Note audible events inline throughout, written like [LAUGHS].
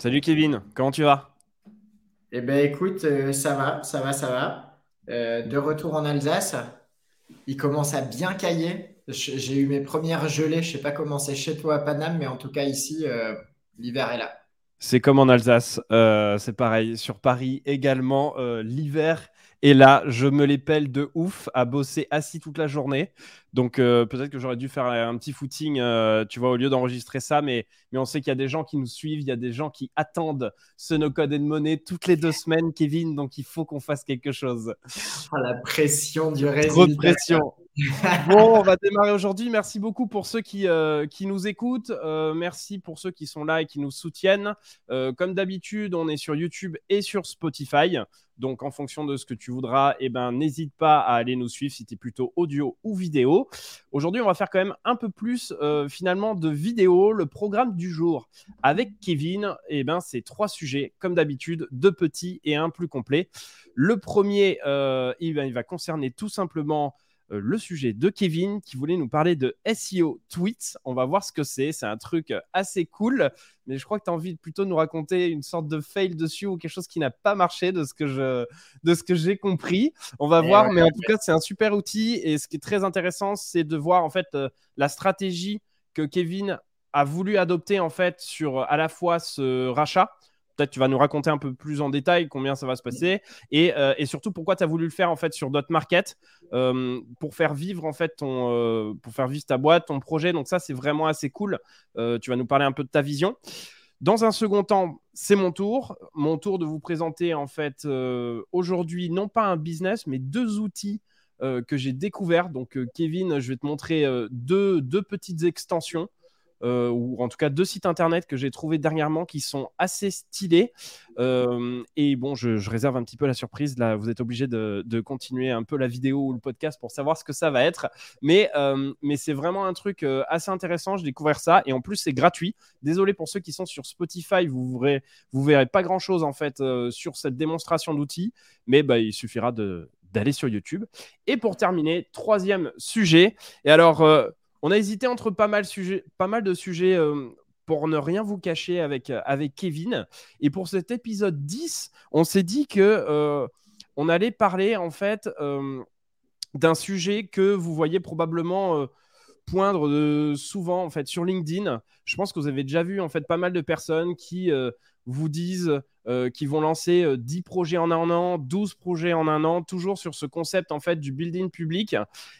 Salut Kevin, comment tu vas? Eh ben écoute, euh, ça va, ça va, ça va. Euh, de retour en Alsace, il commence à bien cailler. J'ai eu mes premières gelées, je sais pas comment c'est chez toi à Paname, mais en tout cas ici, euh, l'hiver est là. C'est comme en Alsace, c'est pareil. Sur Paris également, l'hiver est là. Je me les pèle de ouf à bosser assis toute la journée. Donc euh, peut-être que j'aurais dû faire un petit footing, euh, tu vois, au lieu d'enregistrer ça. Mais, mais on sait qu'il y a des gens qui nous suivent, il y a des gens qui attendent ce no code and money toutes les deux semaines, Kevin. Donc il faut qu'on fasse quelque chose. Ah, la pression du Trop de pression. Bon, on va démarrer aujourd'hui. Merci beaucoup pour ceux qui, euh, qui nous écoutent. Euh, merci pour ceux qui sont là et qui nous soutiennent. Euh, comme d'habitude, on est sur YouTube et sur Spotify. Donc, en fonction de ce que tu voudras, eh ben, n'hésite pas à aller nous suivre si tu es plutôt audio ou vidéo. Aujourd'hui, on va faire quand même un peu plus finalement de vidéo. Le programme du jour avec Kevin, eh ben, c'est trois sujets, comme d'habitude, deux petits et un plus complet. Le premier, il va- concerner tout simplement le sujet de Kevin qui voulait nous parler de SEO Tweets. On va voir ce que c'est. C'est un truc euh, assez cool, mais je crois que tu as envie de plutôt nous raconter une sorte de fail dessus ou quelque chose qui n'a pas marché de ce que je de ce que j'ai compris. On va Eh voir, ouais. mais en tout cas, c'est un super outil et ce qui est très intéressant, c'est de voir en fait euh, la stratégie que Kevin a voulu adopter en fait sur euh, à la fois ce rachat. Tu vas nous raconter un peu plus en détail combien ça va se passer et, euh, surtout pourquoi tu as voulu le faire en fait sur Dot Market euh, pour faire vivre en fait ton euh, pour faire vivre ta boîte, ton projet. Donc ça c'est vraiment assez cool. Tu vas nous parler un peu de ta vision. Dans un second temps, c'est mon tour, mon tour de vous présenter en fait aujourd'hui non pas un business mais deux outils que j'ai découverts. Donc Kevin, je vais te montrer deux petites extensions. Euh, ou en tout cas deux sites internet que j'ai trouvés dernièrement qui sont assez stylés. Euh, et bon, je, réserve un petit peu la surprise. Là, vous êtes obligé de, continuer un peu la vidéo ou le podcast pour savoir ce que ça va être. Mais, euh, mais c'est vraiment un truc assez intéressant. J'ai découvert ça. Et en plus, c'est gratuit. Désolé pour ceux qui sont sur Spotify. Vous verrez, vous verrez pas grand chose en fait sur cette démonstration d'outils. Mais bah, il suffira d'aller sur YouTube. Et pour terminer, troisième sujet. Et alors, on a hésité entre pas mal, de sujets euh, pour ne rien vous cacher avec, euh, avec Kevin. Et pour cet épisode 10, on s'est dit que euh, on allait parler en fait d'un sujet que vous voyez probablement poindre souvent en fait sur LinkedIn. Je pense que vous avez déjà vu en fait pas mal de personnes qui vous disent euh, qu'ils vont lancer euh, 10 projets en un an, 12 projets en un an, toujours sur ce concept en fait du building public.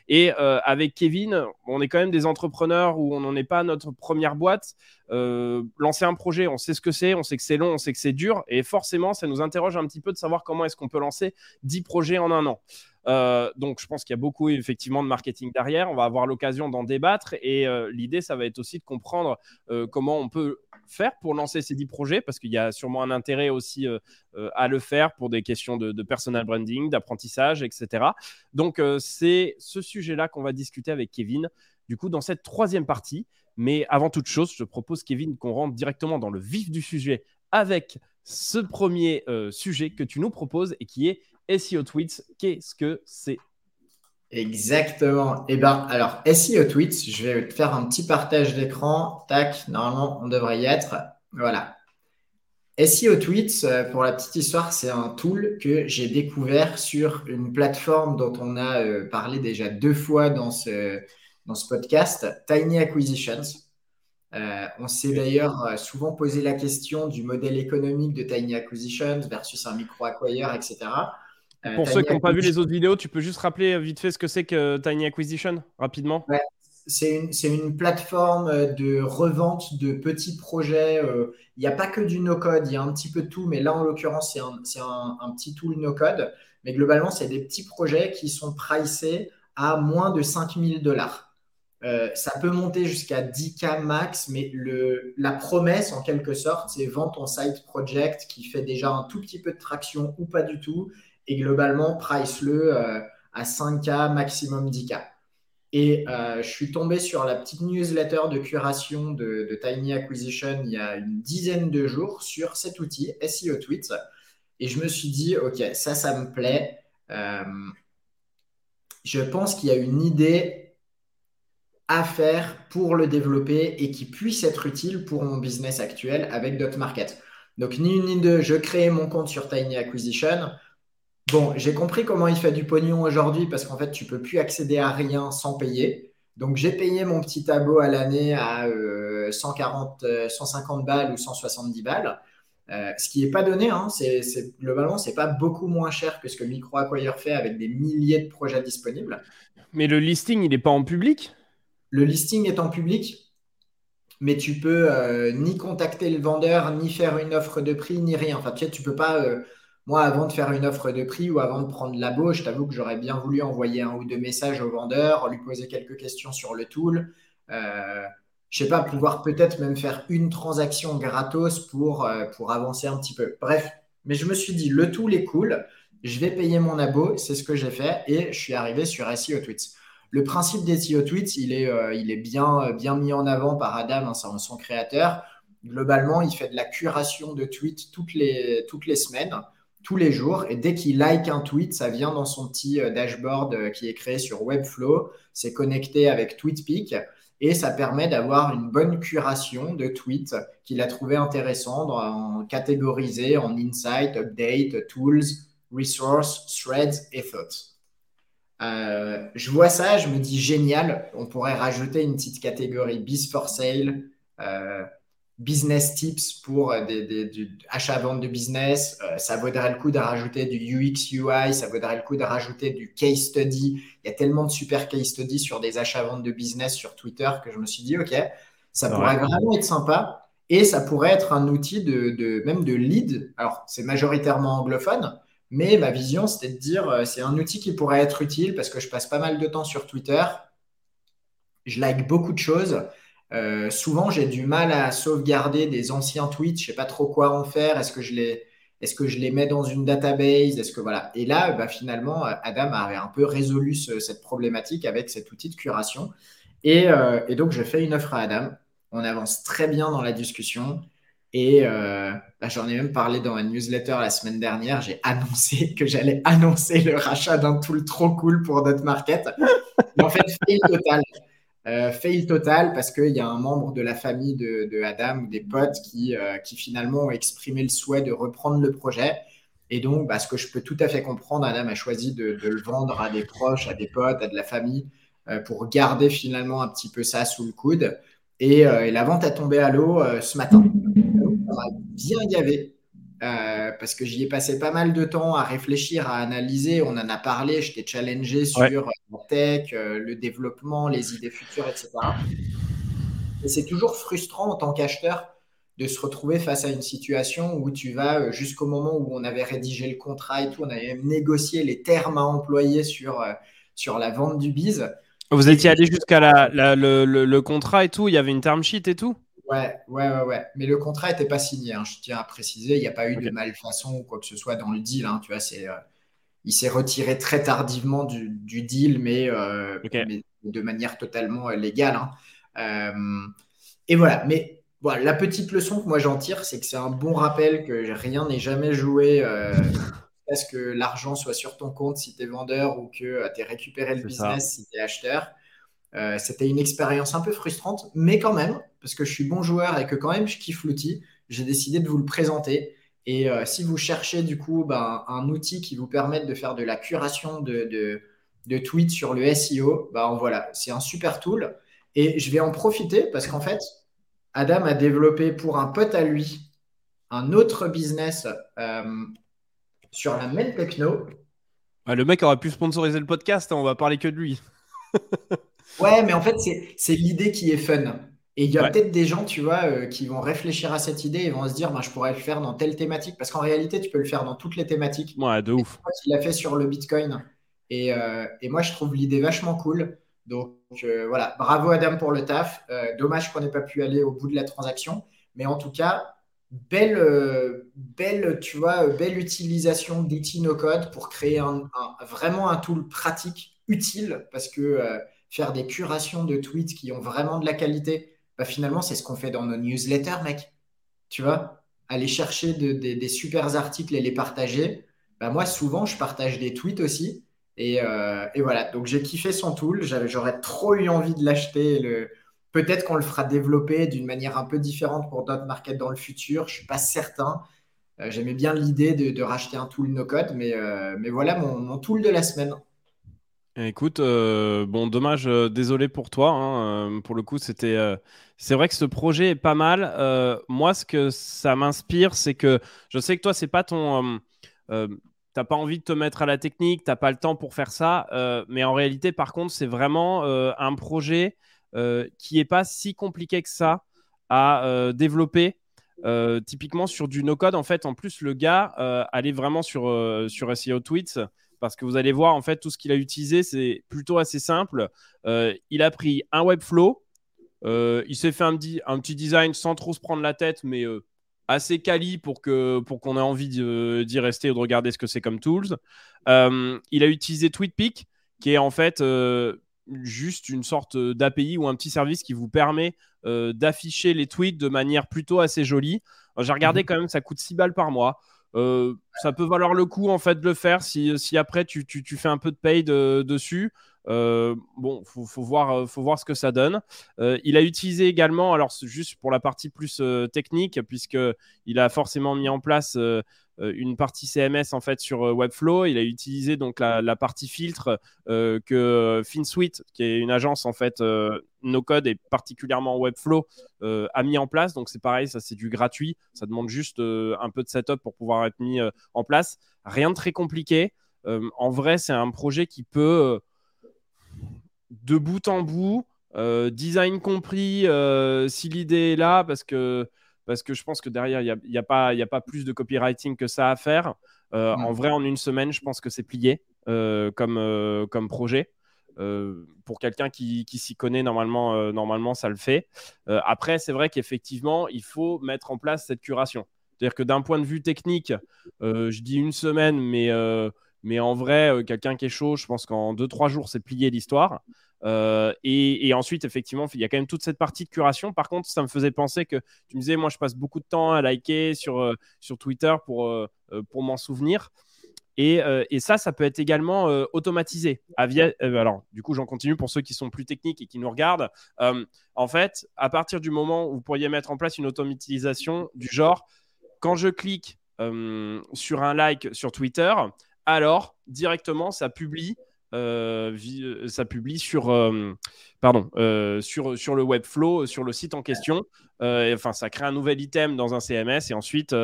Et euh, avec Kevin, on est quand même des entrepreneurs où on n'en est pas à notre première boîte. Euh, lancer un projet, on sait ce que c'est, on sait que c'est long, on sait que c'est dur, et forcément, ça nous interroge un petit peu de savoir comment est-ce qu'on peut lancer 10 projets en un an. Euh, donc, je pense qu'il y a beaucoup effectivement de marketing derrière. On va avoir l'occasion d'en débattre, et euh, l'idée, ça va être aussi de comprendre euh, comment on peut faire pour lancer ces 10 projets, parce qu'il y a sûrement un intérêt aussi à le faire pour des questions de, de personal branding, d'apprentissage, etc. Donc, c'est ce sujet-là qu'on va discuter avec Kevin, du coup, dans cette troisième partie. Mais avant toute chose, je propose, Kevin, qu'on rentre directement dans le vif du sujet avec ce premier sujet que tu nous proposes et qui est SEO Tweets. Qu'est-ce que c'est? Exactement. Eh ben, alors, SEO Tweets, je vais te faire un petit partage d'écran. Tac, normalement, on devrait y être. Voilà. SEO Tweets, euh, pour la petite histoire, c'est un tool que j'ai découvert sur une plateforme dont on a euh, parlé déjà deux fois dans ce, podcast, Tiny Acquisitions. Euh, on s'est d'ailleurs souvent posé la question du modèle économique de Tiny Acquisitions versus un micro-acquire, etc. Euh, Pour Tiny ceux qui n'ont pas vu les autres vidéos, tu peux juste rappeler vite fait ce que c'est que Tiny Acquisition, rapidement Ouais, c'est une, plateforme euh, de revente de petits projets. euh, Il n'y a pas que du no-code, il y a un petit peu de tout, mais là, en l'occurrence, c'est un, un, un petit tool no-code. Mais globalement, c'est des petits projets qui sont pricés à moins de 5000 dollars. Euh, ça peut monter jusqu'à 10K max, mais le, la promesse, en quelque sorte, c'est vendre ton side project qui fait déjà un tout petit peu de traction ou pas du tout, et globalement, price-le euh, à 5K, maximum 10K. Et euh, je suis tombé sur la petite newsletter de curation de, Tiny Acquisition il y a une dizaine de jours sur cet outil, SEO Tweets. Et je me suis dit, OK, ça, ça me plaît. Euh, je pense qu'il y a une idée à faire pour le développer et qui puisse être utile pour mon business actuel avec Dot Market. Donc, ni une ni deux, je crée mon compte sur Tiny Acquisition. Bon, j'ai compris comment il fait du pognon aujourd'hui parce qu'en fait, tu peux plus accéder à rien sans payer. Donc, j'ai payé mon petit abo à l'année à 140, euh, 150 euh, balles ou 170 balles. Euh, ce qui n'est pas donné, hein, c'est, globalement, c'est pas beaucoup moins cher que ce que MicroAcquire fait avec des milliers de projets disponibles. Mais le listing, il n'est pas en public? Le listing est en public, mais tu peux ni contacter le vendeur, ni faire une offre de prix, ni rien. Enfin, tu sais, tu peux pas moi, avant de faire une offre de prix ou avant de prendre l'abo, je t'avoue que j'aurais bien voulu envoyer un ou deux messages au vendeur, lui poser quelques questions sur le tool. Euh, je sais pas, pouvoir peut-être même faire une transaction gratos pour, euh, pour avancer un petit peu. Bref, mais je me suis dit, le tool est cool, je vais payer mon abo, c'est ce que j'ai fait et je suis arrivé sur SEO Tweets. Le principe des SEO Tweets, il est, euh, il est bien, bien mis en avant par Adam, hein, son, créateur. Globalement, il fait de la curation de tweets toutes les, toutes les semaines tous les jours. Et dès qu'il like un tweet, ça vient dans son petit euh, dashboard euh, qui est créé sur Webflow. C'est connecté avec TweetPic et ça permet d'avoir une bonne curation de tweets qu'il a trouvé intéressants, en catégorisés en insight, update, tools, resource, threads et thoughts. Euh, je vois ça, je me dis génial. On pourrait rajouter une petite catégorie Biz for Sale, business tips pour euh, des, des, du achat-vente de business. Euh, ça vaudrait le coup de rajouter du UX, UI, ça vaudrait le coup de rajouter du case study. Il y a tellement de super case study sur des achats-ventes de business sur Twitter que je me suis dit, OK, ça pourrait vraiment être sympa. Et ça pourrait être un outil de, de même de lead. Alors, c'est majoritairement anglophone, mais ma vision, c'était de dire, euh, c'est un outil qui pourrait être utile parce que je passe pas mal de temps sur Twitter. Je like beaucoup de choses. Euh, souvent, j'ai du mal à sauvegarder des anciens tweets. Je sais pas trop quoi en faire. Est-ce que je les, est-ce que je les mets dans une database? Est-ce que voilà. Et là, bah, finalement, Adam avait un peu résolu cette problématique avec cet outil de curation. Et, euh, et, donc, je fais une offre à Adam. On avance très bien dans la discussion. Et euh, bah, j'en ai même parlé dans ma newsletter la semaine dernière. J'ai annoncé [LAUGHS] que j'allais annoncer le rachat d'un tool trop cool pour notre market. En fait, fail total. Euh, fail total parce qu'il y a un membre de la famille de, Adam ou des potes qui, euh, qui finalement ont exprimé le souhait de reprendre le projet. Et donc, bah, ce que je peux tout à fait comprendre, Adam a choisi de, le vendre à des proches, à des potes, à de la famille euh, pour garder finalement un petit peu ça sous le coude. Et, la vente a tombé à l'eau ce matin. Ça bien gavé. Euh, parce que j'y ai passé pas mal de temps à réfléchir, à analyser. On en a parlé, je t'ai challengé sur la tech, euh, le développement, les idées futures, etc. Et c'est toujours frustrant en tant qu'acheteur de se retrouver face à une situation où tu vas euh, jusqu'au moment où on avait rédigé le contrat et tout, on avait même négocié les termes à employer sur, sur la vente du biz. Vous étiez allé jusqu'à la, le, le, contrat et tout, il y avait une term sheet et tout? Ouais, ouais, ouais, Mais le contrat n'était pas signé, hein, je tiens à préciser. Il n'y a pas eu de malfaçon ou quoi que ce soit dans le deal. Hein, tu vois, c'est, euh, il s'est retiré très tardivement du, deal, mais, euh, de manière totalement euh, légale. Hein. et voilà. Mais voilà, la petite leçon que moi j'en tire, c'est que c'est un bon rappel que rien n'est jamais joué. [LAUGHS] à ce que l'argent soit sur ton compte si tu es vendeur ou que tu es récupéré le business si tu es acheteur. Euh, c'était une expérience un peu frustrante, mais quand même, parce que je suis bon joueur et que quand même je kiffe l'outil, j'ai décidé de vous le présenter. Et euh, si vous cherchez du coup ben, un outil qui vous permette de faire de la curation de, de, tweets sur le SEO, ben, voilà, c'est un super tool. Et je vais en profiter parce qu'en fait, Adam a développé pour un pote à lui un autre business euh, sur la même techno. Le mec aurait pu sponsoriser le podcast, hein, on va parler que de lui. [LAUGHS] Ouais, mais en fait, c'est l'idée qui est fun. Et il y a peut-être des gens, tu vois, euh, qui vont réfléchir à cette idée et vont se dire, bah, je pourrais le faire dans telle thématique. Parce qu'en réalité, tu peux le faire dans toutes les thématiques. Ouais, de ouf. Il l'a fait sur le Bitcoin. Et, euh, et moi, je trouve l'idée vachement cool. Donc euh, voilà, bravo Adam pour le taf. dommage qu'on n'ait pas pu aller au bout de la transaction. Mais en tout cas, belle, belle, tu vois, belle utilisation d'outils no-code pour créer un, vraiment un tool pratique, utile. Parce que faire des curations de tweets qui ont vraiment de la qualité, bah, finalement, c'est ce qu'on fait dans nos newsletters, mec. Tu vois Aller chercher des super articles et les partager. Bah, moi, souvent, je partage des tweets aussi. Et, euh, voilà, donc j'ai kiffé son tool. J'aurais trop eu envie de l'acheter Peut-être qu'on le fera développer d'une manière un peu différente pour d'autres markets dans le futur. Je ne suis pas certain. Euh, j'aimais bien l'idée de, racheter un tool no-code, euh, mais voilà mon, tool de la semaine. Écoute, euh, bon, dommage, désolé pour toi. Hein, pour le coup, c'était, c'est vrai que ce projet est pas mal. moi, ce que ça m'inspire, c'est que je sais que toi, c'est pas ton, t'as pas envie de te mettre à la technique, t'as pas le temps pour faire ça, mais en réalité, par contre, c'est vraiment un projet euh, qui n'est pas si compliqué que ça à euh, développer. Euh, typiquement sur du no-code, en fait, en plus, le gars, allait vraiment sur, sur SEO Tweets parce que vous allez voir, en fait, tout ce qu'il a utilisé, c'est plutôt assez simple. il a pris un Webflow, il s'est fait un, un, petit design sans trop se prendre la tête, mais assez quali pour qu'on pour qu'on ait envie d'y rester ou de regarder ce que c'est comme tools. il a utilisé TweetPic, qui est en fait juste une sorte euh, d'API ou un petit service qui vous permet euh, d'afficher les tweets de manière plutôt assez jolie. J'ai regardé mhm. quand même, ça coûte 6 balles par mois. Euh, ça peut valoir le coup en fait de le faire si, si après tu, fais un peu de paye dessus. bon, faut, faut, voir, faut voir ce que ça donne. il a utilisé également, alors juste pour la partie plus technique, puisque il a forcément mis en place euh, une partie CMS en fait sur euh, Webflow. Il a utilisé donc la, partie filtre euh, que FinSuite, qui est une agence en fait no code et particulièrement Webflow a mis en place. Donc c'est pareil, ça c'est du gratuit. Ça demande juste un peu de setup pour pouvoir être mis en place. Rien de très compliqué. en vrai, c'est un projet qui peut de bout en bout, design compris, si l'idée est là, parce que parce que je pense que derrière, il n'y a, y a, pas, a pas plus de copywriting que ça à faire. Euh, en vrai, en une semaine, je pense que c'est plié euh, comme, euh, comme projet. pour quelqu'un qui, qui s'y connaît, normalement, normalement, ça le fait. après, c'est vrai qu'effectivement, il faut mettre en place cette curation. C'est-à-dire que d'un point de vue technique, je dis une semaine, mais, mais en vrai, quelqu'un qui est chaud, je pense qu'en deux, trois jours, c'est plié l'histoire. Euh, et, ensuite, effectivement, il y a quand même toute cette partie de curation. Par contre, ça me faisait penser que tu me disais, moi, je passe beaucoup de temps à liker sur, euh, sur Twitter pour, euh, pour m'en souvenir. Et, et, ça, ça peut être également automatisé. alors, du coup, j'en continue pour ceux qui sont plus techniques et qui nous regardent. en fait, à partir du moment où vous pourriez mettre en place une automatisation du genre, quand je clique sur un like sur Twitter, alors directement, ça publie euh, euh, ça publie sur, euh, pardon, sur, sur le Webflow, sur le site en question. enfin, ça crée un nouvel item dans un CMS et ensuite,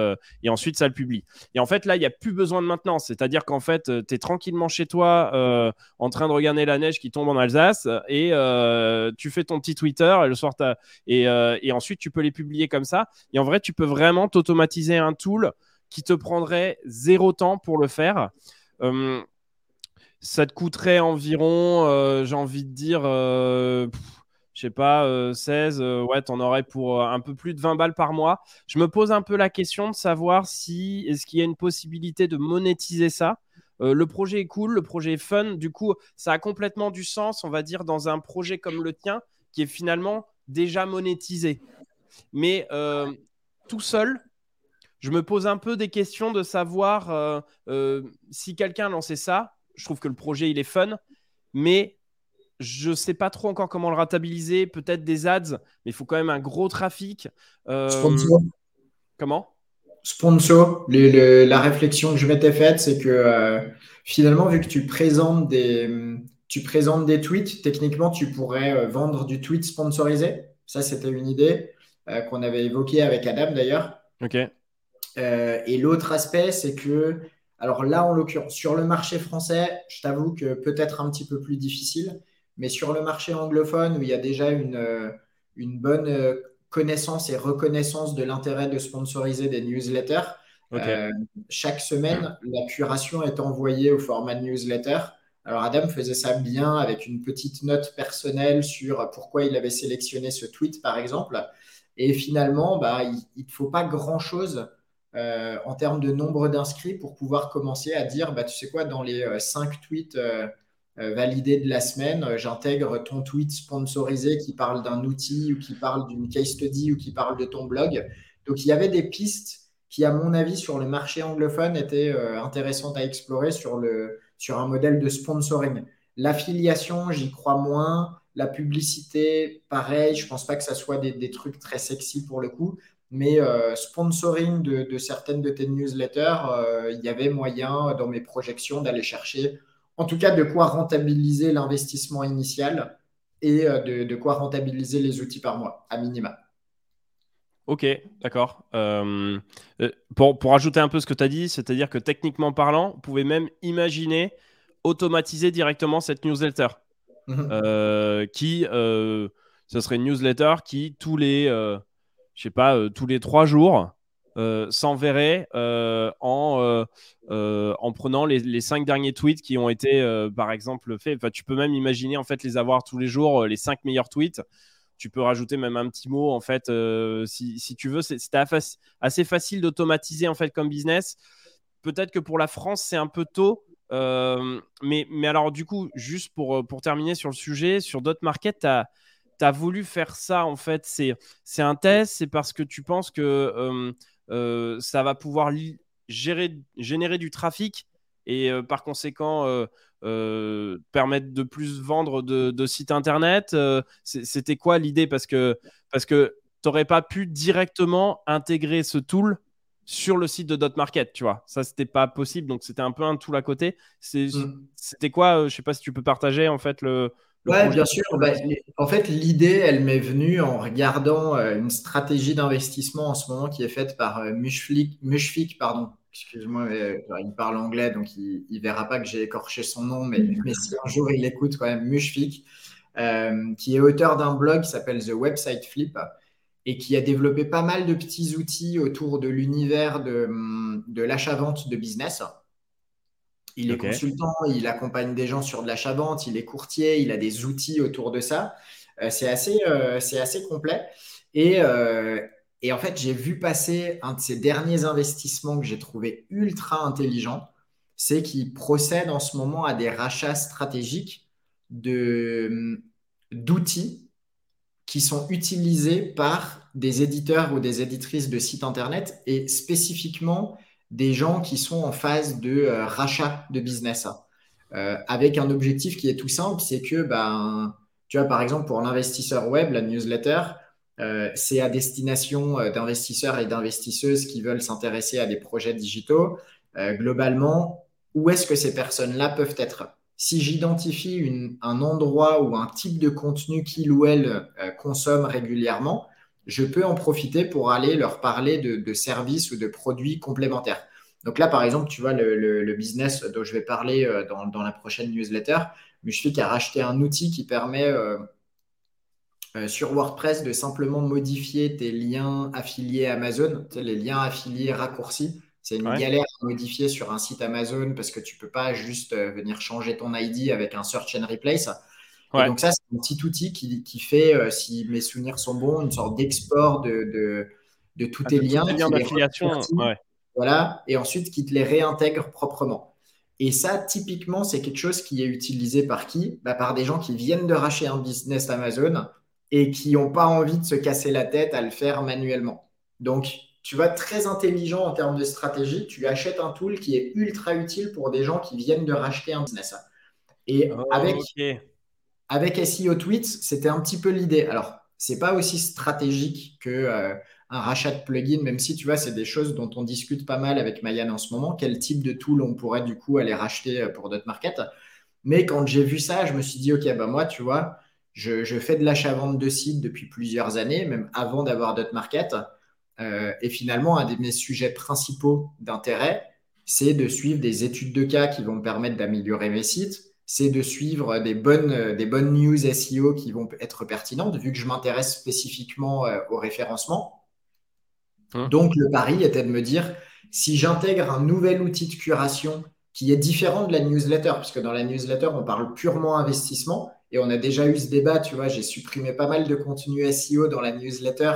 et ensuite ça le publie. Et en fait, là, il n'y a plus besoin de maintenance. C'est-à-dire qu'en fait, tu es tranquillement chez toi en train de regarder la neige qui tombe en Alsace et tu fais ton petit Twitter et le soir, et, et ensuite tu peux les publier comme ça. Et en vrai, tu peux vraiment t'automatiser un tool qui te prendrait zéro temps pour le faire ça te coûterait environ, euh, j'ai envie de dire, euh, je sais pas, 16, euh, ouais, tu en aurais pour un peu plus de 20 balles par mois. Je me pose un peu la question de savoir si est-ce qu'il y a une possibilité de monétiser ça? le projet est cool, le projet est fun. Du coup, ça a complètement du sens, on va dire, dans un projet comme le tien, qui est finalement déjà monétisé. Mais tout seul, je me pose un peu des questions de savoir si quelqu'un lançait ça, je trouve que le projet, il est fun, mais je sais pas trop encore comment le rentabiliser. Peut-être des ads, mais il faut quand même un gros trafic. Euh, Sponsor. Comment? Sponsor. la réflexion que je m'étais faite, c'est que euh, finalement, vu que tu présentes des, tu présentes des tweets, techniquement, tu pourrais euh, vendre du tweet sponsorisé. Ça, c'était une idée qu'on avait évoquée avec Adam d'ailleurs. Ok. et l'autre aspect, c'est que alors là, en l'occurrence, sur le marché français, je t'avoue que peut-être un petit peu plus difficile, mais sur le marché anglophone, où il y a déjà une, euh, une bonne euh, connaissance et reconnaissance de l'intérêt de sponsoriser des newsletters, euh, chaque semaine, la curation est envoyée au format newsletter. Alors Adam faisait ça bien avec une petite note personnelle sur pourquoi il avait sélectionné ce tweet, par exemple. Et finalement, bah, il ne faut pas grand-chose euh, en termes de nombre d'inscrits pour pouvoir commencer à dire, bah, tu sais quoi, dans les euh, cinq tweets euh, validés de la semaine, j'intègre ton tweet sponsorisé qui parle d'un outil ou qui parle d'une case study ou qui parle de ton blog. Donc il y avait des pistes qui, à mon avis, sur le marché anglophone étaient intéressantes à explorer sur, le, sur un modèle de sponsoring. L'affiliation, j'y crois moins. La publicité, pareil, je pense pas que ça soit des, trucs très sexy pour le coup, mais euh, sponsoring de, certaines de tes newsletters, euh, il y avait moyen dans mes projections d'aller chercher, en tout cas, de quoi rentabiliser l'investissement initial et de, de, quoi rentabiliser les outils par mois, à minima. Ok, d'accord. Euh, euh, pour, pour ajouter un peu ce que tu as dit, c'est-à-dire que techniquement parlant, vous pouvez même imaginer automatiser directement cette newsletter. Mhm. Euh, qui, ce serait une newsletter qui, tous les, je sais pas, tous les trois jours, s'enverrait en, en prenant les, les, cinq derniers tweets qui ont été, par exemple, faits. Enfin, tu peux même imaginer en fait les avoir tous les jours, les cinq meilleurs tweets tu peux rajouter même un petit mot en fait euh, si, tu veux. C'est assez facile d'automatiser en fait comme business. Peut-être que pour la France c'est un peu tôt, euh, mais, mais alors du coup juste pour, euh, pour terminer sur le sujet, sur d'autres markets, tu as, voulu faire ça en fait. C'est un test, c'est parce que tu penses que ça va pouvoir gérer, générer du trafic et par conséquent euh, permettre de plus vendre de, sites internet euh, C'était quoi l'idée? Parce que, parce que tu n'aurais pas pu directement intégrer ce tool sur le site de Dot Market, tu vois? Ça, c'était pas possible, donc c'était un peu un tool à côté. Mm. C'était quoi euh, Je sais pas si tu peux partager en fait le. Ouais, bien sûr. Bah, en fait, l'idée, elle m'est venue en regardant une stratégie d'investissement en ce moment qui est faite par Mushfik, pardon, excuse-moi, il parle anglais, donc il ne verra pas que j'ai écorché son nom, mais, mais, si un jour il écoute quand même, Mushfik, euh, qui est auteur d'un blog qui s'appelle The Website Flip et qui a développé pas mal de petits outils autour de l'univers de, de l'achat-vente de business. Il est consultant, il accompagne des gens sur de l'achat-vente, il est courtier, il a des outils autour de ça. Euh, c'est assez, euh, assez complet. Et, et en fait, j'ai vu passer un de ces derniers investissements que j'ai trouvé ultra intelligent, c'est qu'il procède en ce moment à des rachats stratégiques d'outils qui sont utilisés par des éditeurs ou des éditrices de sites internet et spécifiquement des gens qui sont en phase de euh, rachat de business. Euh, avec un objectif qui est tout simple, c'est que, ben, tu vois, par exemple, pour l'investisseur web, la newsletter, euh, c'est à destination d'investisseurs et d'investisseuses qui veulent s'intéresser à des projets digitaux. Globalement, où est-ce que ces personnes-là peuvent être? Si j'identifie un endroit ou un type de contenu qu'ils ou elles consomment régulièrement, je peux en profiter pour aller leur parler de, services ou de produits complémentaires. Donc là, par exemple, tu vois, le, business dont je vais parler dans, la prochaine newsletter, Mushfik a racheté un outil qui permet euh, sur WordPress de simplement modifier tes liens affiliés Amazon, les liens affiliés raccourcis. C'est une galère à modifier sur un site Amazon parce que tu ne peux pas juste euh, venir changer ton ID avec un search and replace. Donc ça, c'est un petit outil qui, fait, euh, si mes souvenirs sont bons, une sorte d'export de, de, tous ah, tes liens. d'affiliation. Voilà, et ensuite qui te les réintègre proprement. Et ça, typiquement, c'est quelque chose qui est utilisé par qui? Bah, Par des gens qui viennent de racheter un business Amazon et qui n'ont pas envie de se casser la tête à le faire manuellement. Donc, tu vas très intelligent en termes de stratégie. Tu achètes un tool qui est ultra utile pour des gens qui viennent de racheter un business. Et oh, avec, avec SEO Tweets, c'était un petit peu l'idée. Alors, c'est pas aussi stratégique que euh, un rachat de plugin, même si tu vois, c'est des choses dont on discute pas mal avec Mayan en ce moment. Quel type de tool on pourrait du coup aller racheter euh, pour d'autres market Mais quand j'ai vu ça, je me suis dit, OK, bah moi, tu vois, je, fais de l'achat-vente de sites depuis plusieurs années, même avant d'avoir DotMarket. Euh, et finalement, un de mes sujets principaux d'intérêt, c'est de suivre des études de cas qui vont me permettre d'améliorer mes sites. C'est de suivre des bonnes, des bonnes news SEO qui vont être pertinentes, vu que je m'intéresse spécifiquement euh, au référencement. Hein? Donc, le pari était de me dire, si j'intègre un nouvel outil de curation qui est différent de la newsletter, puisque dans la newsletter, on parle purement investissement, et on a déjà eu ce débat, tu vois, j'ai supprimé pas mal de contenu SEO dans la newsletter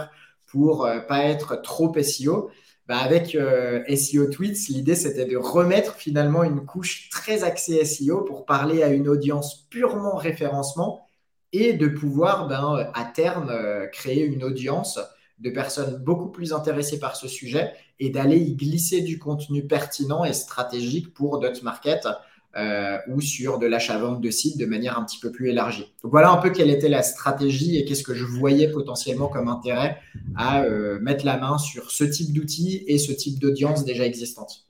pour ne euh, pas être trop SEO. Bah, avec euh, SEO Tweets, l'idée c'était de remettre finalement une couche très axée SEO pour parler à une audience purement référencement et de pouvoir ben, à terme euh, créer une audience de personnes beaucoup plus intéressées par ce sujet et d'aller y glisser du contenu pertinent et stratégique pour d'autres markets euh, ou sur de l'achat-vente de sites de manière un petit peu plus élargie. Donc voilà un peu quelle était la stratégie et qu'est-ce que je voyais potentiellement comme intérêt à euh, mettre la main sur ce type d'outils et ce type d'audience déjà existante.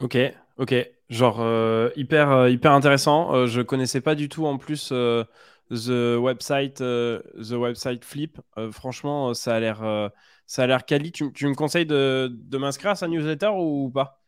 Ok, ok, genre euh, hyper hyper intéressant. je connaissais pas du tout en plus the website the website Flip. franchement, ça a l'air quali. Tu, me conseilles de, de m'inscrire à sa newsletter ou pas?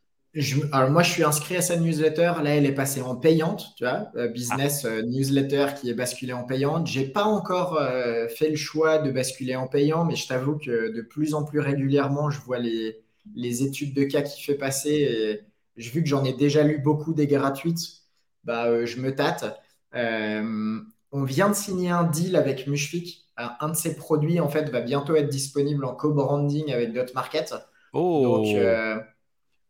Alors moi, je suis inscrit à sa newsletter. Là, elle est passée en payante, tu vois, euh, business euh, newsletter qui est basculée en payante. J'ai pas encore euh, fait le choix de basculer en payant, mais je t'avoue que de plus en plus régulièrement, je vois les, les études de cas qu'il fait passer et vu que j'en ai déjà lu beaucoup des gratuites. Bah, je me tâte. on vient de signer un deal avec Mushfik. Un de ses produits, en fait, va bientôt être disponible en co-branding avec Dotmarket. Oh. Donc,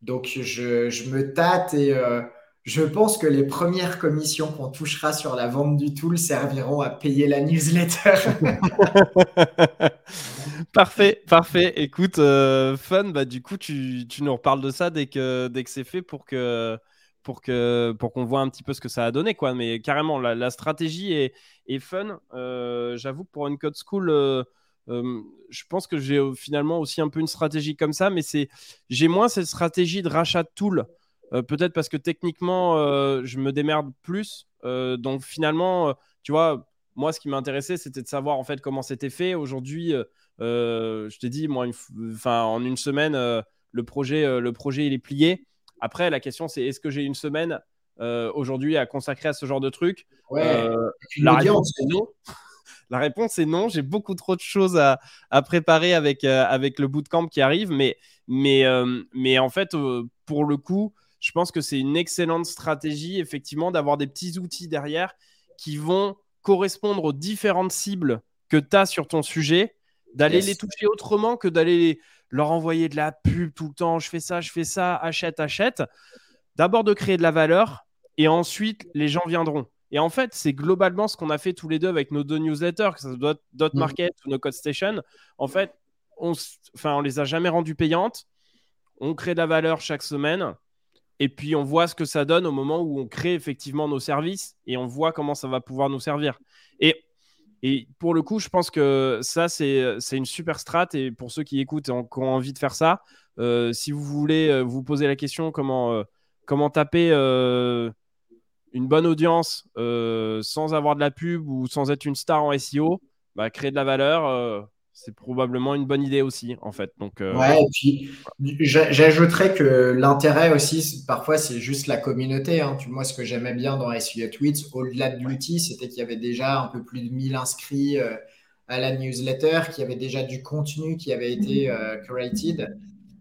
donc, je, me tâte et euh, je pense que les premières commissions qu'on touchera sur la vente du tool serviront à payer la newsletter. [LAUGHS] parfait, parfait. Écoute, euh, fun, bah, du coup, tu, nous reparles de ça dès que, c'est fait pour que pour pour qu'on voit un petit peu ce que ça a donné quoi mais carrément la, stratégie est, fun euh, j'avoue que pour une code school je pense que j'ai euh, finalement aussi un peu une stratégie comme ça, mais c'est j'ai moins cette stratégie de rachat de tool. Euh, peut-être parce que techniquement, je me démerde plus. donc finalement, tu vois, moi, ce qui m'intéressait, c'était de savoir en fait comment c'était fait. Aujourd'hui, je t'ai dit, moi, en une semaine, le projet, le projet, il est plié. Après, la question, c'est est-ce que j'ai une semaine aujourd'hui à consacrer à ce genre de truc? Ouais, La réponse non. La réponse est non. J'ai beaucoup trop de choses à, préparer avec, euh, avec le bootcamp qui arrive. Mais, mais, euh, mais en fait, euh, pour le coup, je pense que c'est une excellente stratégie, effectivement, d'avoir des petits outils derrière qui vont correspondre aux différentes cibles que tu as sur ton sujet, d'aller les toucher autrement que d'aller leur envoyer de la pub tout le temps. Je fais ça, je fais ça, achète, achète. D'abord de créer de la valeur et ensuite les gens viendront. Et en fait, c'est globalement ce qu'on a fait tous les deux avec nos deux newsletters, que ce soit Dot mm. Market ou No Code Station. En fait, on, enfin, on les a jamais rendues payantes. On crée de la valeur chaque semaine. Et puis, on voit ce que ça donne au moment où on crée effectivement nos services et on voit comment ça va pouvoir nous servir. Et, et pour le coup, je pense que ça, c'est une super strat. Et pour ceux qui écoutent et qui ont envie de faire ça, euh, si vous voulez euh, vous poser la question comment, euh, comment taper une bonne audience euh, sans avoir de la pub ou sans être une star en SEO, bah, créer de la valeur, euh, c'est probablement une bonne idée aussi, en fait. Donc, euh, ouais, et puis j'ajouterais que l'intérêt aussi, parfois, c'est juste la communauté. Hein. Moi, ce que j'aimais bien dans SEO Tweets, au-delà de l'outil, c'était qu'il y avait déjà un peu plus de 1000 inscrits à la newsletter, qu'il y avait déjà du contenu qui avait été created.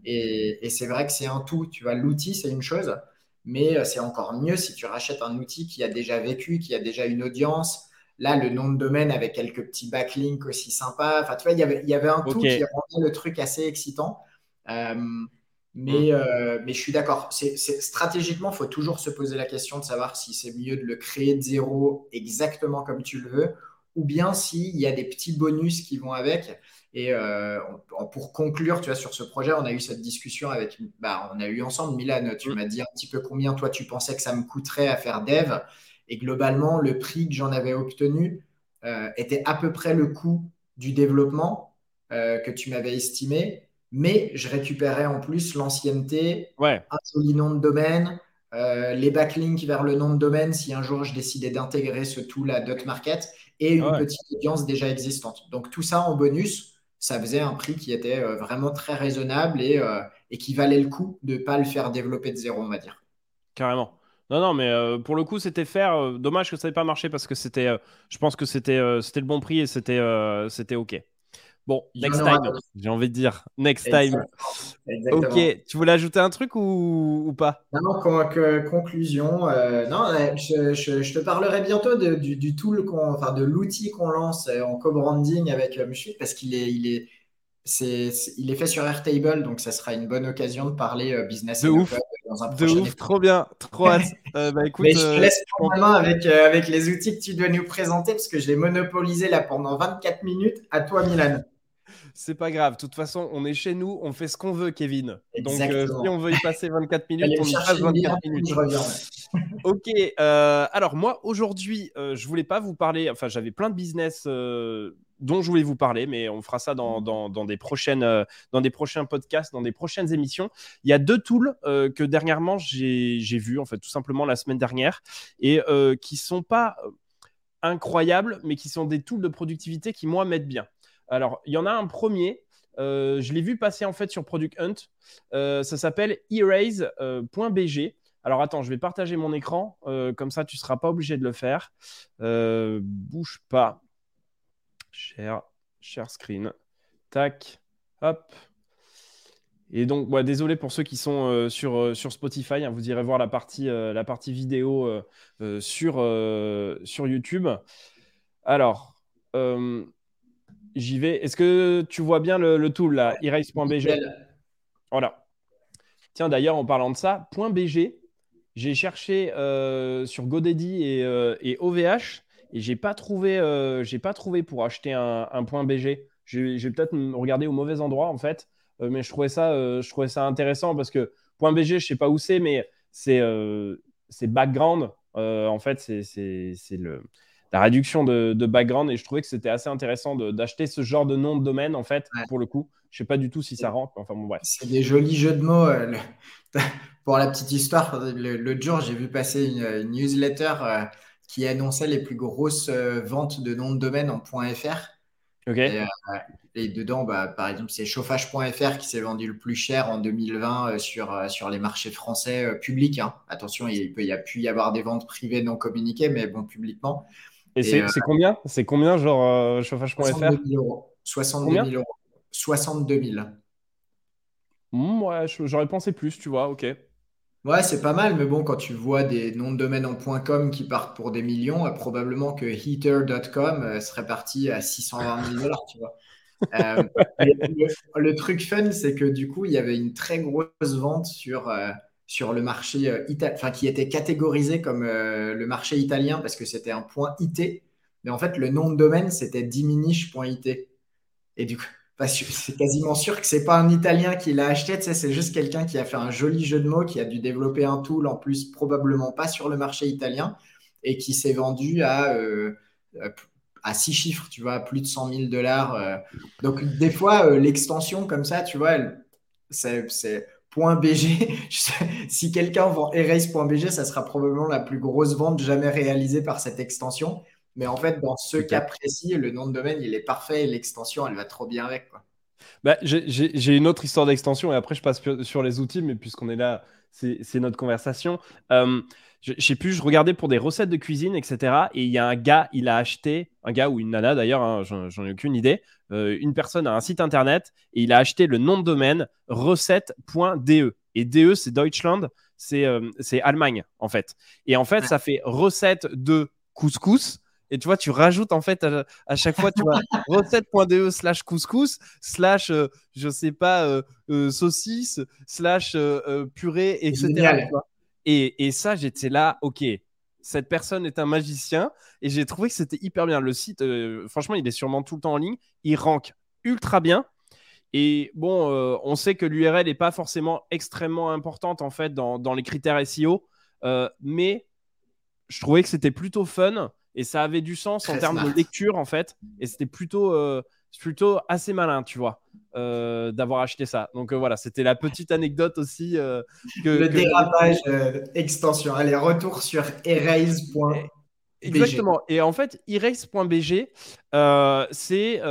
Et, et c'est vrai que c'est un tout. Tu vois, l'outil, c'est une chose mais euh, c'est encore mieux si tu rachètes un outil qui a déjà vécu, qui a déjà une audience. Là, le nom de domaine avec quelques petits backlinks aussi sympas. Enfin, tu vois, il y avait, il y avait un tout qui rendait le truc assez excitant. Euh, mais, mm. euh, mais je suis d'accord. C'est, stratégiquement, il faut toujours se poser la question de savoir si c'est mieux de le créer de zéro exactement comme tu le veux, ou bien s'il y a des petits bonus qui vont avec. Et euh, pour conclure, tu vois, sur ce projet, on a eu cette discussion avec, bah, on a eu ensemble, Milan, tu mm. m'as dit un petit peu combien toi tu pensais que ça me coûterait à faire dev. Et globalement, le prix que j'en avais obtenu euh, était à peu près le coût du développement euh, que tu m'avais estimé. Mais je récupérais en plus l'ancienneté, un joli nom de domaine, les backlinks vers le nom de domaine si un jour je décidais d'intégrer ce tool à Market et une petite audience déjà existante. Donc tout ça en bonus ça faisait un prix qui était euh, vraiment très raisonnable et, euh, et qui valait le coup de ne pas le faire développer de zéro, on va dire. Carrément. Non, non, mais euh, pour le coup, c'était faire. dommage que ça n'ait pas marché parce que c'était. je pense que c'était c'était le bon prix et c'était c'était OK. Bon, next time, j'ai envie de dire. Next time. Ok, tu voulais ajouter un truc ou, pas? Non, conclusion. Euh, non, je, te parlerai bientôt de, du, tool, enfin de l'outil qu'on lance en co-branding avec euh, parce qu'il est, il est, c'est, il est fait sur Airtable, donc ça sera une bonne occasion de parler euh, business de ouf. dans un prochain De ouf, trop bien, trop hâte. Euh, bah, écoute, [LAUGHS] Mais je te laisse prendre la main avec, avec les outils que tu dois nous présenter parce que je l'ai monopolisé là pendant 24 minutes. À toi, Milan. C'est pas grave. De toute façon, on est chez nous, on fait ce qu'on veut, Kevin. Donc, euh, si on veut y passer 24 minutes, on y passe 24 minutes. [LAUGHS] ok. Euh, alors, moi, aujourd'hui, euh, je voulais pas vous parler. Enfin, j'avais plein de business dont je voulais vous parler, mais on fera ça dans, des, prochaines, dans des prochains podcasts, dans des prochaines émissions. Il y a deux tools que dernièrement j'ai vus, en fait, tout simplement la semaine dernière, et qui sont pas incroyables, mais qui sont des tools de productivité qui, moi, m'aident bien. Alors, il y en a un premier. Euh, je l'ai vu passer en fait sur Product Hunt. Euh, ça s'appelle erase.bg. Alors attends, je vais partager mon écran. Euh, comme ça, tu ne seras pas obligé de le faire. bouge pas. Share, screen. Tac. Hop. Et donc, désolé pour ceux qui sont sur, Spotify. Hein, vous irez voir la partie, la partie vidéo sur, sur YouTube. Alors, J'y vais. Est-ce que tu vois bien le, tool là, erase.bg Voilà. Tiens, d'ailleurs, en parlant de ça, .bg, j'ai cherché euh, sur GoDaddy et, euh, et, OVH et j'ai pas trouvé, euh, j'ai pas trouvé pour acheter un, un .bg. J'ai peut-être regardé au mauvais endroit en fait, mais je trouvais ça, je trouvais ça intéressant parce que .bg, je sais pas où c'est, mais c'est c'est background. en fait, c'est le la réduction de, background et je trouvais que c'était assez intéressant d'acheter ce genre de nom de domaine en fait pour le coup. Je sais pas du tout si ça rentre, enfin bon bref. C'est des jolis jeux de mots. Euh, [LAUGHS] pour la petite histoire, l'autre jour j'ai vu passer une, newsletter euh, qui annonçait les plus grosses euh, ventes de noms de domaine en .fr. Et, dedans, bah, par exemple, c'est chauffage.fr qui s'est vendu le plus cher en 2020 sur, sur les marchés français publics. Hein. Attention, il peut y a pu y avoir des ventes privées non communiquées, mais bon, publiquement. Et, euh, c'est combien? C'est combien, genre euh, chauffage.fr 62 000 euros. 62 000 euros. 62 000. Mmh, ouais, j'aurais pensé plus, tu vois, ok. Ouais, c'est pas mal, mais bon, quand tu vois des noms de domaine en .com qui partent pour des millions, euh, probablement que heater.com serait parti à 620 000 dollars, tu vois. [LAUGHS] le, truc fun, c'est que du coup, il y avait une très grosse vente sur, sur le marché euh, italien, enfin qui était catégorisé comme euh, le marché italien parce que c'était un point IT, mais en fait le nom de domaine c'était diminish.it. Et du coup, [LAUGHS] c'est quasiment sûr que c'est pas un Italien qui l'a acheté, c'est juste quelqu'un qui a fait un joli jeu de mots, qui a dû développer un tool en plus probablement pas sur le marché italien et qui s'est vendu à euh, à six chiffres, tu vois, plus de 100 000 dollars. Donc des fois l'extension comme ça, tu vois, c'est .bg. [LAUGHS] si quelqu'un vend erase.bg, ça sera probablement la plus grosse vente jamais réalisée par cette extension. Mais en fait, dans ce cas précis, le nom de domaine, il est parfait et l'extension, elle va trop bien avec. Quoi. Bah, j'ai une autre histoire d'extension et après, je passe sur les outils, mais puisqu'on est là, c'est notre conversation. Euh, je, sais plus, je regardais pour des recettes de cuisine, etc. Et il y a un gars, il a acheté, un gars ou une nana d'ailleurs, hein, j'en ai aucune idée, euh, une personne a un site internet et il a acheté le nom de domaine recette.de. Et DE, c'est Deutschland, euh, c'est Allemagne en fait. Et en fait, ça fait recette de couscous. Et tu vois, tu rajoutes en fait à, chaque fois, tu vois, [LAUGHS] recette.de slash couscous slash, euh, je sais pas, saucisse slash purée, etc. Et, et ça, j'étais là, ok, cette personne est un magicien et j'ai trouvé que c'était hyper bien. Le site, euh, franchement, il est sûrement tout le temps en ligne. Il rank ultra bien. Et bon, euh, on sait que l'URL n'est pas forcément extrêmement importante en fait dans, les critères SEO, euh, mais je trouvais que c'était plutôt fun et ça avait du sens en termes de lecture en fait. Et c'était plutôt, plutôt assez malin, tu vois. Euh, d'avoir acheté ça. Donc euh, voilà, c'était la petite anecdote aussi. Euh, que, le dérapage extension. Allez, retour sur erase.bg. Exactement. Et en fait, erase.bg, c'est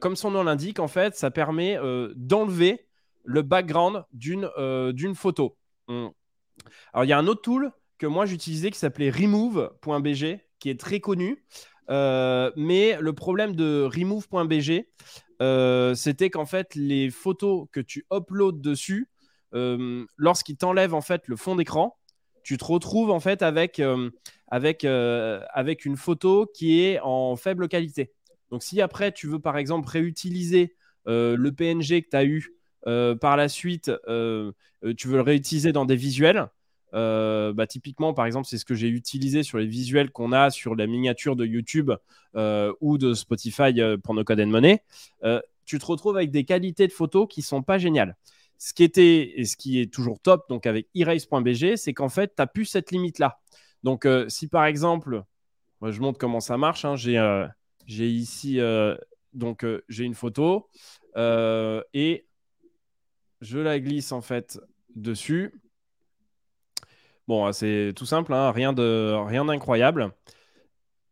comme son nom l'indique, en fait, ça permet d'enlever le background d'une d'une photo. Hmm. Alors, il y a un autre tool que moi j'utilisais qui s'appelait remove.bg, qui est très connu. Mais le problème de remove.bg, euh, c'était qu'en fait, les photos que tu uploads dessus, euh, lorsqu'il t'enlève en fait le fond d'écran, tu te retrouves en fait avec, euh, avec, avec une photo qui est en faible qualité. Donc, si après tu veux par exemple réutiliser le PNG que tu as eu par la suite, tu veux le réutiliser dans des visuels, euh, bah, typiquement, par exemple, c'est ce que j'ai utilisé sur les visuels qu'on a sur la miniature de YouTube euh, ou de Spotify euh, pour No Code and Money. tu te retrouves avec des qualités de photos qui sont pas géniales. Ce qui était et ce qui est toujours top, donc avec erase.bg, c'est qu'en fait, tu n'as plus cette limite-là. Donc, si par exemple, je montre comment ça marche, hein, j'ai ici, donc j'ai une photo et je la glisse en fait dessus. Bon, c'est tout simple, hein, rien d'incroyable.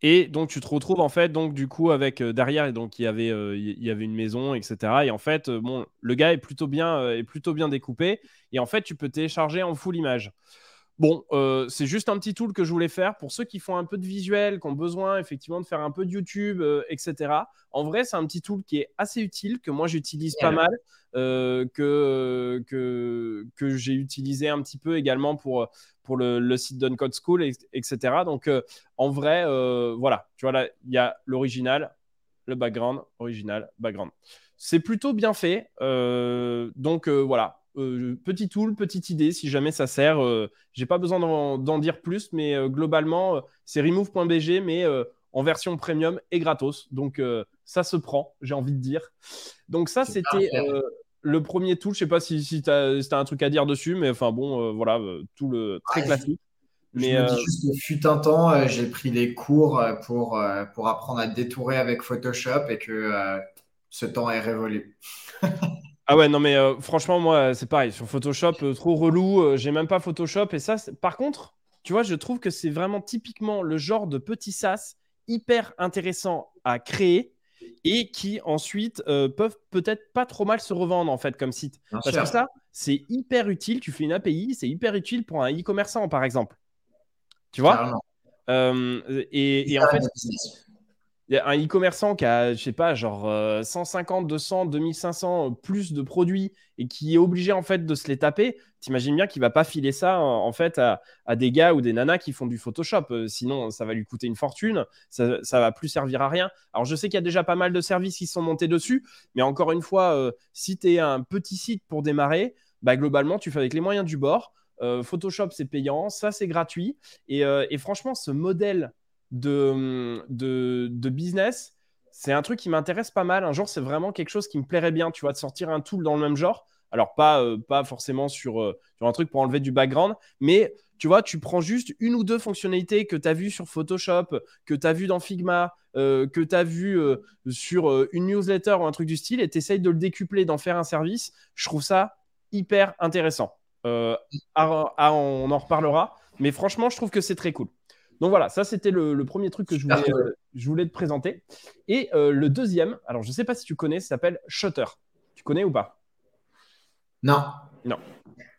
Et donc, tu te retrouves en fait, donc du coup, avec euh, derrière, donc il y avait, euh, y avait une maison, etc. Et en fait, euh, bon, le gars est plutôt bien, est plutôt bien découpé. Et en fait, tu peux télécharger en full image. Bon, c'est juste un petit tool que je voulais faire pour ceux qui font un peu de visuel, qui ont besoin effectivement de faire un peu de YouTube, etc. En vrai, c'est un petit tool qui est assez utile, que moi j'utilise pas mal, que, que, que j'ai utilisé un petit peu également pour, pour le, le site d'Uncode School, etc. Donc, euh, en vrai, euh, voilà, tu vois, là, il y a l'original, le background, original, background. C'est plutôt bien fait. Euh, donc, voilà, petit tool, petite idée, si jamais ça sert. J'ai pas besoin d'en dire plus, mais globalement, c'est remove.bg, mais en version premium et gratos. Donc, ça se prend, j'ai envie de dire. Donc, ça, c'était le premier tool, je sais pas si, si tu as, un truc à dire dessus, mais enfin bon, euh, voilà, euh, tout le très classique. Mais je me dis euh, juste que fut un temps, j'ai pris des cours pour, pour apprendre à détourer avec Photoshop et que ce temps est révolu. [LAUGHS] ah ouais, non mais franchement, moi, c'est pareil. Sur Photoshop, trop relou. j'ai même pas Photoshop. Et ça, par contre, tu vois, je trouve que c'est vraiment typiquement le genre de petit SaaS hyper intéressant à créer et qui ensuite euh, peuvent peut-être pas trop mal se revendre en fait comme site. Parce que ça, c'est hyper utile. Tu fais une API, c'est hyper utile pour un e-commerçant par exemple. Tu vois? Euh, et, en fait, un e-commerçant qui a, je sais pas, genre 150, 200, 2500 plus de produits et qui est obligé en fait de se les taper. T'imagines bien qu'il va pas filer ça en fait à, des gars ou des nanas qui font du Photoshop. Euh, sinon, ça va lui coûter une fortune. Ça, ça va plus servir à rien. Alors, je sais qu'il y a déjà pas mal de services qui sont montés dessus, mais encore une fois, euh, si tu es un petit site pour démarrer, bah, globalement, tu fais avec les moyens du bord. Euh, Photoshop, c'est payant, ça, c'est gratuit. Et franchement, ce modèle de, de, business, c'est un truc qui m'intéresse pas mal. Un jour, c'est vraiment quelque chose qui me plairait bien, tu vois, de sortir un tool dans le même genre. Alors, pas, euh, pas forcément sur, euh, sur, un truc pour enlever du background, mais tu vois, tu prends juste une ou deux fonctionnalités que tu as vues sur Photoshop, que tu as vues dans Figma, euh, que tu as vu sur une newsletter ou un truc du style, et tu essayes de le décupler, d'en faire un service. Je trouve ça hyper intéressant. on en reparlera, mais franchement, je trouve que c'est très cool. Donc voilà, ça c'était le, premier truc que je voulais, euh, je voulais te présenter. Et euh, le deuxième, alors je ne sais pas si tu connais, ça s'appelle Shutter. Tu connais ou pas? Non. Non.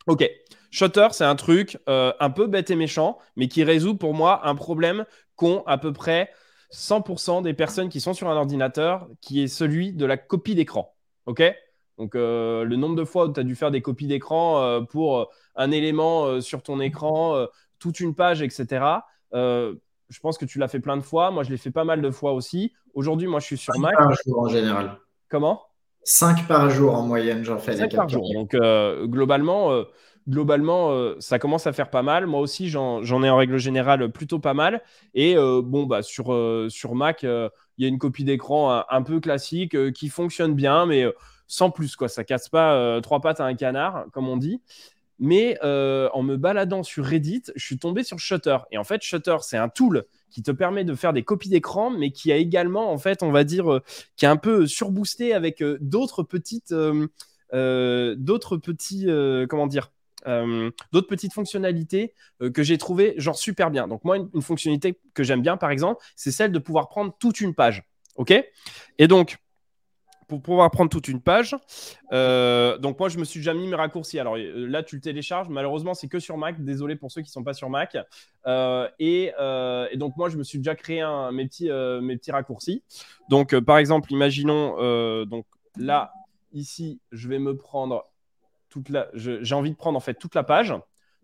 Ok. Shutter, c'est un truc euh, un peu bête et méchant, mais qui résout pour moi un problème qu'ont à peu près 100% des personnes qui sont sur un ordinateur, qui est celui de la copie d'écran. Ok? Donc, le nombre de fois où tu as dû faire des copies d'écran pour un élément sur ton écran, toute une page, etc. Euh, je pense que tu l'as fait plein de fois. Moi, je l'ai fait pas mal de fois aussi. Aujourd'hui, moi, je suis sur Mac. Par jour en général. Comment? 5 par jour en moyenne, j'en fais 5 par jour. Donc, euh, globalement, euh, globalement ça commence à faire pas mal. Moi aussi, j'en ai en règle générale plutôt pas mal. Et bon, bah, sur, sur Mac, il y a une copie d'écran un, peu classique qui fonctionne bien, mais sans plus. Quoi. Ça casse pas trois pattes à un canard, comme on dit. Mais euh, en me baladant sur Reddit, je suis tombé sur Shutter. Et en fait, Shutter, c'est un tool qui te permet de faire des copies d'écran, mais qui a également, en fait, on va dire, euh, qui est un peu surboosté avec euh, d'autres petites, petits, comment dire, d'autres petites fonctionnalités que j'ai trouvé genre super bien. Donc moi, une fonctionnalité que j'aime bien, par exemple, c'est celle de pouvoir prendre toute une page. OK? Et donc, pour pouvoir prendre toute une page. Euh, donc moi, je me suis déjà mis mes raccourcis. Alors euh, là, tu le télécharges. Malheureusement, c'est que sur Mac. Désolé pour ceux qui ne sont pas sur Mac. Euh, et, donc moi, je me suis déjà créé un, mes, petits, mes petits raccourcis. Donc par exemple, imaginons, donc là, ici, je vais me prendre toute la... J'ai envie de prendre en fait toute la page.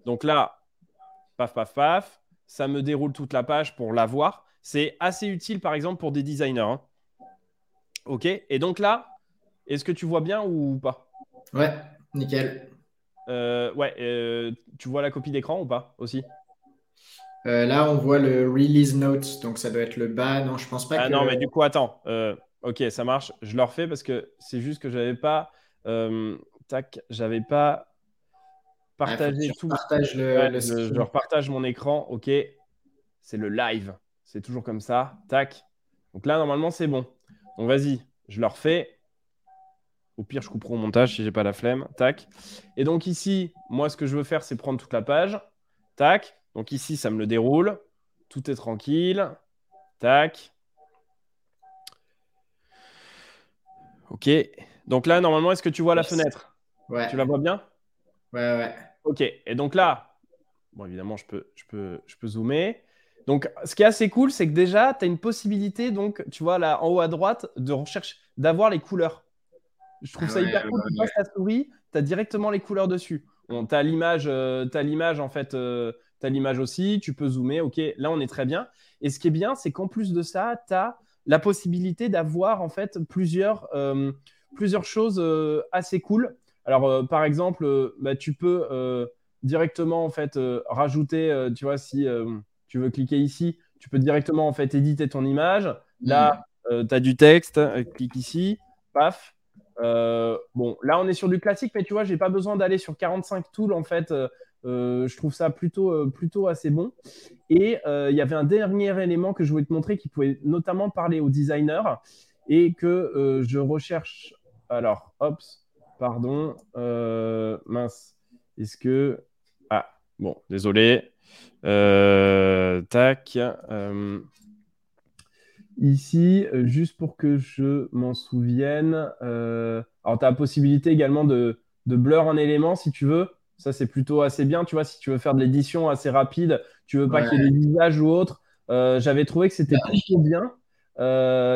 Donc là, paf, paf, paf. Ça me déroule toute la page pour la voir. C'est assez utile, par exemple, pour des designers. Hein. Ok. Et donc là, est-ce que tu vois bien ou pas? Ouais, nickel. Euh, ouais, euh, tu vois la copie d'écran ou pas aussi? Euh, Là, on voit le release note, donc ça doit être le bas. Non, je pense pas ah que. non, mais du coup, attends. Ok, ça marche. Je le refais parce que c'est juste que j'avais pas. Tac, j'avais pas partagé tout. Partage le, je, repartage mon écran. Ok, c'est le live. C'est toujours comme ça. Tac. Donc là, normalement, c'est bon. Donc vas-y, je le refais. Au pire, je couperai au montage si j'ai pas la flemme. Tac. Et donc ici, moi, ce que je veux faire, c'est prendre toute la page. Tac. Donc ici, ça me le déroule. Tout est tranquille. Tac. Ok. Donc là, normalement, est-ce que tu vois la fenêtre? Ouais. Tu la vois bien? Ouais, ouais. Ok. Et donc là, bon, évidemment, je peux, je peux, je peux zoomer. Donc, ce qui est assez cool, c'est que déjà, tu as une possibilité, donc, tu vois, là, en haut à droite, de recherche, d'avoir les couleurs. Je trouve ça hyper cool. Tu passes ta souris, tu as directement les couleurs dessus. Bon, tu as l'image, euh, l'image, en fait, euh, tu as l'image aussi. Tu peux zoomer. OK, là, on est très bien. Et ce qui est bien, c'est qu'en plus de ça, tu as la possibilité d'avoir, en fait, plusieurs, euh, plusieurs choses assez cool. Alors, par exemple, bah, tu peux directement, en fait, rajouter, tu vois, si tu veux cliquer ici, tu peux directement en fait éditer ton image. Là, mm. tu as du texte, clique ici, paf, euh, bon, là, on est sur du classique, mais tu vois, j'ai pas besoin d'aller sur 45 tools en fait. Euh, euh, je trouve ça plutôt, plutôt assez bon. Et il y avait un dernier élément que je voulais te montrer qui pouvait notamment parler aux designers et que je recherche. Alors, hop, pardon, mince. Est-ce que. Ah, bon, désolé. Tac. Ici, euh, juste pour que je m'en souvienne, euh, alors tu as la possibilité également de, blur un élément si tu veux. Ça, c'est plutôt assez bien. Tu vois, si tu veux faire de l'édition assez rapide, tu veux pas qu'il y ait des visages ou autre. Euh, j'avais trouvé que c'était plutôt bien.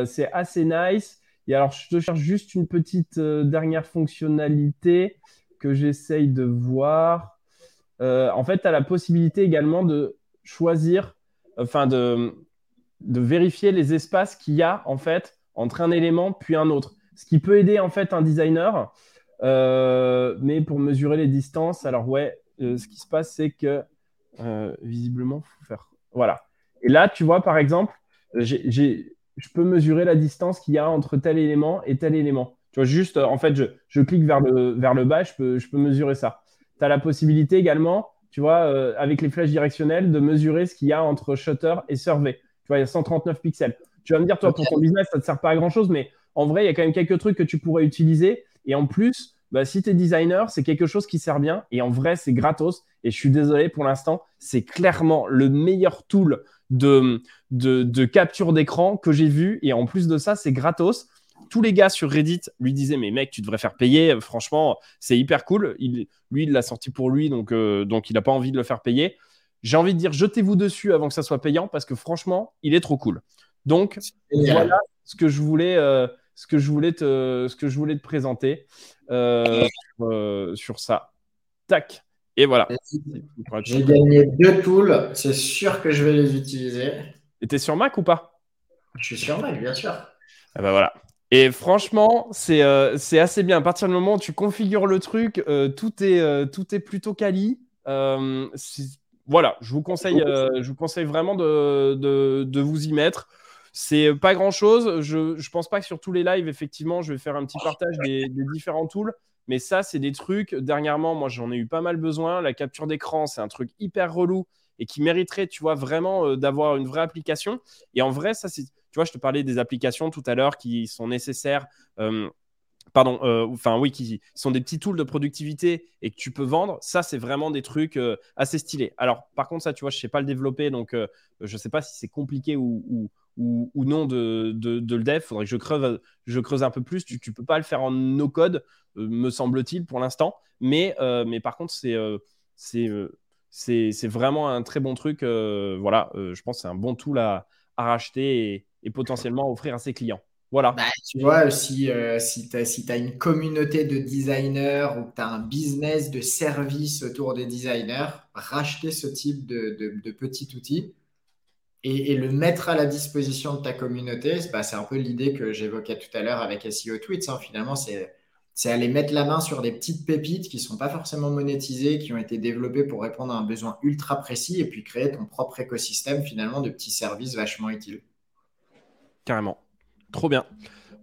c'est assez nice. Et alors, je te cherche juste une petite dernière fonctionnalité que j'essaye de voir. En fait, tu as la possibilité également de choisir, enfin de, de vérifier les espaces qu'il y a en fait entre un élément puis un autre. Ce qui peut aider en fait un designer, euh, mais pour mesurer les distances, alors ouais, euh, ce qui se passe c'est que euh, visiblement faut faire voilà. Et là tu vois par exemple, je peux mesurer la distance qu'il y a entre tel élément et tel élément. Tu vois juste en fait je, clique vers le, vers le bas, je peux, je peux mesurer ça. Tu as la possibilité également, tu vois, avec les flèches directionnelles, de mesurer ce qu'il y a entre shutter et survey. Tu vois, il y a 139 pixels. Tu vas me dire, toi, pour ton business, ça ne te sert pas à grand chose, mais en vrai, il y a quand même quelques trucs que tu pourrais utiliser. Et en plus, bah, si tu es designer, c'est quelque chose qui sert bien. Et en vrai, c'est gratos. Et je suis désolé pour l'instant, c'est clairement le meilleur tool de, de, capture d'écran que j'ai vu. Et en plus de ça, c'est gratos. Tous les gars sur Reddit lui disaient Mais mec, tu devrais faire payer. Franchement, c'est hyper cool. Il, lui, il l'a sorti pour lui, donc, euh, donc il n'a pas envie de le faire payer. J'ai envie de dire, jetez-vous dessus avant que ça soit payant parce que franchement, il est trop cool. Donc, voilà ce que je voulais, euh, ce que je voulais te, ce que je voulais te présenter euh, sur, ça. Tac. Et voilà. J'ai gagné deux tools. C'est sûr que je vais les utiliser. Et tu es sur Mac ou pas? Je suis sur Mac, bien sûr. Ah bah voilà. Et franchement, c'est assez bien. À partir du moment où tu configures le truc, tout, est, tout est plutôt quali voilà, je vous conseille, euh, je vous conseille vraiment de, vous y mettre. C'est pas grand chose. Je ne pense pas que sur tous les lives, effectivement, je vais faire un petit partage des, différents tools. Mais ça, c'est des trucs. Dernièrement, moi, j'en ai eu pas mal besoin. La capture d'écran, c'est un truc hyper relou et qui mériterait, tu vois, vraiment euh, d'avoir une vraie application. Et en vrai, ça, c'est, tu vois, je te parlais des applications tout à l'heure qui sont nécessaires. Euh, pardon, euh, enfin oui, qui sont des petits tools de productivité et que tu peux vendre, ça c'est vraiment des trucs assez stylés. Alors par contre, ça, tu vois, je sais pas le développer, donc euh, je sais pas si c'est compliqué ou, ou, non de, de, le dev. Faudrait que je creuse, je creuse un peu plus. Tu ne peux pas le faire en no-code, me semble-t-il, pour l'instant. Mais, mais par contre, c'est c'est vraiment un très bon truc. voilà, je pense que c'est un bon tool à, à racheter et, et potentiellement offrir à ses clients. Voilà. Bah, tu vois, si, euh, si tu as, une communauté de designers ou que tu as un business de service autour des designers, racheter ce type de, de, petit outil et, le mettre à la disposition de ta communauté, bah, c'est un peu l'idée que j'évoquais tout à l'heure avec SEO Tweets. Hein. Finalement, c'est aller mettre la main sur des petites pépites qui ne sont pas forcément monétisées, qui ont été développées pour répondre à un besoin ultra précis et puis créer ton propre écosystème finalement de petits services vachement utiles. Carrément Trop bien.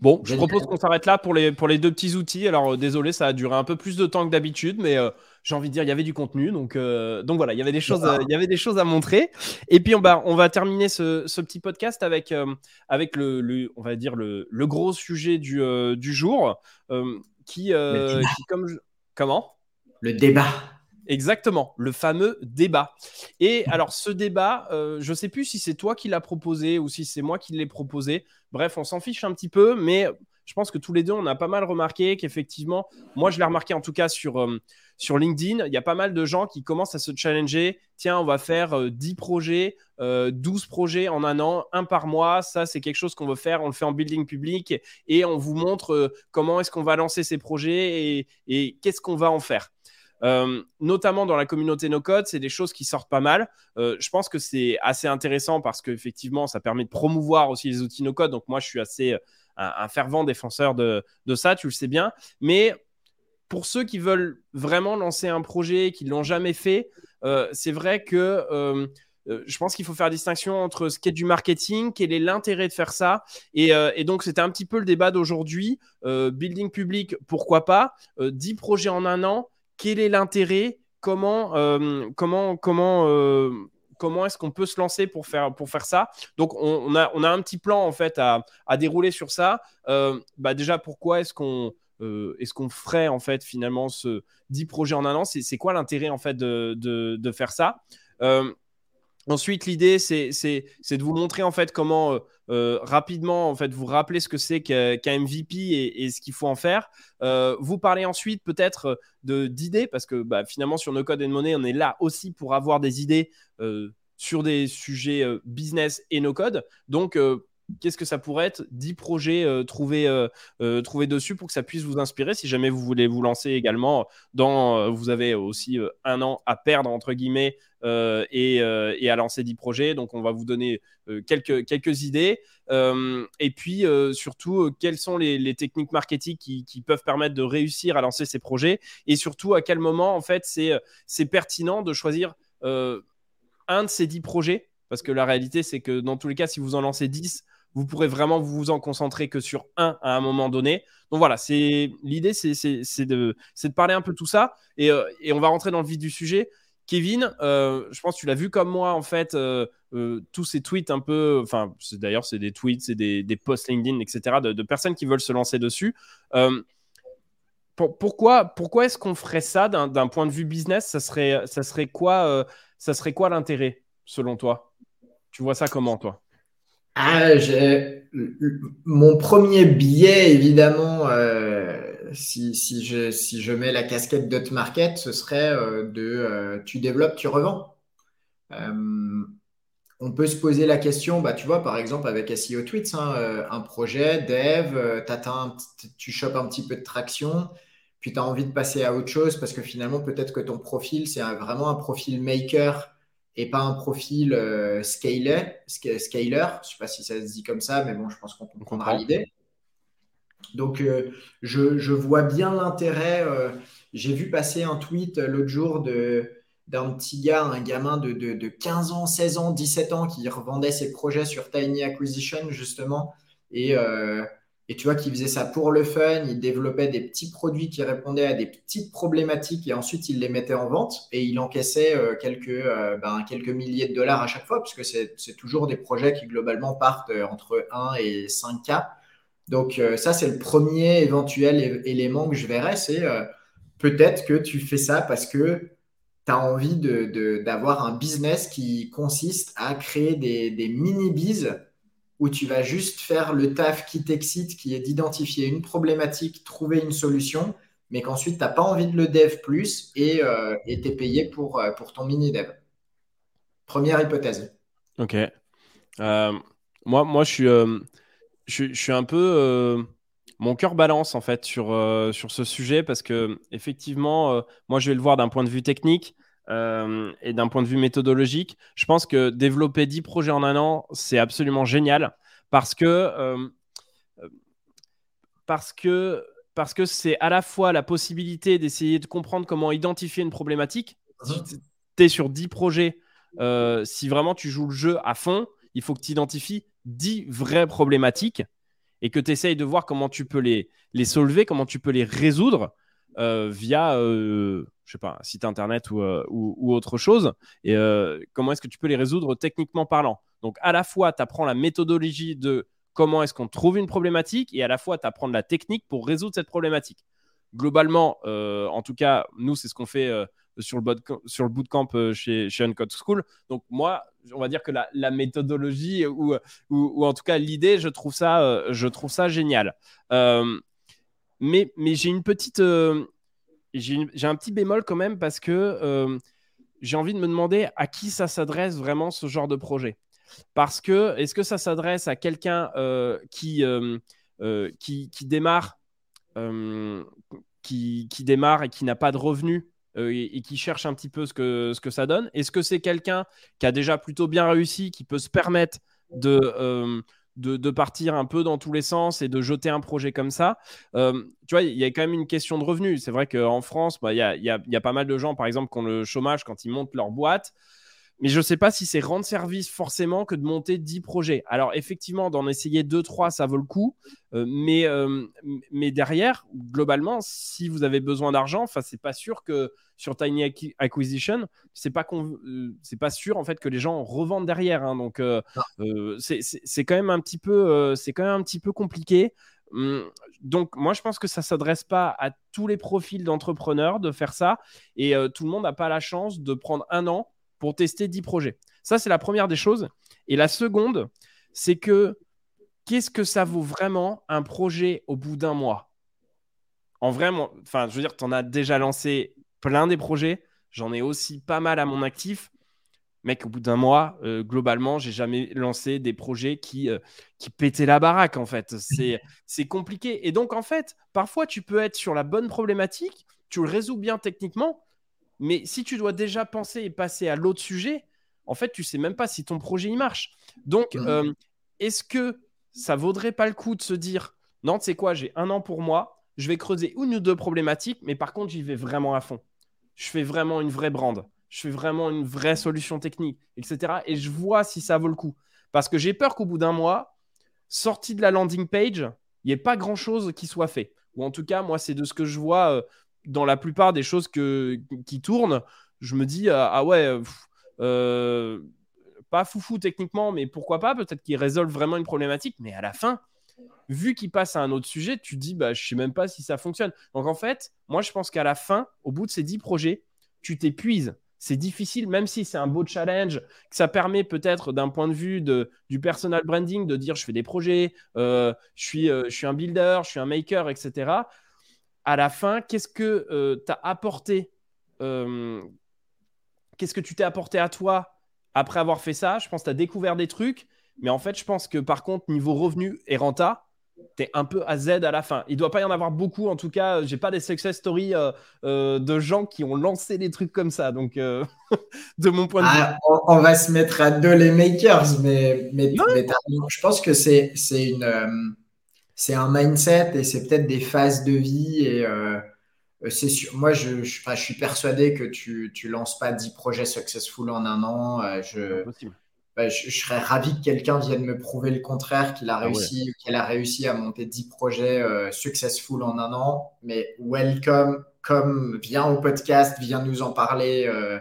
Bon, je propose qu'on s'arrête là pour les, pour les deux petits outils. Alors, désolé, ça a duré un peu plus de temps que d'habitude, mais j'ai envie de dire, il y avait du contenu. Donc, donc voilà, il y avait des choses, il y avait des choses à montrer. Et puis, on va, on va terminer ce, ce petit podcast avec, avec le, on va dire, le, le gros sujet du, du jour qui, qui comme. Comment? Le débat. Exactement, le fameux débat. Et alors, ce débat, euh, je ne sais plus si c'est toi qui l'as proposé ou si c'est moi qui l'ai proposé. Bref, on s'en fiche un petit peu, mais je pense que tous les deux, on a pas mal remarqué qu'effectivement, moi, je l'ai remarqué en tout cas sur, euh, LinkedIn, il y a pas mal de gens qui commencent à se challenger. Tiens, on va faire 10 euh, projets, 12 projets en un an, un par mois. Ça, c'est quelque chose qu'on veut faire. On le fait en building public et on vous montre comment est-ce qu'on va lancer ces projets et, qu'est-ce qu'on va en faire. Euh, notamment dans la communauté no code, c'est des choses qui sortent pas mal. Euh, je pense que c'est assez intéressant parce qu'effectivement, ça permet de promouvoir aussi les outils no code. Donc moi, je suis assez euh, un, fervent défenseur de, ça, tu le sais bien. Mais pour ceux qui veulent vraiment lancer un projet, qui ne l'ont jamais fait, c'est vrai que je pense qu'il faut faire distinction entre ce qui est du marketing, quel est l'intérêt de faire ça. Et, et donc, c'était un petit peu le débat d'aujourd'hui. building public, pourquoi pas 10 projets en un an, quel est l'intérêt? Comment, euh, comment, comment, euh, comment est-ce qu'on peut se lancer pour faire, ça. Donc, on, a, un petit plan en fait à, dérouler sur ça. Euh, bah déjà, pourquoi est-ce qu'on est-ce qu'on ferait en fait finalement ce 10 projets en un an? C'est quoi l'intérêt en fait de, de, faire ça? Ensuite, l'idée, c'est de vous montrer en fait comment euh, rapidement en fait vous rappeler ce que c'est qu'un MVP et, ce qu'il faut en faire. Euh, vous parlez ensuite peut-être d'idées parce que bah, finalement sur No Code et Money, on est là aussi pour avoir des idées euh, sur des sujets business et no code. Donc qu'est-ce que ça pourrait être 10 projets euh, euh, euh, trouvés, dessus pour que ça puisse vous inspirer si jamais vous voulez vous lancer également dans vous avez aussi un an à perdre entre guillemets et, à lancer 10 projets. Donc on va vous donner quelques, quelques idées. Et puis surtout quelles sont les, techniques marketing qui, qui, peuvent permettre de réussir à lancer ces projets? Et surtout à quel moment en fait c'est pertinent de choisir un de ces 10 projets? Parce que la réalité c'est que dans tous les cas si vous en lancez 10 vous pourrez vraiment vous en concentrer que sur un à un moment donné. Donc voilà, c'est l'idée, c'est de, de, parler un peu tout ça et, euh, et, on va rentrer dans le vif du sujet. Kevin, euh, je pense que tu l'as vu comme moi en fait, euh, tous ces tweets un peu, enfin d'ailleurs c'est des tweets, c'est des, des, posts LinkedIn, etc. De, personnes qui veulent se lancer dessus. pourquoi pourquoi est-ce qu'on ferait ça d'un point de vue business? Ça serait, ça serait quoi, ça serait quoi l'intérêt selon toi? Tu vois ça comment toi? Ah, mon premier billet, évidemment, euh, si, je, mets la casquette dot market, ce serait euh, de euh, tu développes, tu revends. on peut se poser la question, bah, tu vois, par exemple, avec SEO Tweets, hein, un projet, dev, tu chopes un petit peu de traction, puis tu as envie de passer à autre chose parce que finalement, peut-être que ton profil, c'est vraiment un profil maker et pas un profil euh, scaler, scaler. Je ne sais pas si ça se dit comme ça, mais bon, je pense qu'on comprendra l'idée. Donc, euh, je, vois bien l'intérêt. Euh, j'ai vu passer un tweet l'autre jour d'un petit gars, un gamin de, de, 15 ans, 16 ans, 17 ans qui revendait ses projets sur Tiny Acquisition, justement. Et et tu vois qu'il faisait ça pour le fun, il développait des petits produits qui répondaient à des petites problématiques et ensuite il les mettait en vente et il encaissait euh, quelques, euh, ben, quelques milliers de dollars à chaque fois, puisque c'est toujours des projets qui globalement partent euh, entre 1 et 5K. Donc ça, c'est le premier éventuel élément que je verrais, c'est peut-être que tu fais ça parce que tu as envie d'avoir un business qui consiste à créer des, des mini-bises où tu vas juste faire le taf qui t'excite, qui est d'identifier une problématique, trouver une solution, mais qu'ensuite, tu n'as pas envie de le dev plus et euh, tu es payé pour, euh, pour ton mini-dev. Première hypothèse. Ok. Euh, moi, moi je, suis, je, suis un peu. mon cœur balance en fait sur, sur ce sujet parce que, effectivement, moi, je vais le voir d'un point de vue technique. Euh, et d'un point de vue méthodologique, je pense que développer 10 projets en un an, c'est absolument génial parce que euh, parce que parce que c'est à la fois la possibilité d'essayer de comprendre comment identifier une problématique. Si mhm. tu es sur 10 projets, euh, si vraiment tu joues le jeu à fond, il faut que tu identifies 10 vraies problématiques. et que tu essayes de voir comment tu peux les, les solver, comment tu peux les résoudre via, euh, je sais pas, un site internet ou, euh, ou, autre chose, et comment est-ce que tu peux les résoudre techniquement parlant? Donc à la fois, tu apprends la méthodologie de comment est-ce qu'on trouve une problématique, et à la fois, tu apprends la technique pour résoudre cette problématique. Globalement, en tout cas, nous, c'est ce qu'on fait sur le, sur le bootcamp chez, chez Uncode School. Donc moi, on va dire que la, méthodologie ou, ou, en tout cas l'idée, je je trouve ça génial. Mais j'ai une petite, j'ai un petit bémol quand même parce que j'ai envie de me demander à qui ça s'adresse vraiment ce genre de projet. Parce que est-ce que ça s'adresse à quelqu'un qui, qui, qui démarre qui, qui, démarre et qui n'a pas de revenus euh, et, qui cherche un petit peu ce que, ce que ça donne? Est-ce que c'est quelqu'un qui a déjà plutôt bien réussi, qui peut se permettre de, de, partir un peu dans tous les sens et de jeter un projet comme ça euh, Tu vois, il y a quand même une question de revenus. C'est vrai qu'en France, bah, il y, a, y, a, pas mal de gens, par exemple, qui ont le chômage quand ils montent leur boîte. Mais je ne sais pas si c'est rendre service forcément que de monter 10 projets. Alors effectivement, d'en essayer 2-3, ça vaut le coup. mais, mais derrière, globalement, si vous avez besoin d'argent, c'est pas sûr que sur Tiny Acquisition, c'est pas euh, c'est pas sûr en fait que les gens revendent derrière. Hein. donc euh, euh, c'est quand même un petit peu c'est quand même un petit peu compliqué. Hum, donc moi je pense que ça s'adresse pas à tous les profils d'entrepreneurs de faire ça et tout le monde n'a pas la chance de prendre un an pour tester 10 projets. Ça c'est la première des choses. Et la seconde, c'est que qu'est-ce que ça vaut vraiment un projet au bout d'un mois? En vrai, enfin, je veux dire, tu en as déjà lancé plein des projets. J'en ai aussi pas mal à mon actif. Mec, au bout d'un mois, euh, globalement, j'ai jamais lancé des projets qui, euh, qui pétaient la baraque, en fait. C'est compliqué. Et donc, en fait, parfois, tu peux être sur la bonne problématique, tu le résous bien techniquement, mais si tu dois déjà penser et passer à l'autre sujet, en fait, tu sais même pas si ton projet il marche. Donc, mmh. euh, est-ce que ça vaudrait pas le coup de se dire, non, tu sais quoi, j'ai un an pour moi, je vais creuser une ou deux problématiques, mais par contre, j'y vais vraiment à fond je fais vraiment une vraie brand, je fais vraiment une vraie solution technique, etc. Et je vois si ça vaut le coup. Parce que j'ai peur qu'au bout d'un mois, sorti de la landing page, il n'y ait pas grand-chose qui soit fait. Ou en tout cas, moi, c'est de ce que je vois euh, dans la plupart des choses que, qui tournent. Je me dis, euh, ah ouais, euh, pas foufou techniquement, mais pourquoi pas Peut-être qu'ils résolvent vraiment une problématique, mais à la fin, vu qu'il passe à un autre sujet, tu dis, bah, je sais même pas si ça fonctionne. Donc en fait, moi, je pense qu'à la fin, au bout de ces 10 projets, tu t'épuises. C'est difficile, même si c'est un beau challenge, que ça permet peut-être d'un point de vue de, du personal branding de dire je fais des projets, euh, je, suis, euh, je suis un builder, je suis un maker, etc. À la fin, qu'est-ce que euh, tu as apporté Qu'est-ce que tu t'es apporté à toi après avoir fait ça? Je pense que tu as découvert des trucs mais en fait, je pense que par contre, niveau revenu et renta, tu es un peu à Z à la fin. Il doit pas y en avoir beaucoup. En tout cas, j'ai pas des success stories euh, euh, de gens qui ont lancé des trucs comme ça. Donc, euh, [LAUGHS] de mon point de vue. Ah, on, va se mettre à deux les makers, mais, mais, je pense que c'est une. C'est un mindset et c'est peut-être des phases de vie et c'est sûr. Moi, je, je, je, suis persuadé que tu ne lances pas 10 projets successful en un an. Je, bah, je, serais ravi que quelqu'un vienne me prouver le contraire, qu'il a, ah réussi, qu'elle a réussi à monter 10 projets euh, successful en un an. Mais welcome, comme viens au podcast, viens nous en parler, euh,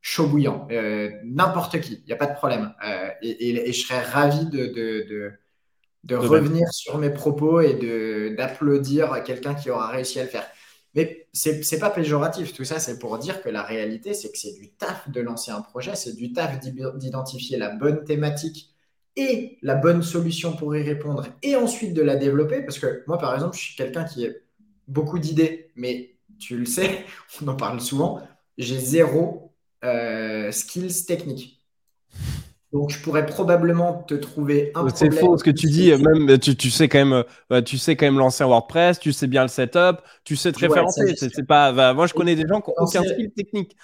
chaud bouillant, euh, n'importe qui, il n'y a pas de problème. Et, je serais ravi de, de, de, de revenir sur mes propos et d'applaudir à quelqu'un qui aura réussi à le faire. Mais c'est n'est pas péjoratif, tout ça, c'est pour dire que la réalité, c'est que c'est du taf de lancer un projet, c'est du taf d'identifier la bonne thématique et la bonne solution pour y répondre, et ensuite de la développer. Parce que moi, par exemple, je suis quelqu'un qui a beaucoup d'idées, mais tu le sais, [LAUGHS] on en parle souvent, j'ai zéro euh, skills techniques. Donc, je pourrais probablement te trouver un C'est faux ce que tu dis. Même, tu, sais quand même, euh, tu sais quand même lancer un WordPress, tu sais bien le setup, tu sais te référencer. c'est pas, bah, moi, je connais des gens qui n'ont aucun skill technique.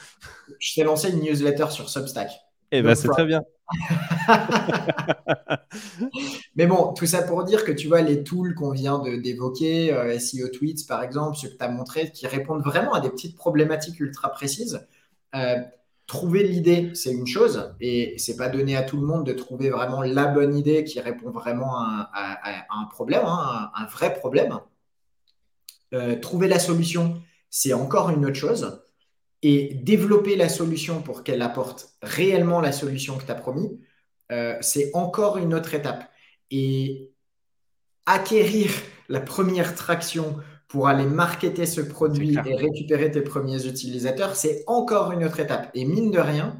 Je t'ai lancé une newsletter sur Substack. Eh ben, c'est très bien. [LAUGHS] [LAUGHS] Mais bon, tout ça pour dire que tu vois, les tools qu'on vient d'évoquer, euh, SEO Tweets par exemple, ceux que tu as montré, qui répondent vraiment à des petites problématiques ultra précises. Euh, trouver l'idée, c'est une chose, et c'est pas donné à tout le monde de trouver vraiment la bonne idée qui répond vraiment à, un problème, hein, un, vrai problème. Euh, trouver la solution, c'est encore une autre chose. Et développer la solution pour qu'elle apporte réellement la solution que tu as promis, euh, c'est encore une autre étape. Et acquérir la première traction pour aller marketer ce produit et récupérer tes premiers utilisateurs, c'est encore une autre étape. Et mine de rien,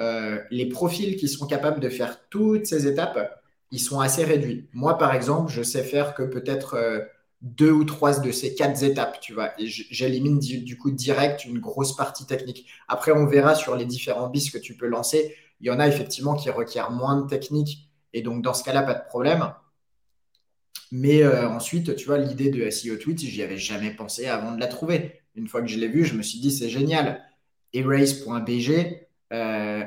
euh, les profils qui sont capables de faire toutes ces étapes, ils sont assez réduits. Moi, par exemple, je sais faire que peut-être euh, deux ou trois de ces quatre étapes, tu vois, et j'élimine du, coup direct une grosse partie technique. Après, on verra sur les différents bis que tu peux lancer. Il y en a effectivement qui requièrent moins de technique, et donc dans ce cas-là, pas de problème. Mais euh, ensuite, tu vois, l'idée de SEO Tweet, j'y avais jamais pensé avant de la trouver. Une fois que je l'ai vue, je me suis dit, c'est génial. Erase.bg, euh,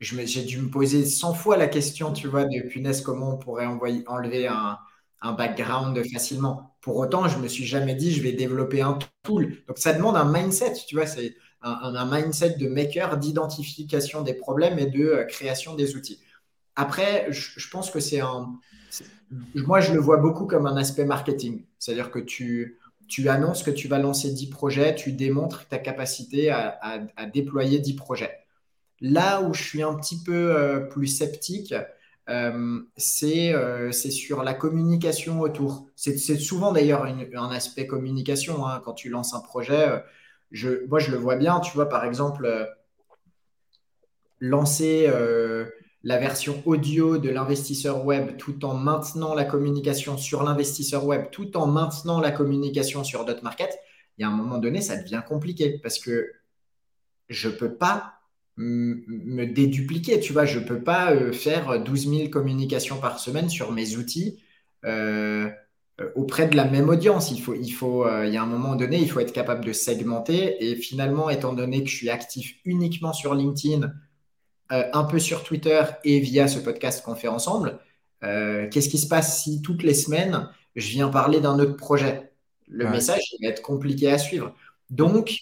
j'ai dû me poser 100 fois la question, tu vois, de punaise, comment on pourrait envoyer, enlever un, un background facilement. Pour autant, je me suis jamais dit, je vais développer un tool. Donc, ça demande un mindset, tu vois, c'est un, un, mindset de maker, d'identification des problèmes et de euh, création des outils. Après, je pense que c'est un moi, je le vois beaucoup comme un aspect marketing. C'est-à-dire que tu, tu annonces que tu vas lancer 10 projets, tu démontres ta capacité à, déployer 10 projets. Là où je suis un petit peu euh, plus sceptique, euh, euh, c'est sur la communication autour. C'est souvent d'ailleurs un aspect communication. Hein. quand tu lances un projet, je, moi je le vois bien. Tu vois, par exemple, lancer la version audio de l'investisseur web tout en maintenant la communication sur l'investisseur web, tout en maintenant la communication sur Dotmarket, il y a un moment donné, ça devient compliqué parce que je ne peux pas me dédupliquer, tu vois, je ne peux pas euh, faire 12 000 communications par semaine sur mes outils euh, euh, auprès de la même audience. Il il y a un moment donné, il faut être capable de segmenter et finalement, étant donné que je suis actif uniquement sur LinkedIn, euh, un peu sur Twitter et via ce podcast qu'on fait ensemble. Euh, qu'est-ce qui se passe si toutes les semaines, je viens parler d'un autre projet? Le message va être compliqué à suivre. Donc,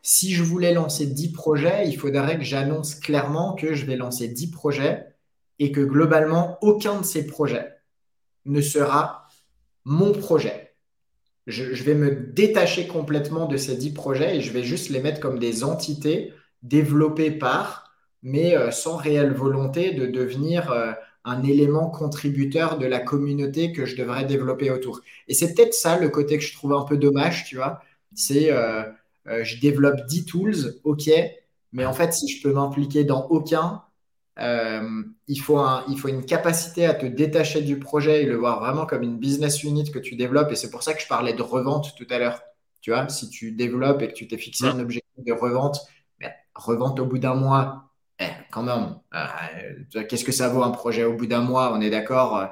si je voulais lancer 10 projets, il faudrait que j'annonce clairement que je vais lancer 10 projets et que globalement, aucun de ces projets ne sera mon projet. Je, je, vais me détacher complètement de ces 10 projets et je vais juste les mettre comme des entités développées par mais euh, sans réelle volonté de devenir euh, un élément contributeur de la communauté que je devrais développer autour. Et c'est peut-être ça le côté que je trouve un peu dommage, tu vois. C'est euh, je développe 10 tools, ok, mais en fait, si je peux m'impliquer dans aucun, il, faut il faut une capacité à te détacher du projet et le voir vraiment comme une business unit que tu développes. Et c'est pour ça que je parlais de revente tout à l'heure. Tu vois, si tu développes et que tu t'es fixé un objectif de revente, ben, revente au bout d'un mois, eh, quand même, euh, qu'est-ce que ça vaut un projet au bout d'un mois On est d'accord, euh,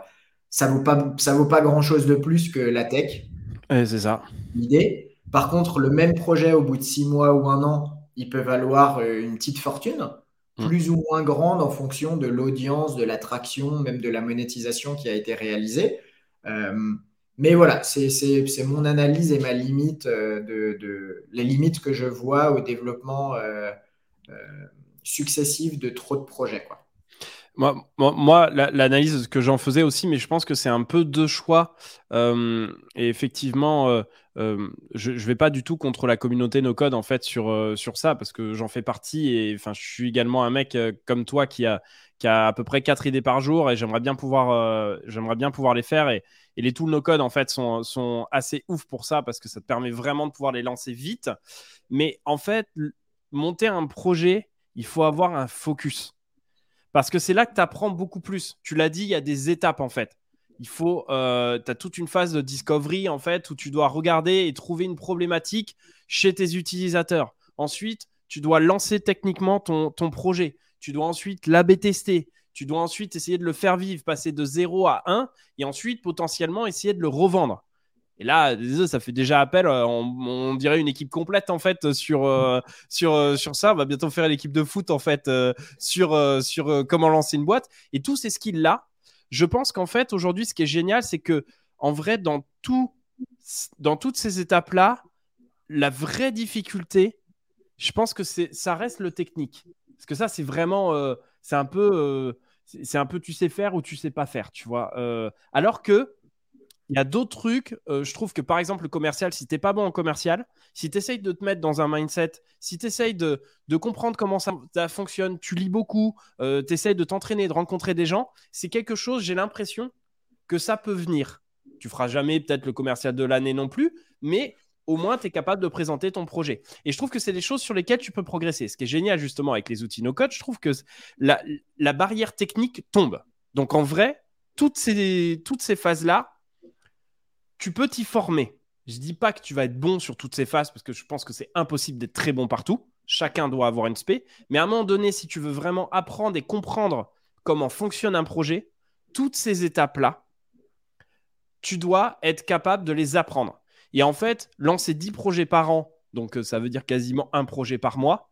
ça vaut pas, ça vaut pas grand-chose de plus que la tech. c'est ça. L'idée. Par contre, le même projet au bout de six mois ou un an, il peut valoir euh, une petite fortune, mm. plus ou moins grande en fonction de l'audience, de l'attraction, même de la monétisation qui a été réalisée. mais voilà, c'est mon analyse et ma limite de, de, les limites que je vois au développement successives de trop de projets. Quoi. Moi, moi, l'analyse que j'en faisais aussi, mais je pense que c'est un peu deux choix. Euh, et effectivement, euh, euh, je ne vais pas du tout contre la communauté no code en fait sur, sur ça parce que j'en fais partie et je suis également un mec comme toi qui a, qui a à peu près quatre idées par jour et j'aimerais bien pouvoir bien pouvoir les faire et, et les tools no code en fait sont, sont assez ouf pour ça parce que ça te permet vraiment de pouvoir les lancer vite. Mais en fait, monter un projet il faut avoir un focus. Parce que c'est là que tu apprends beaucoup plus. Tu l'as dit, il y a des étapes en fait. Il faut, euh, tu as toute une phase de discovery en fait où tu dois regarder et trouver une problématique chez tes utilisateurs. Ensuite, tu dois lancer techniquement ton, ton projet. Tu dois ensuite l'AB tester. Tu dois ensuite essayer de le faire vivre, passer de 0 à 1 et ensuite potentiellement essayer de le revendre. Et là, ça fait déjà appel. Euh, on, dirait une équipe complète en fait sur euh, sur euh, sur ça. On va bientôt faire l'équipe de foot en fait sur sur comment lancer une boîte et tous ces skills là. Je pense qu'en fait aujourd'hui, ce qui est génial, c'est que en vrai, dans tout dans toutes ces étapes là, la vraie difficulté, je pense que ça reste le technique. Parce que ça, c'est vraiment, c'est un peu, c'est un peu tu sais faire ou tu sais pas faire, tu vois. Alors que il y a d'autres trucs. je trouve que par exemple, le commercial, si t'es pas bon en commercial, si tu essayes de te mettre dans un mindset, si tu essayes de, comprendre comment ça, fonctionne, tu lis beaucoup, tu essayes de t'entraîner, de rencontrer des gens, c'est quelque chose, j'ai l'impression que ça peut venir. Tu feras jamais peut-être le commercial de l'année non plus, mais au moins tu es capable de présenter ton projet. Et je trouve que c'est des choses sur lesquelles tu peux progresser. Ce qui est génial justement avec les outils no-code, je trouve que la, barrière technique tombe. Donc en vrai, toutes ces phases-là, tu peux t'y former. Je dis pas que tu vas être bon sur toutes ces phases parce que je pense que c'est impossible d'être très bon partout. Chacun doit avoir une spé. Mais à un moment donné, si tu veux vraiment apprendre et comprendre comment fonctionne un projet, toutes ces étapes-là, tu dois être capable de les apprendre. Et en fait, lancer 10 projets par an, donc euh, ça veut dire quasiment un projet par mois,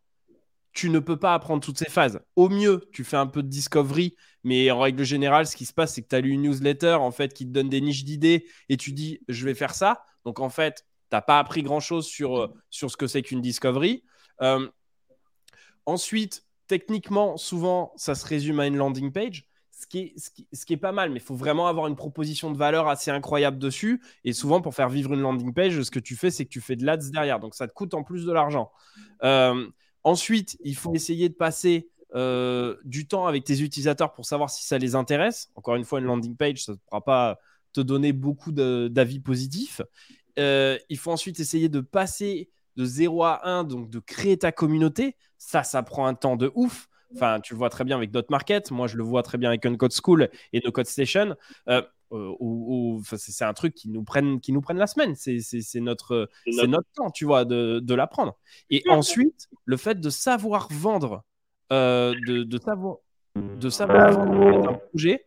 tu ne peux pas apprendre toutes ces phases. Au mieux, tu fais un peu de discovery, mais en règle générale, ce qui se passe, c'est que tu as lu une newsletter en fait qui te donne des niches d'idées et tu dis je vais faire ça. Donc en fait, tu n'as pas appris grand-chose sur, euh, sur ce que c'est qu'une discovery. Euh, ensuite, techniquement, souvent, ça se résume à une landing page ce qui, est, ce, qui, est, pas mal, mais il faut vraiment avoir une proposition de valeur assez incroyable dessus. Et souvent, pour faire vivre une landing page, ce que tu fais, c'est que tu fais de l'ads derrière. Donc, ça te coûte en plus de l'argent. Euh, ensuite, il faut essayer de passer euh, du temps avec tes utilisateurs pour savoir si ça les intéresse. Encore une fois, une landing page, ça ne pourra pas te donner beaucoup d'avis positifs. Euh, il faut ensuite essayer de passer de 0 à 1, donc de créer ta communauté. Ça, ça prend un temps de ouf. Enfin, tu le vois très bien avec Market. Moi, je le vois très bien avec Uncode School et No Code Station. Euh c'est un truc qui nous prennent, qui nous prennent la semaine. C'est notre, c'est notre temps, tu vois, de, de l'apprendre. Et ensuite, le fait de savoir vendre, euh, de, de, savoir, de savoir vendre un projet,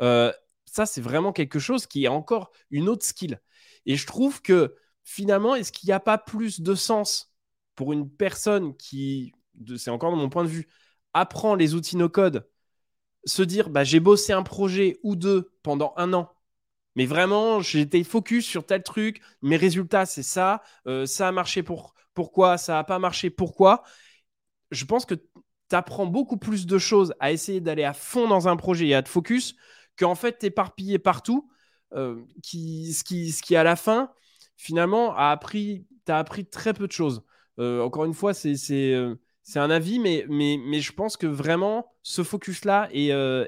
euh, ça, c'est vraiment quelque chose qui est encore une autre skill. Et je trouve que finalement, est-ce qu'il n'y a pas plus de sens pour une personne qui, c'est encore de mon point de vue, apprend les outils no-code, se dire bah, j'ai bossé un projet ou deux pendant un an, mais vraiment j'étais focus sur tel truc, mes résultats c'est ça, euh, ça a marché pour pourquoi, ça n'a pas marché pourquoi. Je pense que tu apprends beaucoup plus de choses à essayer d'aller à fond dans un projet et à te focus qu'en fait t'éparpiller partout, euh, qui, ce, qui, ce qui à la fin finalement a appris, appris très peu de choses. Euh, encore une fois, c'est c'est un avis, mais, mais, mais je pense que vraiment, ce focus-là est, euh,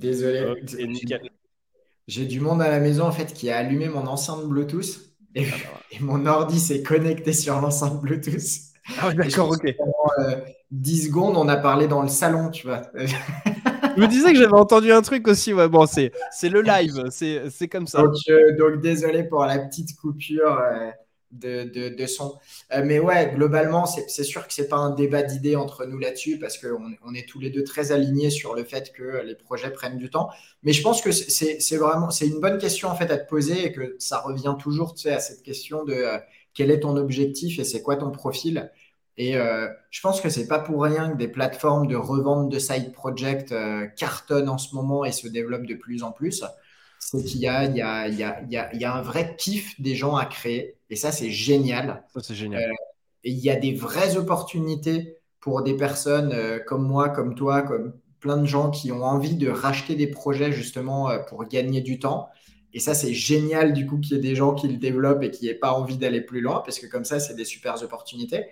Désolé. Euh, j'ai du monde à la maison en fait qui a allumé mon enceinte Bluetooth et, ah bah mon ordi s'est connecté sur l'enceinte Bluetooth. Ah d'accord, ok. Pendant 10 euh, secondes, on a parlé dans le salon, tu vois. [LAUGHS] Je me disais que j'avais entendu un truc aussi. Ouais, bon, c'est, c'est le live, c'est, c'est comme ça. Donc, donc, désolé pour la petite coupure de, de, son. Euh, mais ouais, globalement, c'est sûr que c'est pas un débat d'idées entre nous là-dessus parce qu'on on est tous les deux très alignés sur le fait que les projets prennent du temps. Mais je pense que c'est vraiment c'est une bonne question en fait à te poser et que ça revient toujours à cette question de euh, quel est ton objectif et c'est quoi ton profil? Et euh, je pense que c'est pas pour rien que des plateformes de revente de side project cartonnent en ce moment et se développent de plus en plus c'est qu'il y y, y y a un vrai kiff des gens à créer. Et ça, c'est génial. Ça, c'est génial. Euh, et il y a des vraies opportunités pour des personnes euh, comme moi, comme toi, comme plein de gens qui ont envie de racheter des projets justement euh, pour gagner du temps. Et ça, c'est génial du coup qu'il y ait des gens qui le développent et qui n'aient pas envie d'aller plus loin, parce que comme ça, c'est des super opportunités.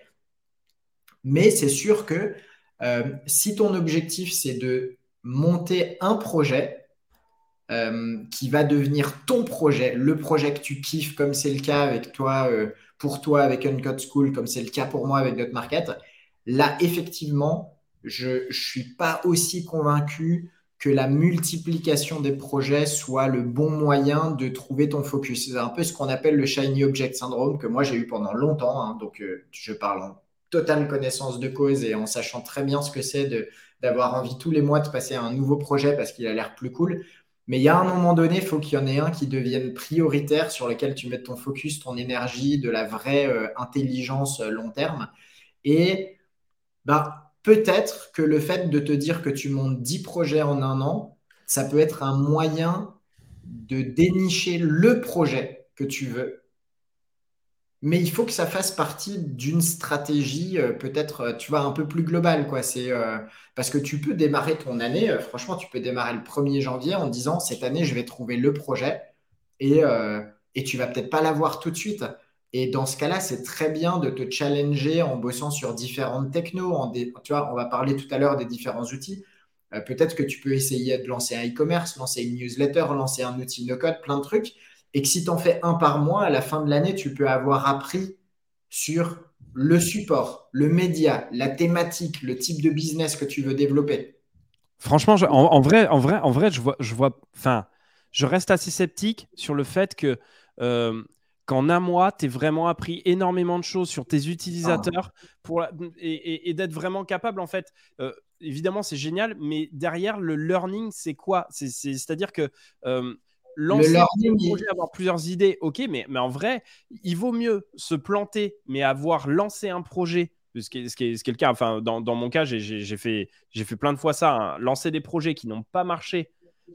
Mais c'est sûr que si ton objectif, c'est de monter un projet, euh, qui va devenir ton projet, le projet que tu kiffes, comme c'est le cas avec toi, euh, pour toi avec Uncode School, comme c'est le cas pour moi avec Market, là, effectivement, je ne suis pas aussi convaincu que la multiplication des projets soit le bon moyen de trouver ton focus. C'est un peu ce qu'on appelle le Shiny Object Syndrome que moi j'ai eu pendant longtemps. Hein. donc euh, je parle en totale connaissance de cause et en sachant très bien ce que c'est d'avoir envie tous les mois de passer à un nouveau projet parce qu'il a l'air plus cool. Mais il y a un moment donné, il faut qu'il y en ait un qui devienne prioritaire, sur lequel tu mettes ton focus, ton énergie, de la vraie euh, intelligence euh, long terme. Et bah, peut-être que le fait de te dire que tu montes 10 projets en un an, ça peut être un moyen de dénicher le projet que tu veux mais il faut que ça fasse partie d'une stratégie euh, peut-être, euh, tu vois, un peu plus globale, quoi. C'est euh, parce que tu peux démarrer ton année, franchement, tu peux démarrer le 1er janvier en disant cette année, je vais trouver le projet et, et tu vas peut-être pas l'avoir tout de suite. Et dans ce cas-là, c'est très bien de te challenger en bossant sur différentes technos. En tu vois, on va parler tout à l'heure des différents outils. peut-être que tu peux essayer de lancer un e-commerce, lancer une newsletter, lancer un outil no-code, plein de trucs et que si tu en fais un par mois, à la fin de l'année, tu peux avoir appris sur le support, le média, la thématique, le type de business que tu veux développer. Franchement, en, vrai, en vrai, en vrai, je vois, je vois, enfin, je reste assez sceptique sur le fait que euh, qu'en un mois, tu aies vraiment appris énormément de choses sur tes utilisateurs ah. pour et, d'être vraiment capable, en fait. Euh, évidemment, c'est génial, mais derrière, le learning, c'est quoi? C'est-à-dire que euh, lancer un projet, avoir plusieurs idées, ok, mais, mais en vrai, il vaut mieux se planter, mais avoir lancé un projet, ce qui est, ce qui est, ce qui est le cas. Enfin, dans, dans mon cas, j'ai fait, fait plein de fois ça, hein, lancer des projets qui n'ont pas marché,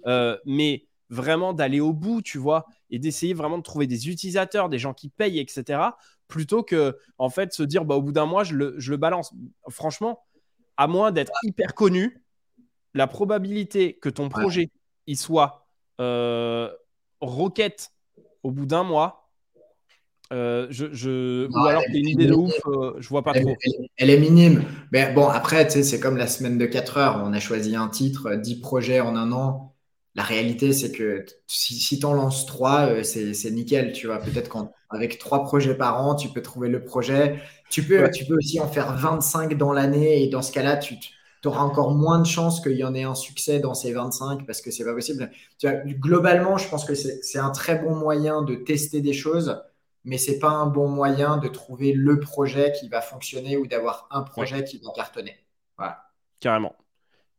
euh, mais vraiment d'aller au bout, tu vois, et d'essayer vraiment de trouver des utilisateurs, des gens qui payent, etc., plutôt que, en fait, se dire, bah, au bout d'un mois, je le, je le balance. Franchement, à moins d'être hyper connu, la probabilité que ton projet il soit Rocket au bout d'un mois. Euh, je, Ou alors une idée de ouf, euh, je vois pas trop. Elle, est minime. Mais bon, après, c'est comme la semaine de 4 heures. On a choisi un titre, 10 projets en un an. La réalité, c'est que si, si tu en lances 3, c'est nickel. Tu vois, peut-être qu'avec 3 projets par an, tu peux trouver le projet. Tu peux, tu peux aussi en faire 25 dans l'année. Et dans ce cas-là, tu, tu auras encore moins de chances qu'il y en ait un succès dans ces 25 parce que c'est pas possible. Tu vois, globalement, je pense que c'est un très bon moyen de tester des choses, mais c'est pas un bon moyen de trouver le projet qui va fonctionner ou d'avoir un projet qui va cartonner. Voilà. Carrément.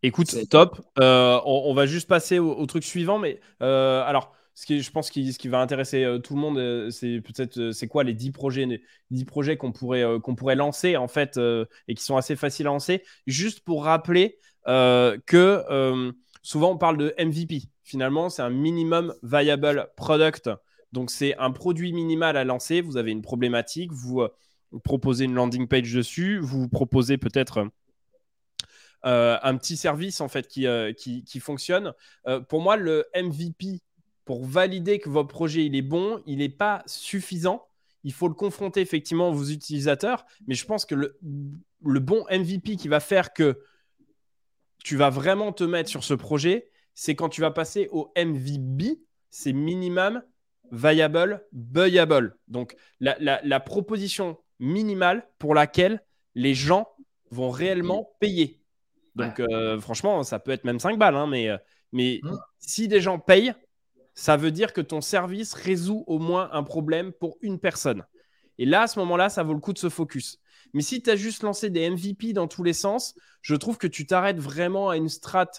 Écoute, top. Euh, on, va juste passer au, truc suivant, mais euh, alors ce qui, je pense que ce qui va intéresser euh, tout le monde, euh, c'est peut-être euh, c'est quoi les 10 projets, 10 projets qu'on pourrait, qu'on pourrait lancer en fait et qui sont assez faciles à lancer. Juste pour rappeler que souvent on parle de MVP. Finalement, c'est un minimum viable product. Donc c'est un produit minimal à lancer. Vous avez une problématique, vous, proposez une landing page dessus, vous proposez peut-être un petit service en fait qui, qui, qui fonctionne. pour moi, le MVP pour valider que votre projet il est bon, il n'est pas suffisant. Il faut le confronter effectivement aux utilisateurs, mais je pense que le, bon MVP qui va faire que tu vas vraiment te mettre sur ce projet, c'est quand tu vas passer au MVB, c'est minimum viable buyable. Donc la, proposition minimale pour laquelle les gens vont réellement payer. Donc euh, franchement, ça peut être même 5 balles, hein, mais, euh, mais mmh. si des gens payent, ça veut dire que ton service résout au moins un problème pour une personne. Et là, à ce moment-là, ça vaut le coup de se focus. Mais si tu as juste lancé des MVP dans tous les sens, je trouve que tu t'arrêtes vraiment à une strat.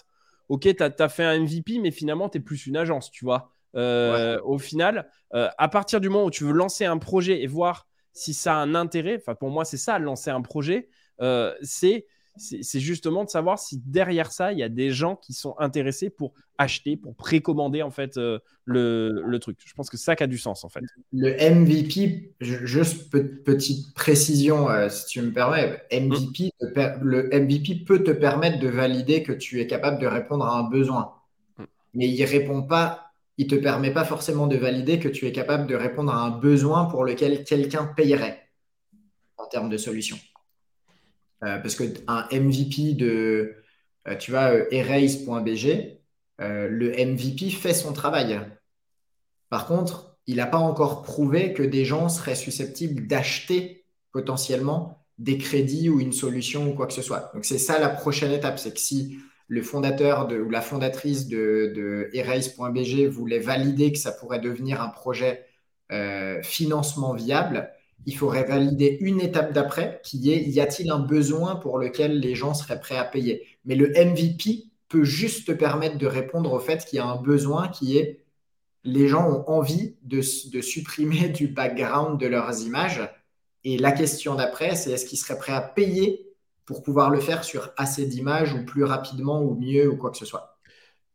Ok, tu as, fait un MVP, mais finalement, tu es plus une agence, tu vois. Euh, au final, euh, à partir du moment où tu veux lancer un projet et voir si ça a un intérêt, enfin pour moi c'est ça, lancer un projet, euh, c'est c'est justement de savoir si derrière ça, il y a des gens qui sont intéressés pour acheter, pour précommander en fait euh, le, truc. Je pense que ça qui a du sens en fait. Le MVP, juste petite précision euh, si tu me permets, MVP, le MVP peut te permettre de valider que tu es capable de répondre à un besoin. Mm. Mais il répond pas, il te permet pas forcément de valider que tu es capable de répondre à un besoin pour lequel quelqu'un payerait en termes de solution. Euh, parce qu'un MVP de, euh, tu vois, euh, erase.bg, le MVP fait son travail. Par contre, il n'a pas encore prouvé que des gens seraient susceptibles d'acheter potentiellement des crédits ou une solution ou quoi que ce soit. Donc c'est ça la prochaine étape, c'est que si le fondateur ou la fondatrice de, de Erase.bg voulait valider que ça pourrait devenir un projet financement viable, il faudrait valider une étape d'après qui est y a-t-il un besoin pour lequel les gens seraient prêts à payer? Mais le MVP peut juste te permettre de répondre au fait qu'il y a un besoin qui est les gens ont envie de, supprimer [LAUGHS] du background de leurs images. Et la question d'après, c'est est-ce qu'ils seraient prêts à payer pour pouvoir le faire sur assez d'images ou plus rapidement ou mieux ou quoi que ce soit?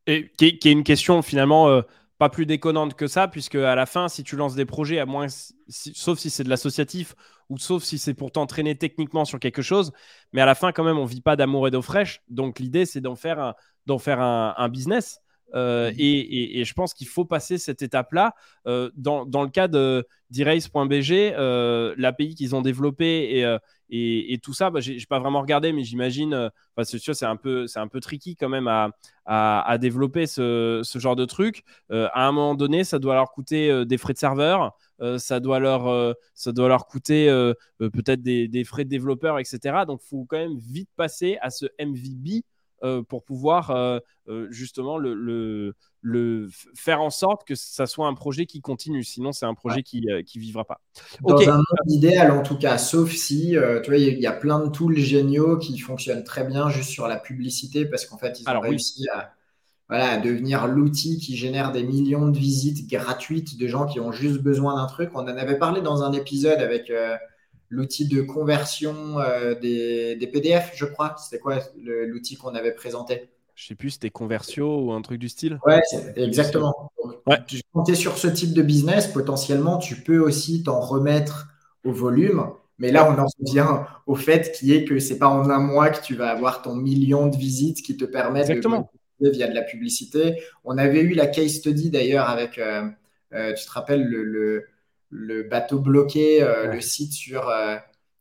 Et qui est, une question finalement. Euh, pas plus déconnante que ça, puisque à la fin, si tu lances des projets, à moins, sauf si c'est de l'associatif ou sauf si c'est pour t'entraîner techniquement sur quelque chose, mais à la fin, quand même, on vit pas d'amour et d'eau fraîche. Donc l'idée, c'est d'en faire un, d'en faire un business. Euh, mmh. et, je pense qu'il faut passer cette étape-là. Euh, dans, le cas d'e-race.bg, euh, l'API qu'ils ont développé et, et, tout ça, bah, je n'ai pas vraiment regardé, mais j'imagine, c'est sûr, c'est un, peu, un peu tricky quand même à, à, développer ce, ce, genre de truc. à un moment donné, ça doit leur coûter des frais de serveur. ça, doit leur, ça doit leur coûter peut-être des, des, frais de développeur, etc. Donc, il faut quand même vite passer à ce MVB euh, pour pouvoir euh, euh, justement le, le, faire en sorte que ça soit un projet qui continue. Sinon, c'est un projet qui ne vivra pas. Dans un monde idéal, en tout cas, sauf si, tu vois, il y, a plein de tools géniaux qui fonctionnent très bien juste sur la publicité parce qu'en fait, ils ont réussi à, voilà, à devenir l'outil qui génère des millions de visites gratuites de gens qui ont juste besoin d'un truc. On en avait parlé dans un épisode avec l'outil de conversion euh, des, PDF, je crois. C'était quoi l'outil qu'on avait présenté? Je sais plus, c'était Conversio ou un truc du style. Ouais, exactement. Ouais. Tu comptais sur ce type de business, potentiellement, tu peux aussi t'en remettre au volume. Mais là, on en revient au fait qui est que c'est pas en un mois que tu vas avoir ton million de visites qui te permettent Exactement. de via de la publicité. On avait eu la case study d'ailleurs avec, euh, euh, tu te rappelles, le le bateau bloqué, euh, le site sur euh,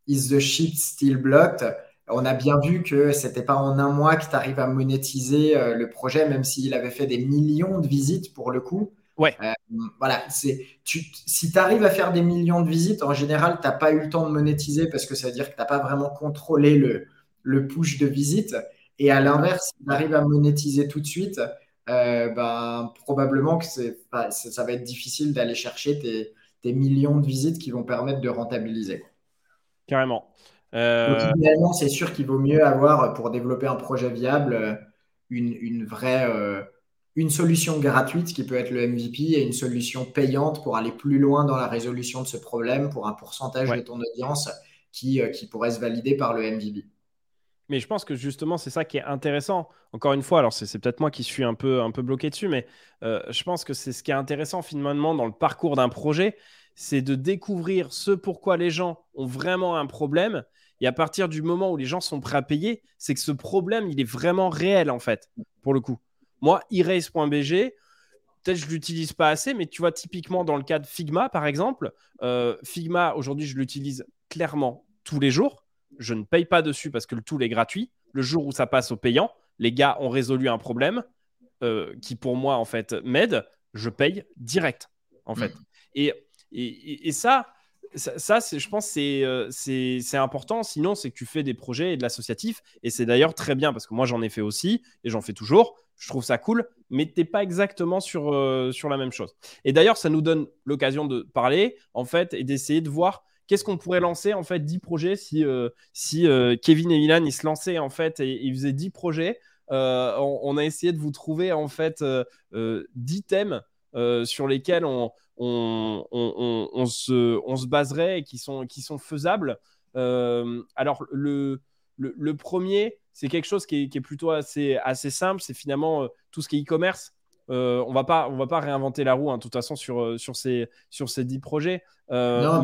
Is the ship still blocked? On a bien vu que c'était pas en un mois que tu arrives à monétiser euh, le projet, même s'il avait fait des millions de visites pour le coup. Ouais. voilà, c'est si tu arrives à faire des millions de visites, en général, tu n'as pas eu le temps de monétiser parce que ça veut dire que tu n'as pas vraiment contrôlé le, le push de visite. Et à l'inverse, si tu arrives à monétiser tout de suite, ben, probablement que ça va être difficile d'aller chercher tes, des millions de visites qui vont permettre de rentabiliser. Carrément. Euh... Donc, c'est sûr qu'il vaut mieux avoir, pour développer un projet viable, euh, une, vraie euh, une solution gratuite qui peut être le MVP et une solution payante pour aller plus loin dans la résolution de ce problème pour un pourcentage de ton audience qui, euh, qui pourrait se valider par le MVP. Mais je pense que justement, c'est ça qui est intéressant. Encore une fois, alors c'est peut-être moi qui suis un peu, un peu bloqué dessus, mais euh, je pense que c'est ce qui est intéressant finalement dans le parcours d'un projet, c'est de découvrir ce pourquoi les gens ont vraiment un problème. Et à partir du moment où les gens sont prêts à payer, c'est que ce problème, il est vraiment réel en fait, pour le coup. Moi, erase.bg, peut-être je l'utilise pas assez, mais tu vois, typiquement dans le cas de Figma, par exemple, euh, Figma, aujourd'hui, je l'utilise clairement tous les jours je ne paye pas dessus parce que le tool est gratuit. Le jour où ça passe au payant, les gars ont résolu un problème euh, qui pour moi en fait m'aide, je paye direct en fait. Mm. Et, et, ça, ça, je pense euh, c'est c'est important. Sinon, c'est que tu fais des projets et de l'associatif. Et c'est d'ailleurs très bien parce que moi, j'en ai fait aussi et j'en fais toujours. Je trouve ça cool, mais tu n'es pas exactement sur, euh, sur la même chose. Et d'ailleurs, ça nous donne l'occasion de parler en fait et d'essayer de voir qu'est-ce qu'on pourrait lancer en fait 10 projets si, euh, si euh, Kevin et Milan ils se lançaient en fait et ils faisaient 10 projets. Euh, on, a essayé de vous trouver en fait 10 thèmes sur lesquels on, on, se, on se baserait et qui sont, qui sont faisables. alors le, le, premier, c'est quelque chose qui est, qui est, plutôt assez, assez simple, c'est finalement tout ce qui est e-commerce. Euh, on va pas, on va pas réinventer la roue, hein, de toute façon, sur, euh, sur, ces, sur ces 10 projets. Euh, non,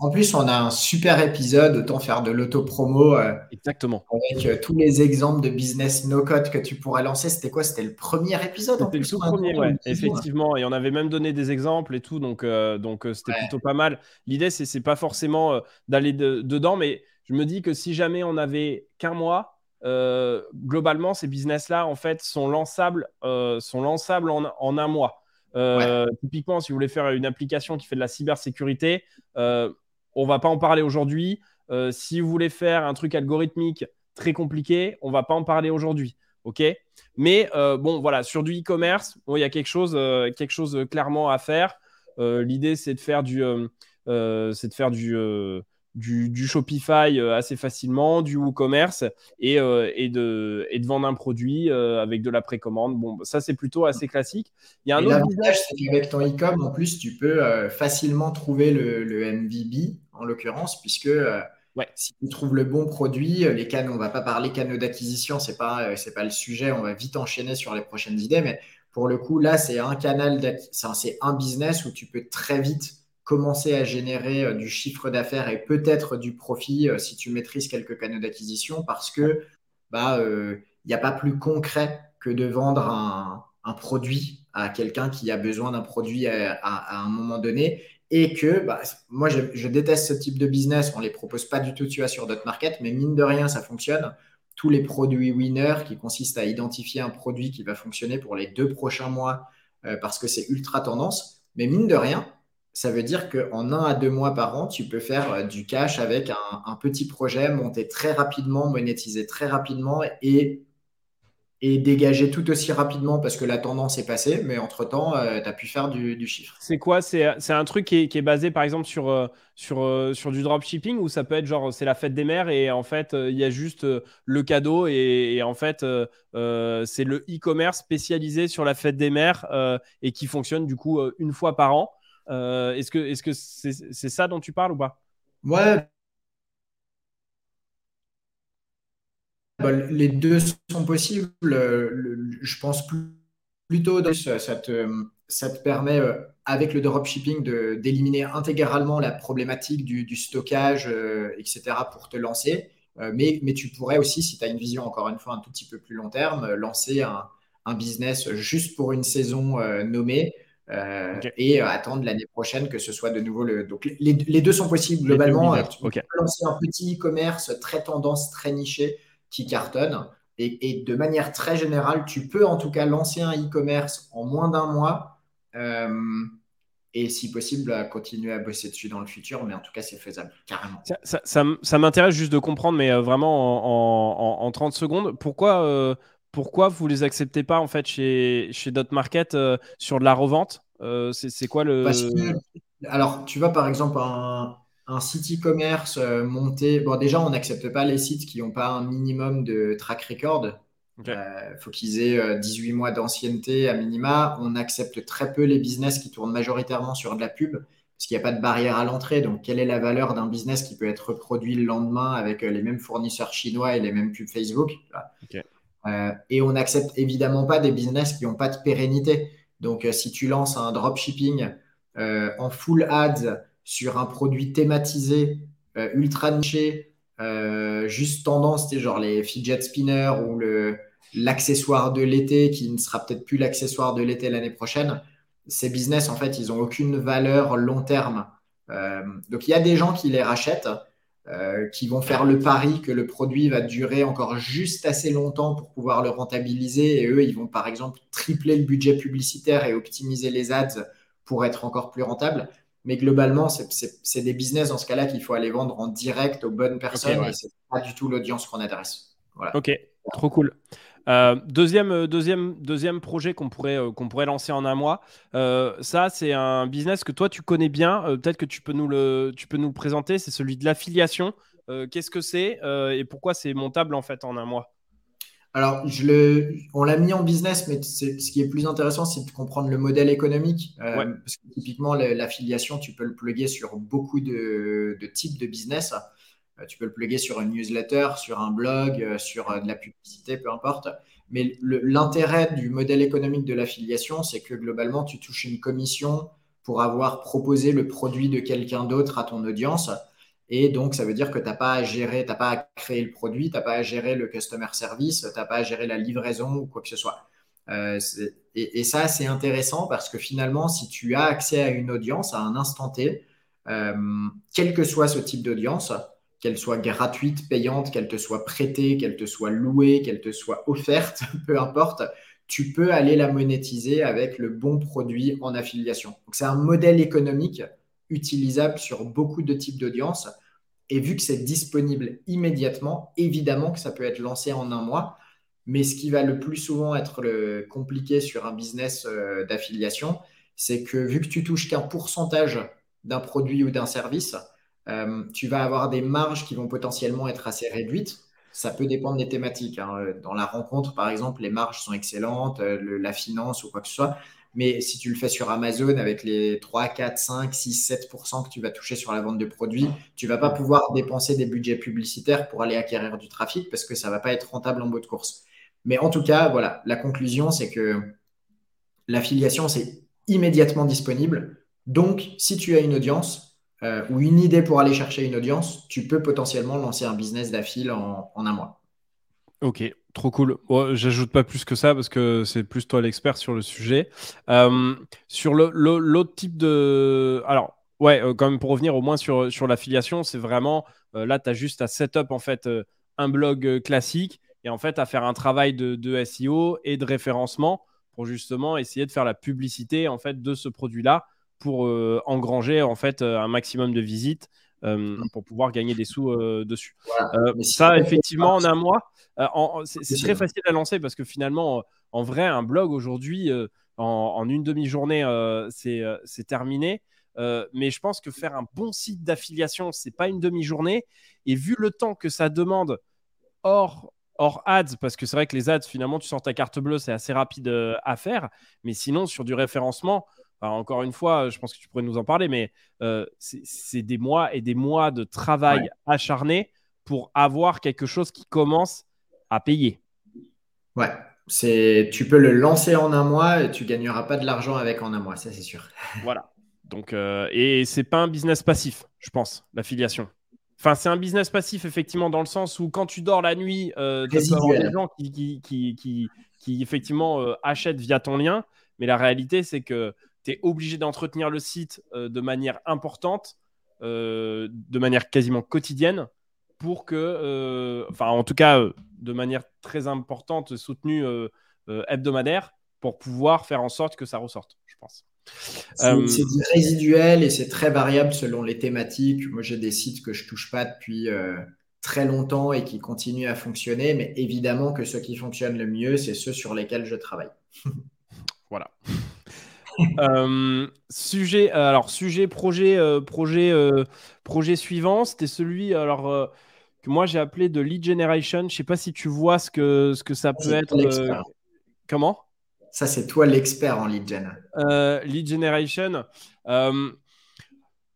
en plus, on a un super épisode, autant faire de l'auto-promo. Exactement. Avec tous les exemples de business no-code que tu pourrais lancer. C'était quoi? C'était le premier épisode C'était le tout premier, ouais, effectivement. Et on avait même donné des exemples et tout, donc donc c'était plutôt pas mal. L'idée, c'est, c'est pas forcément d'aller dedans, mais je me dis que si jamais on avait qu'un mois, euh, globalement, ces business-là, en fait, sont lançables, euh, sont lançables en, un mois. Euh, typiquement, si vous voulez faire une application qui fait de la cybersécurité, on va pas en parler aujourd'hui. si vous voulez faire un truc algorithmique très compliqué, on va pas en parler aujourd'hui. OK? Mais bon, voilà, sur du e-commerce, il y a quelque chose, quelque chose clairement à faire. L'idée, c'est de faire du, c'est de faire du, du, Shopify euh, assez facilement, du WooCommerce et, euh, et, de, et de vendre un produit euh, avec de la précommande. Bon, ça, c'est plutôt assez classique. Il y a un autre L'avantage, c'est qu'avec ton e-com, en plus, tu peux facilement trouver le, le, MVB, en l'occurrence, puisque si tu trouves le bon produit, les canaux, on ne va pas parler canaux d'acquisition, ce n'est pas, c'est pas le sujet, on va vite enchaîner sur les prochaines idées, mais pour le coup, là, c'est un canal, c'est un business où tu peux très vite commencer à générer euh, du chiffre d'affaires et peut-être du profit euh, si tu maîtrises quelques canaux d'acquisition parce que bah, euh, il n'y a pas plus concret que de vendre un, produit à quelqu'un qui a besoin d'un produit à, un moment donné et que bah, moi je, déteste ce type de business, on ne les propose pas du tout tu vois, sur d'autres market, mais mine de rien ça fonctionne. Tous les produits winners qui consistent à identifier un produit qui va fonctionner pour les deux prochains mois parce que c'est ultra tendance, mais mine de rien, ça veut dire qu'en un à deux mois par an, tu peux faire euh, du cash avec un, petit projet, monter très rapidement, monétiser très rapidement et, et dégager tout aussi rapidement parce que la tendance est passée, mais entre-temps, euh, tu as pu faire du, chiffre. C'est quoi? C'est un truc qui est, basé par exemple sur, euh, sur, sur du dropshipping ou ça peut être genre c'est la fête des mères et en fait il y a juste le cadeau et, en fait c'est le e-commerce spécialisé sur la fête des mères et qui fonctionne du coup une fois par an. Euh, est-ce que c'est -ce c'est ça dont tu parles ou pas? Ouais. Bah, les deux sont possibles. je pense plutôt ça, ça, te, permet, euh, avec le dropshipping, d'éliminer intégralement la problématique du, stockage, euh, etc., pour te lancer. mais, tu pourrais aussi, si tu as une vision, encore une fois, un tout petit peu plus long terme, lancer un business juste pour une saison nommée euh, et euh, attendre l'année prochaine que ce soit de nouveau le. Donc les, deux sont possibles globalement. Euh, tu peux lancer un petit e-commerce très tendance, très niché qui cartonne. Et, de manière très générale, tu peux en tout cas lancer un e-commerce en moins d'un mois. et si possible, continuer à bosser dessus dans le futur, mais en tout cas, c'est faisable, carrément. Ça, m'intéresse juste de comprendre, mais vraiment en, 30 secondes, pourquoi, pourquoi vous les acceptez pas en fait chez, chez Dotmarket euh, sur de la revente euh, c'est, quoi le. alors, tu vois, par exemple, un, un site e-commerce euh, monté. Bon, déjà, on n'accepte pas les sites qui n'ont pas un minimum de track record. Il faut qu'ils aient 18 mois d'ancienneté à minima. On accepte très peu les business qui tournent majoritairement sur de la pub parce qu'il n'y a pas de barrière à l'entrée. Donc, quelle est la valeur d'un business qui peut être reproduit le lendemain avec les mêmes fournisseurs chinois et les mêmes pubs Facebook euh, et on n'accepte évidemment pas des business qui n'ont pas de pérennité. Donc, euh, si tu lances un dropshipping euh, en full ads sur un produit thématisé, ultra niché, juste tendance, genre les fidget spinners ou l'accessoire de l'été qui ne sera peut-être plus l'accessoire de l'été l'année prochaine, ces business, en fait, ils n'ont aucune valeur long terme. donc, il y a des gens qui les rachètent. Euh, qui vont faire le pari que le produit va durer encore juste assez longtemps pour pouvoir le rentabiliser. Et eux, ils vont par exemple tripler le budget publicitaire et optimiser les ads pour être encore plus rentable. Mais globalement, c'est des business dans ce cas-là qu'il faut aller vendre en direct aux bonnes personnes et c'est pas du tout l'audience qu'on adresse. Voilà. Ok, trop cool. Euh, deuxième, euh, deuxième, deuxième projet qu'on pourrait, euh, qu'on pourrait lancer en un mois, ça c'est un business que toi tu connais bien, peut-être que tu peux, nous le, tu peux nous le présenter, c'est celui de l'affiliation. Qu'est-ce que c'est et pourquoi c'est montable en fait en un mois? Alors, je le, on l'a mis en business, mais ce qui est plus intéressant, c'est de comprendre le modèle économique. Parce que typiquement, l'affiliation, tu peux le plugger sur beaucoup de, de types de business. Euh, tu peux le plugger sur une newsletter, sur un blog, euh, sur euh, de la publicité, peu importe. Mais l'intérêt du modèle économique de l'affiliation, c'est que globalement, tu touches une commission pour avoir proposé le produit de quelqu'un d'autre à ton audience. Et donc, ça veut dire que tu n'as pas à gérer, tu n'as pas à créer le produit, tu n'as pas à gérer le customer service, tu n'as pas à gérer la livraison ou quoi que ce soit. et, ça, c'est intéressant parce que finalement, si tu as accès à une audience à un instant T, quel que soit ce type d'audience, qu'elle soit gratuite, payante, qu'elle te soit prêtée, qu'elle te soit louée, qu'elle te soit offerte, [LAUGHS] peu importe, tu peux aller la monétiser avec le bon produit en affiliation. c'est un modèle économique utilisable sur beaucoup de types d'audience. Et vu que c'est disponible immédiatement, évidemment que ça peut être lancé en un mois. Mais ce qui va le plus souvent être compliqué sur un business euh, d'affiliation, c'est que vu que tu touches qu'un pourcentage d'un produit ou d'un service, euh, tu vas avoir des marges qui vont potentiellement être assez réduites. Ça peut dépendre des thématiques. Hein. Dans la rencontre, par exemple, les marges sont excellentes, euh, la finance ou quoi que ce soit. Mais si tu le fais sur Amazon avec les 3, 4, 5, 6, 7% que tu vas toucher sur la vente de produits, tu vas pas pouvoir dépenser des budgets publicitaires pour aller acquérir du trafic parce que ça va pas être rentable en bout de course. Mais en tout cas, voilà, la conclusion, c'est que l'affiliation, c'est immédiatement disponible. Donc, si tu as une audience euh, ou une idée pour aller chercher une audience, tu peux potentiellement lancer un business d'affil en, un mois. Ok, trop cool. J'ajoute pas plus que ça parce que c'est plus toi l'expert sur le sujet. Euh, sur l'autre type de. Alors, ouais, euh, quand même pour revenir au moins sur, sur l'affiliation, c'est vraiment. là, tu as juste à setup en fait un blog classique et en fait à faire un travail de, de SEO et de référencement pour justement essayer de faire la publicité en fait de ce produit-là pour euh, engranger en fait euh, un maximum de visites euh, mm. pour pouvoir gagner des sous dessus. ça, effectivement, en un mois, c'est très facile à lancer parce que finalement, en vrai, un blog aujourd'hui, en, une demi-journée, c'est terminé. mais je pense que faire un bon site d'affiliation, c'est pas une demi-journée. Et vu le temps que ça demande hors hors ads, parce que c'est vrai que les ads, finalement, tu sors ta carte bleue, c'est assez rapide à faire. Mais sinon, sur du référencement, encore une fois, je pense que tu pourrais nous en parler, mais euh, c'est des mois et des mois de travail acharné pour avoir quelque chose qui commence à payer. Ouais, c'est tu peux le lancer en un mois et tu gagneras pas de l'argent avec en un mois, ça c'est sûr. [LAUGHS] Voilà. Donc, euh, et c'est pas un business passif, je pense, l'affiliation. Enfin, c'est un business passif, effectivement, dans le sens où quand tu dors la nuit, euh, tu des gens qui, qui, qui, effectivement, euh, achètent via ton lien. Mais la réalité, c'est que tu es obligé d'entretenir le site euh, de manière importante, de manière quasiment quotidienne, pour que, enfin, en tout cas, de manière très importante, soutenue hebdomadaire, pour pouvoir faire en sorte que ça ressorte, je pense. Euh, c'est résiduel et c'est très variable selon les thématiques. Moi, j'ai des sites que je touche pas depuis euh, très longtemps et qui continuent à fonctionner, mais évidemment que ceux qui fonctionnent le mieux, c'est ceux sur lesquels je travaille. voilà. Euh, sujet, alors sujet projet, projet, projet suivant, c'était celui alors que moi j'ai appelé de lead generation. Je sais pas si tu vois ce que ce que ça peut être. comment? Ça, c'est toi l'expert en lead gen. Euh, lead generation. Euh,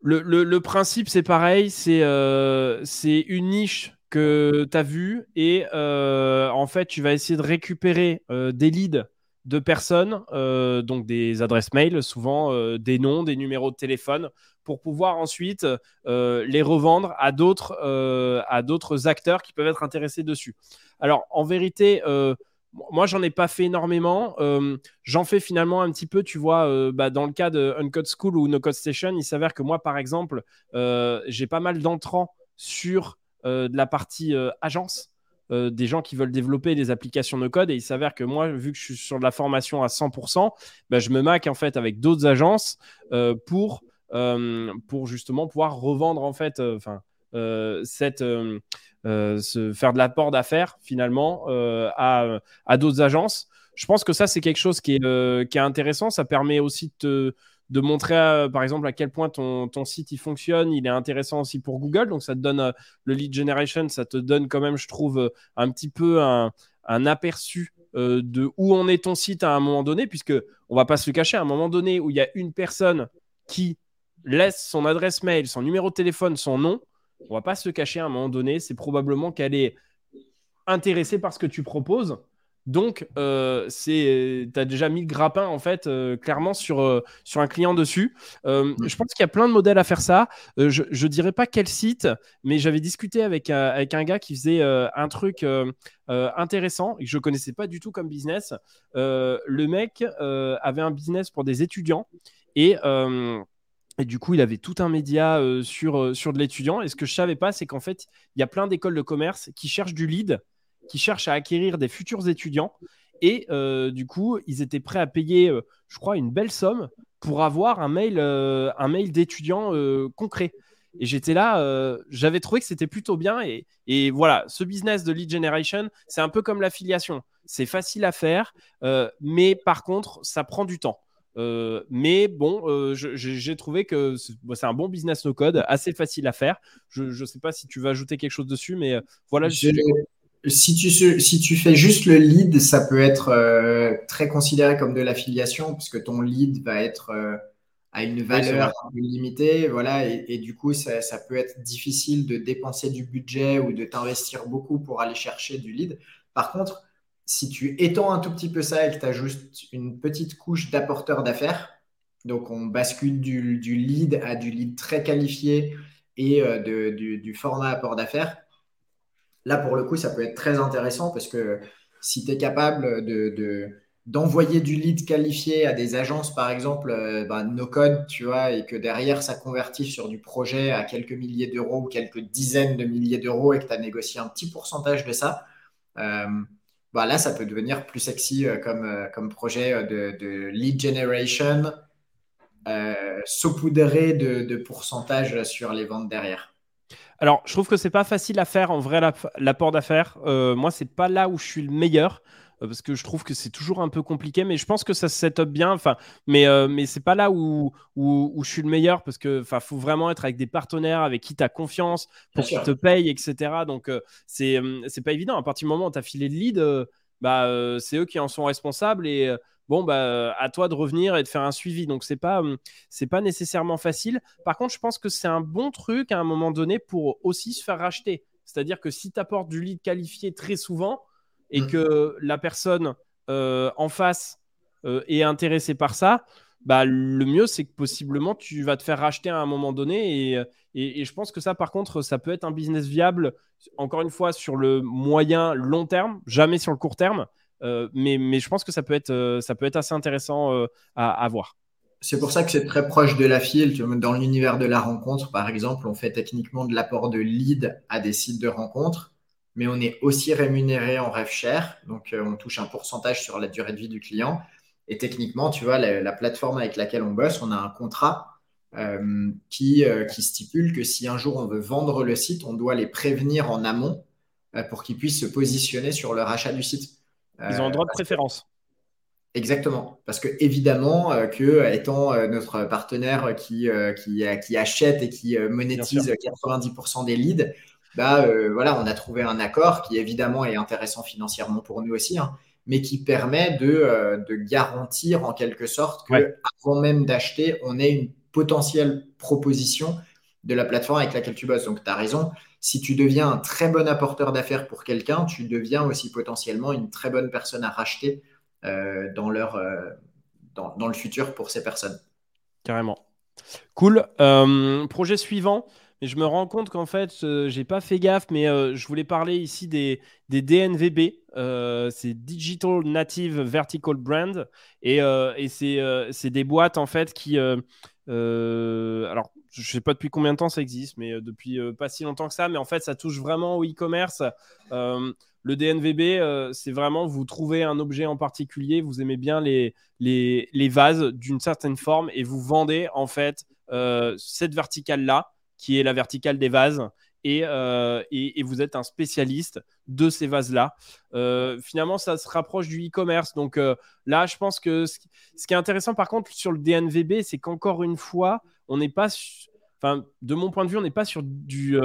le, principe, c'est pareil. C'est euh, une niche que tu as vue et en fait, tu vas essayer de récupérer des leads de personnes, donc des adresses mail, souvent des noms, des numéros de téléphone, pour pouvoir ensuite les revendre à d'autres acteurs qui peuvent être intéressés dessus. Alors, en vérité, moi, j'en ai pas fait énormément. Euh, j'en fais finalement un petit peu, tu vois, euh, bah, dans le cas de Uncode School ou No Code Station, il s'avère que moi, par exemple, euh, j'ai pas mal d'entrants sur la partie agence. Des gens qui veulent développer des applications no code et il s'avère que moi vu que je suis sur de la formation à 100% bah, je me mac en fait avec d'autres agences pour, pour justement pouvoir revendre en fait enfin euh, faire de l'apport d'affaires finalement euh, à, d'autres agences. Je pense que ça, c'est quelque chose qui est, euh, qui est intéressant. Ça permet aussi de, de montrer, par exemple, à quel point ton, site il fonctionne. Il est intéressant aussi pour Google. Donc, ça te donne le lead generation, ça te donne quand même, je trouve, un petit peu un, aperçu de où en est ton site à un moment donné, puisque on va pas se le cacher, à un moment donné où il y a une personne qui laisse son adresse mail, son numéro de téléphone, son nom, on va pas se cacher à un moment donné, c'est probablement qu'elle est intéressée par ce que tu proposes. Donc, euh, tu as déjà mis le grappin, en fait, euh, clairement sur, euh, sur un client dessus. Euh, mm. Je pense qu'il y a plein de modèles à faire ça. je ne dirais pas quel site, mais j'avais discuté avec, avec un gars qui faisait un truc intéressant et que je ne connaissais pas du tout comme business. le mec avait un business pour des étudiants et et du coup, il avait tout un média euh, sur, euh, sur de l'étudiant. Et ce que je ne savais pas, c'est qu'en fait, il y a plein d'écoles de commerce qui cherchent du lead, qui cherchent à acquérir des futurs étudiants. Et euh, du coup, ils étaient prêts à payer, je crois, une belle somme pour avoir un mail, un mail d'étudiant concret. Et j'étais là, j'avais trouvé que c'était plutôt bien. Et, et, voilà, ce business de lead generation, c'est un peu comme l'affiliation. C'est facile à faire, mais par contre, ça prend du temps. Euh, mais bon, euh, j'ai trouvé que c'est un bon business no code, assez facile à faire. Je ne sais pas si tu veux ajouter quelque chose dessus, mais euh, voilà. Si, tu, si tu fais juste le lead, ça peut être très considéré comme de l'affiliation, puisque ton lead va être à une valeur limitée. Voilà, et, du coup, ça, ça, peut être difficile de dépenser du budget ou de t'investir beaucoup pour aller chercher du lead. Par contre, si tu étends un tout petit peu ça et que tu as juste une petite couche d'apporteurs d'affaires, donc on bascule du, lead à du lead très qualifié et euh, du, format apport d'affaires, là pour le coup ça peut être très intéressant parce que si tu es capable de, d'envoyer du lead qualifié à des agences, par exemple, euh, bah, no code, tu vois, et que derrière ça convertit sur du projet à quelques milliers d'euros ou quelques dizaines de milliers d'euros et que tu as négocié un petit pourcentage de ça, euh, bah, là, ça peut devenir plus sexy euh, comme, comme projet de, lead generation, saupoudré de pourcentage sur les ventes derrière. Alors, je trouve que c'est pas facile à faire en vrai l'apport d'affaires. moi, c'est pas là où je suis le meilleur parce que je trouve que c'est toujours un peu compliqué, mais je pense que ça se set up bien. Enfin, mais euh, mais c'est pas là où, où, je suis le meilleur parce que enfin faut vraiment être avec des partenaires avec qui tu as confiance pour qu'ils te payent, etc. Donc euh, c'est c'est pas évident. À partir du moment où tu as filé le lead, euh, bah c'est eux qui en sont responsables et bon bah à toi de revenir et de faire un suivi. Donc c'est pas c'est pas nécessairement facile. Par contre, je pense que c'est un bon truc à un moment donné pour aussi se faire racheter. C'est-à-dire que si tu apportes du lead qualifié très souvent, et mm. que la personne euh, en face euh, est intéressée par ça, bah, le mieux, c'est que possiblement, tu vas te faire racheter à un moment donné. Et, et, je pense que ça, par contre, ça peut être un business viable, encore une fois, sur le moyen, long terme, jamais sur le court terme. Euh, mais, je pense que ça peut être, être assez intéressant à, à, voir. C'est pour ça que c'est très proche de la file. Dans l'univers de la rencontre, par exemple, on fait techniquement de l'apport de lead à des sites de rencontre mais on est aussi rémunéré en rêve cher. Donc, euh, on touche un pourcentage sur la durée de vie du client. Et techniquement, tu vois, la, plateforme avec laquelle on bosse, on a un contrat euh, qui, euh, qui, stipule que si un jour on veut vendre le site, on doit les prévenir en amont pour qu'ils puissent se positionner sur le rachat du site. Ils ont un droit de préférence. Exactement, parce que évidemment que étant notre partenaire qui, qui, qui, achète et qui monétise 90% des leads, bah, euh, voilà, on a trouvé un accord qui évidemment est intéressant financièrement pour nous aussi, hein, mais qui permet de, euh, garantir en quelque sorte que avant même d'acheter, on ait une potentielle proposition de la plateforme avec laquelle tu bosses. Donc, tu as raison. Si tu deviens un très bon apporteur d'affaires pour quelqu'un, tu deviens aussi potentiellement une très bonne personne à racheter euh, dans, leur, dans, le futur pour ces personnes. Carrément. Cool. projet suivant. Mais je me rends compte qu'en fait, j'ai pas fait gaffe, mais euh, je voulais parler ici des, des DNVB. Euh, c'est Digital Native Vertical Brand. Et, euh, et c'est des boîtes, en fait, qui. alors, je sais pas depuis combien de temps ça existe, mais depuis pas si longtemps que ça. Mais en fait, ça touche vraiment au e-commerce. le DNVB, c'est vraiment vous trouvez un objet en particulier, vous aimez bien les, les, les vases d'une certaine forme et vous vendez en fait cette verticale-là qui est la verticale des vases. Euh, et, vous êtes un spécialiste de ces vases-là. Euh, finalement, ça se rapproche du e-commerce. Donc euh, là, je pense que ce, qui est intéressant, par contre, sur le DNVB, c'est qu'encore une fois, on n'est pas, enfin, de mon point de vue, on n'est pas sur du,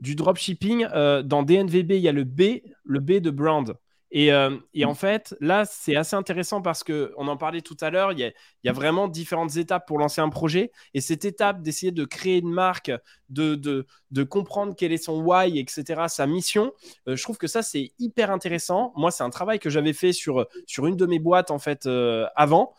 du dropshipping. dans DNVB, il y a le B, le B de brand. Et, euh, et, en fait, là, c'est assez intéressant parce que on en parlait tout à l'heure. Il y, y, a vraiment différentes étapes pour lancer un projet. Et cette étape d'essayer de créer une marque, de, de, de, comprendre quel est son why, etc., sa mission, euh, je trouve que ça, c'est hyper intéressant. Moi, c'est un travail que j'avais fait sur, sur une de mes boîtes, en fait, euh, avant.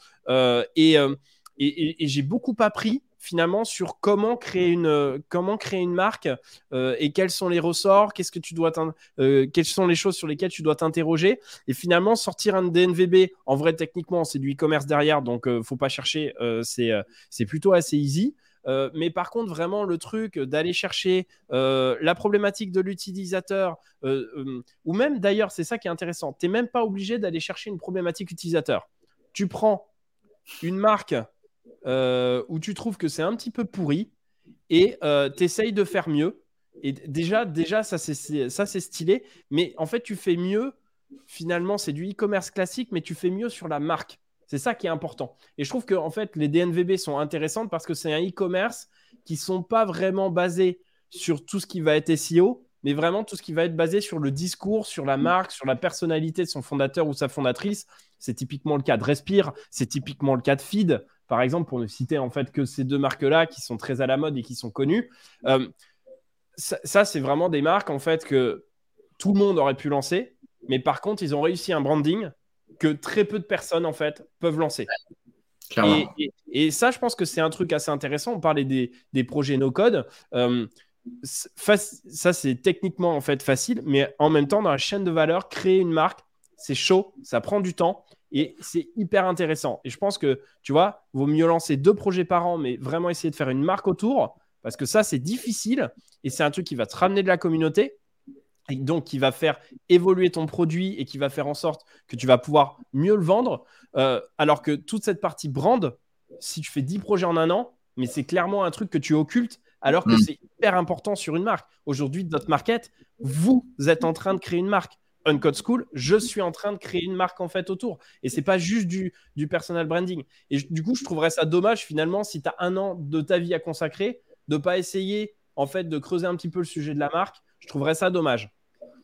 et, et, et j'ai beaucoup appris finalement sur comment créer une, euh, comment créer une marque euh, et quels sont les ressorts, qu'est-ce que tu dois euh, quelles sont les choses sur lesquelles tu dois t'interroger et finalement sortir un DNVB. En vrai, techniquement, c'est du e-commerce derrière, donc faut pas chercher, c'est plutôt assez easy. mais par contre, vraiment, le truc d'aller chercher la problématique de l'utilisateur, ou même d'ailleurs, c'est ça qui est intéressant, tu n'es même pas obligé d'aller chercher une problématique utilisateur. Tu prends une marque euh, où tu trouves que c'est un petit peu pourri et euh, tu essayes de faire mieux. Et déjà, déjà ça c'est stylé, mais en fait tu fais mieux. Finalement, c'est du e-commerce classique, mais tu fais mieux sur la marque. C'est ça qui est important. Et je trouve que en fait les DNVB sont intéressantes parce que c'est un e-commerce qui sont pas vraiment basés sur tout ce qui va être SEO, mais vraiment tout ce qui va être basé sur le discours, sur la marque, sur la personnalité de son fondateur ou sa fondatrice. C'est typiquement le cas de Respire, c'est typiquement le cas de Feed par exemple, pour ne citer en fait que ces deux marques-là qui sont très à la mode et qui sont connues. Euh, ça, c'est vraiment des marques en fait que tout le monde aurait pu lancer mais par contre, ils ont réussi un branding que très peu de personnes, en fait, peuvent lancer. Et, ça, je pense que c'est un truc assez intéressant. On parlait des, projets no-code. Euh, ça, c'est techniquement en fait facile, mais en même temps, dans la chaîne de valeur, créer une marque, c'est chaud, ça prend du temps et c'est hyper intéressant. Et je pense que, tu vois, vaut mieux lancer deux projets par an, mais vraiment essayer de faire une marque autour, parce que ça, c'est difficile et c'est un truc qui va te ramener de la communauté. Et donc, qui va faire évoluer ton produit et qui va faire en sorte que tu vas pouvoir mieux le vendre. Euh, alors que toute cette partie brand, si tu fais 10 projets en un an, mais c'est clairement un truc que tu occultes alors que mm. c'est hyper important sur une marque. Aujourd'hui, notre market, vous êtes en train de créer une marque. Uncode School, je suis en train de créer une marque en fait autour. Et c'est pas juste du, du personal branding. Et du coup, je trouverais ça dommage finalement si tu as un an de ta vie à consacrer, de pas essayer en fait de creuser un petit peu le sujet de la marque. Je trouverais ça dommage.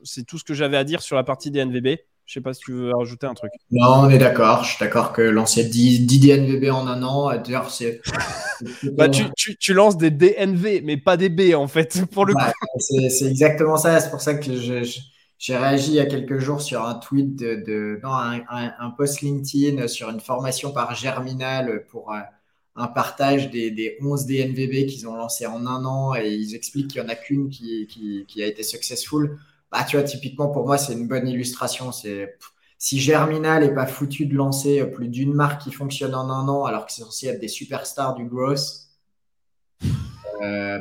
C'est tout ce que j'avais à dire sur la partie des NVB. Je sais pas si tu veux rajouter un truc. Non, on est d'accord. Je suis d'accord que lancer 10, DNVB en un an, d'ailleurs, c'est. bah, tu, tu, tu, lances des DNV, mais pas des B, en fait, [LAUGHS] pour le coup. C'est exactement ça. C'est pour ça que j'ai réagi il y a quelques jours sur un tweet de, non, un, post LinkedIn sur une formation par Germinal pour euh, un partage des, des 11 DNVB qu'ils ont lancé en un an et ils expliquent qu'il n'y en a qu'une qui, a été successful. Bah, tu vois, typiquement, pour moi, c'est une bonne illustration. C'est si Germinal n'est pas foutu de lancer plus d'une marque qui fonctionne en un an, alors que c'est censé être des superstars du growth, euh,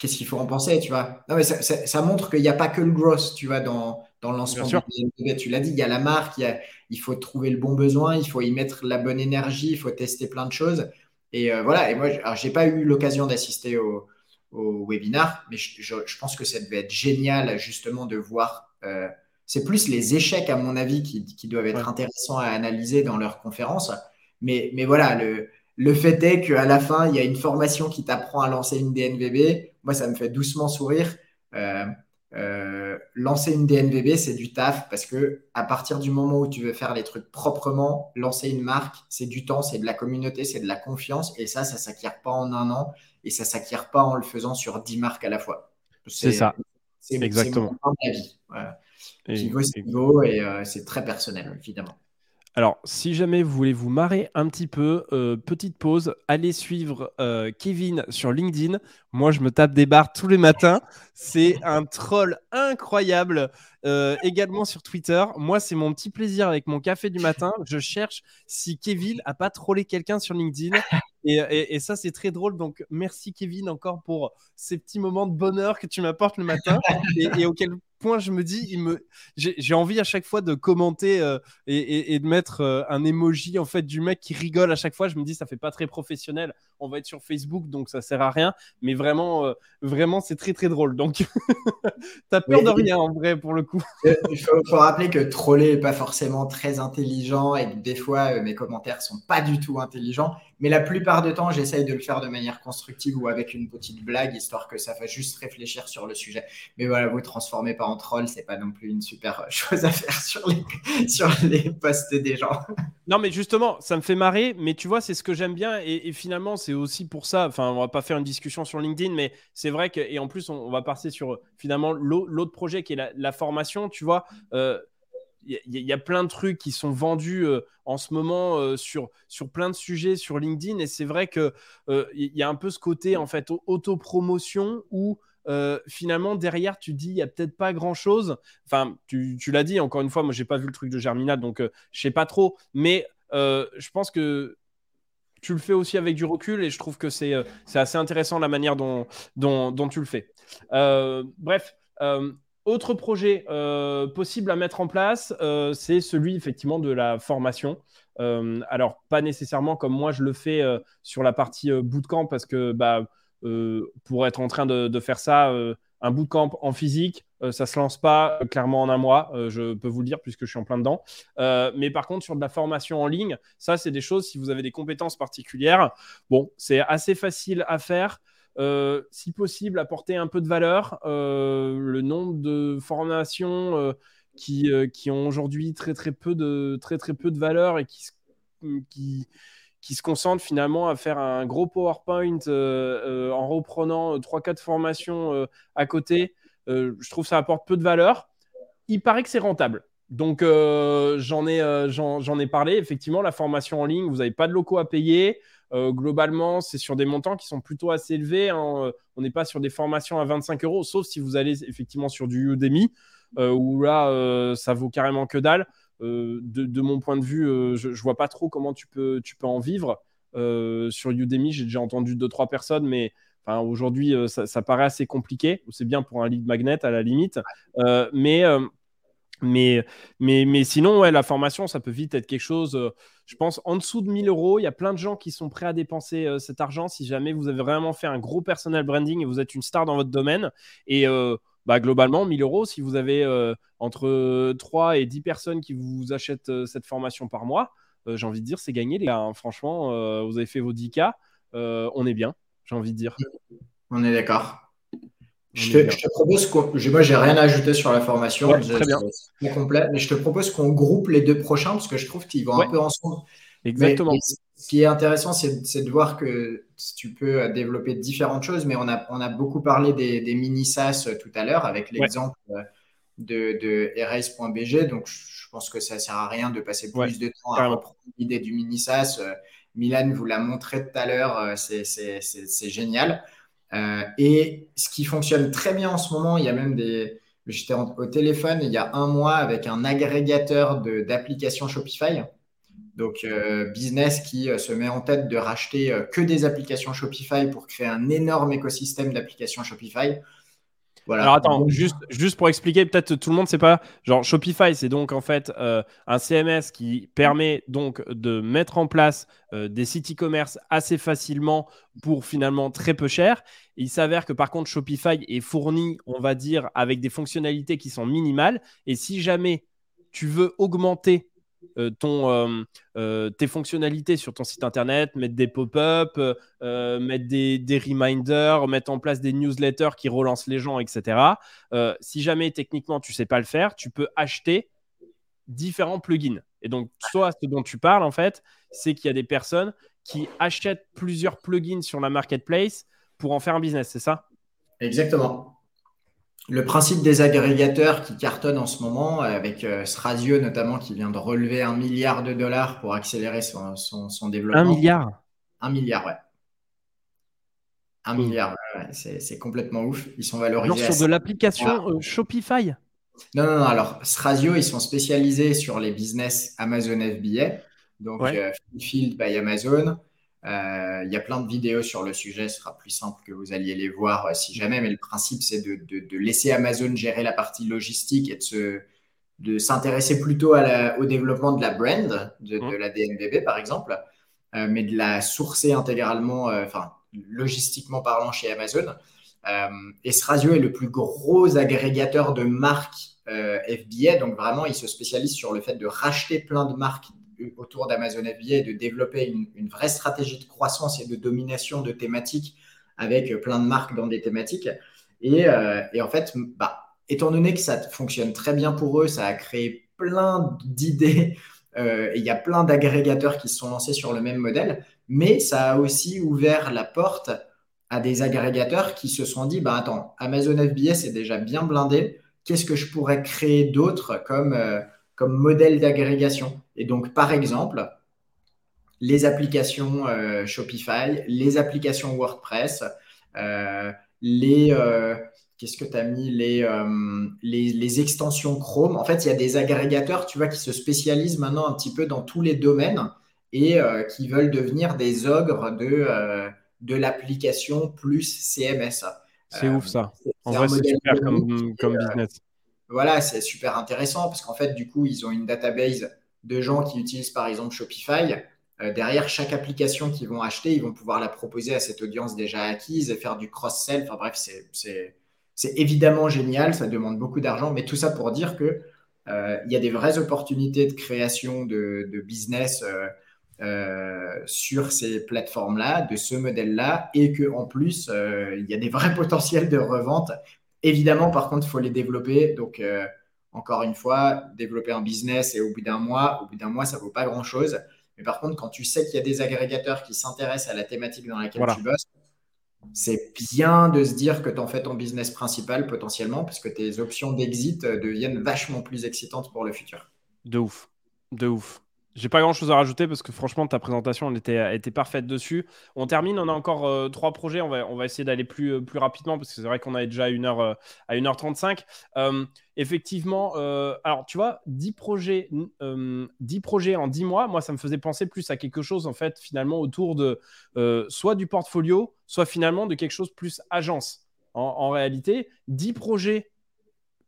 qu'est-ce qu'il faut en penser, tu vois Non, mais ça, montre qu'il n'y a pas que le growth, tu vois, dans, dans le lancement du Tu l'as dit, il y a la marque, il, faut trouver le bon besoin, il faut y mettre la bonne énergie, il faut tester plein de choses. Et euh, voilà, et moi, je n'ai pas eu l'occasion d'assister au, au webinar, mais je, pense que ça devait être génial justement de voir. Euh, c'est plus les échecs, à mon avis, qui, doivent être intéressants à analyser dans leur conférence. Mais, mais voilà, le, le fait est qu'à la fin, il y a une formation qui t'apprend à lancer une DNVB. Moi, ça me fait doucement sourire. Euh, euh, lancer une DNVB, c'est du taf parce que à partir du moment où tu veux faire les trucs proprement, lancer une marque, c'est du temps, c'est de la communauté, c'est de la confiance. Et ça, ça s'acquiert pas en un an et ça s'acquiert pas en le faisant sur 10 marques à la fois. C'est ça. C'est exactement. C'est avis. Qui vaut et euh, c'est très personnel, évidemment. Alors, si jamais vous voulez vous marrer un petit peu, euh, petite pause, allez suivre euh, Kevin sur LinkedIn. Moi, je me tape des barres tous les matins. C'est un troll incroyable. Euh, également sur Twitter. Moi, c'est mon petit plaisir avec mon café du matin. Je cherche si Kevin a pas trollé quelqu'un sur LinkedIn. Et, ça, c'est très drôle. Donc, merci Kevin encore pour ces petits moments de bonheur que tu m'apportes le matin et, et auquel point je me dis, il me, j'ai envie à chaque fois de commenter euh, et, de mettre euh, un emoji en fait du mec qui rigole à chaque fois. Je me dis, ça fait pas très professionnel. On va être sur Facebook, donc ça sert à rien. Mais vraiment, euh, vraiment, c'est très très drôle. Donc, [LAUGHS] t'as peur de rien en vrai pour le coup. [LAUGHS] Il faut, rappeler que troller est pas forcément très intelligent et que des fois mes commentaires sont pas du tout intelligents. Mais la plupart du temps, j'essaye de le faire de manière constructive ou avec une petite blague, histoire que ça fasse juste réfléchir sur le sujet. Mais voilà, vous transformez pas troll, c'est pas non plus une super [LAUGHS] chose à faire sur les, [LAUGHS] sur les posts des gens. Non, mais justement, ça me fait marrer, mais tu vois, c'est ce que j'aime bien. Et, finalement, c'est aussi pour ça, enfin, on va pas faire une discussion sur LinkedIn, mais c'est vrai que, et en plus, on, va passer sur finalement l'autre projet qui est la, formation, tu vois. Euh, il y, a plein de trucs qui sont vendus euh, en ce moment euh, sur, sur plein de sujets sur LinkedIn et c'est vrai que euh, il y a un peu ce côté en fait autopromotion où finalement derrière tu dis il y a peut-être pas grand chose enfin tu, l'as dit encore une fois moi j'ai pas vu le truc de Germinal donc je sais pas trop. Mais je pense que tu le fais aussi avec du recul et je trouve que c'est assez intéressant la manière dont, dont, tu le fais. Bref autre projet euh, possible à mettre en place, euh, c'est celui effectivement de la formation. Euh, alors, pas nécessairement comme moi je le fais sur la partie bootcamp, parce que bah, pour être en train de, faire ça, un bootcamp en physique, ça se lance pas clairement en un mois, je peux vous le dire puisque je suis en plein dedans. mais par contre, sur de la formation en ligne, ça, c'est des choses, si vous avez des compétences particulières, bon, c'est assez facile à faire. Euh, si possible, apporter un peu de valeur. Euh, le nombre de formations euh, qui, qui, ont aujourd'hui très très peu de très très peu de valeur et qui, qui se concentrent finalement à faire un gros PowerPoint en reprenant 3-4 formations à côté. je trouve que ça apporte peu de valeur. Il paraît que c'est rentable. Donc, j'en ai, j'en ai parlé. Effectivement, la formation en ligne, vous n'avez pas de locaux à payer. globalement, c'est sur des montants qui sont plutôt assez élevés. Hein. On n'est pas sur des formations à 25 euros, sauf si vous allez effectivement sur du Udemy, où là, ça vaut carrément que dalle. De, mon point de vue, je ne vois pas trop comment tu peux, tu peux en vivre. sur Udemy, j'ai déjà entendu deux, trois personnes, mais aujourd'hui, ça, paraît assez compliqué. C'est bien pour un lead magnet à la limite. mais mais, mais, mais sinon, ouais, la formation, ça peut vite être quelque chose, euh, je pense, en dessous de 1000 euros. Il y a plein de gens qui sont prêts à dépenser euh, cet argent si jamais vous avez vraiment fait un gros personal branding et vous êtes une star dans votre domaine. Et euh, bah, globalement, 1000 euros, si vous avez entre 3 et 10 personnes qui vous achètent cette formation par mois, j'ai envie de dire, c'est gagné, les gars. Hein. Franchement, vous avez fait vos 10K, on est bien, j'ai envie de dire. On est d'accord. Je te, propose qu'on. Moi, j'ai rien à ajouter sur la formation. très bien. C'est complet. Mais je te propose qu'on groupe les deux prochains parce que je trouve qu'ils vont un peu ensemble. Exactement. ce qui est intéressant, c'est de voir que tu peux euh, développer différentes choses. Mais on a, on a beaucoup parlé des, des mini SaaS euh, tout à l'heure avec l'exemple euh, de, de Erase.bg. Donc, je pense que ça ne sert à rien de passer plus de temps à reprendre l'idée du mini SaaS. Milan vous l'a montré tout à l'heure. C'est génial. Euh, et ce qui fonctionne très bien en ce moment, il y a même des. J'étais au téléphone il y a un mois avec un agrégateur d'applications Shopify. Donc, euh, business qui euh, se met en tête de racheter que des applications Shopify pour créer un énorme écosystème d'applications Shopify. Alors attends, juste, juste pour expliquer, peut-être tout le monde ne sait pas. Genre Shopify, c'est donc en fait euh, un CMS qui permet donc de mettre en place euh, des sites e-commerce assez facilement pour finalement très peu cher. il s'avère que par contre Shopify est fourni, on va dire, avec des fonctionnalités qui sont minimales. Et si jamais tu veux augmenter euh, ton, euh, euh, tes fonctionnalités sur ton site internet, mettre des pop-up, mettre des, des, reminders, mettre en place des newsletters qui relancent les gens, etc. si jamais techniquement tu sais pas le faire, tu peux acheter différents plugins. Et donc, soit ce dont tu parles, en fait, c'est qu'il y a des personnes qui achètent plusieurs plugins sur la marketplace pour en faire un business, c'est ça? Exactement le principe des agrégateurs qui cartonnent en ce moment, avec euh, notamment qui vient de relever un milliard de dollars pour accélérer son, son, développement. Un milliard? Un milliard, ouais. Un milliard, c'est complètement ouf. Ils sont valorisés. sur de l'application euh, Shopify? Non, non, non. Alors, Strazio, ils sont spécialisés sur les business Amazon FBA. Donc, ouais. Euh, by Amazon. Euh, il y a plein de vidéos sur le sujet, ce sera plus simple que vous alliez les voir euh, si jamais, mais le principe c'est de, de, laisser Amazon gérer la partie logistique et de, se, de s'intéresser plutôt à au développement de la brand, de, mmh. la DNVB par exemple, euh, mais de la sourcer intégralement, enfin logistiquement parlant chez Amazon. et Srasio est le plus gros agrégateur de marques FBA, donc vraiment il se spécialise sur le fait de racheter plein de marques autour d'Amazon FBA de développer une, vraie stratégie de croissance et de domination de thématiques avec plein de marques dans des thématiques. Et, euh, en fait, bah, étant donné que ça fonctionne très bien pour eux, ça a créé plein d'idées [LAUGHS] euh, et il y a plein d'agrégateurs qui se sont lancés sur le même modèle, mais ça a aussi ouvert la porte à des agrégateurs qui se sont dit, bah attends, Amazon FBA c'est déjà bien blindé, qu'est-ce que je pourrais créer d'autre comme... Euh, comme modèle d'agrégation. Et donc, par exemple, les applications euh, Shopify, les applications WordPress, euh, les. Euh, qu'est-ce que tu as mis les, les, les, extensions Chrome. En fait, il y a des agrégateurs, tu vois, qui se spécialisent maintenant un petit peu dans tous les domaines et qui veulent devenir des ogres de, de l'application plus CMS. C'est ouf ça. En vrai, c'est super comme, comme business voilà, c'est super intéressant parce qu'en fait, du coup, ils ont une database de gens qui utilisent par exemple Shopify. Euh, derrière chaque application qu'ils vont acheter, ils vont pouvoir la proposer à cette audience déjà acquise et faire du cross-sell. Enfin bref, c'est évidemment génial, ça demande beaucoup d'argent, mais tout ça pour dire que euh, il y a des vraies opportunités de création de, business euh, sur ces plateformes-là, de ce modèle-là, et qu'en plus, il y a des vrais [LAUGHS] potentiels de revente Évidemment, par contre, il faut les développer. Donc, encore une fois, développer un business et au bout d'un mois, au bout d'un mois, ça ne vaut pas grand-chose. Mais par contre, quand tu sais qu'il y a des agrégateurs qui s'intéressent à la thématique dans laquelle tu bosses, c'est bien de se dire que tu en fais ton business principal potentiellement, parce que tes options d'exit euh, deviennent vachement plus excitantes pour le futur. De ouf, de ouf. J'ai pas grand chose à rajouter parce que franchement, ta présentation elle était, parfaite dessus. On termine, on a encore euh, trois projets. On va, essayer d'aller plus, euh, plus rapidement parce que c'est vrai qu'on est déjà à 1 heure, à 1h35. effectivement, alors tu vois, 10 projets, 10 projets en 10 mois, moi ça me faisait penser plus à quelque chose en fait finalement autour de soit du portfolio, soit finalement de quelque chose plus agence. En, en réalité, 10 projets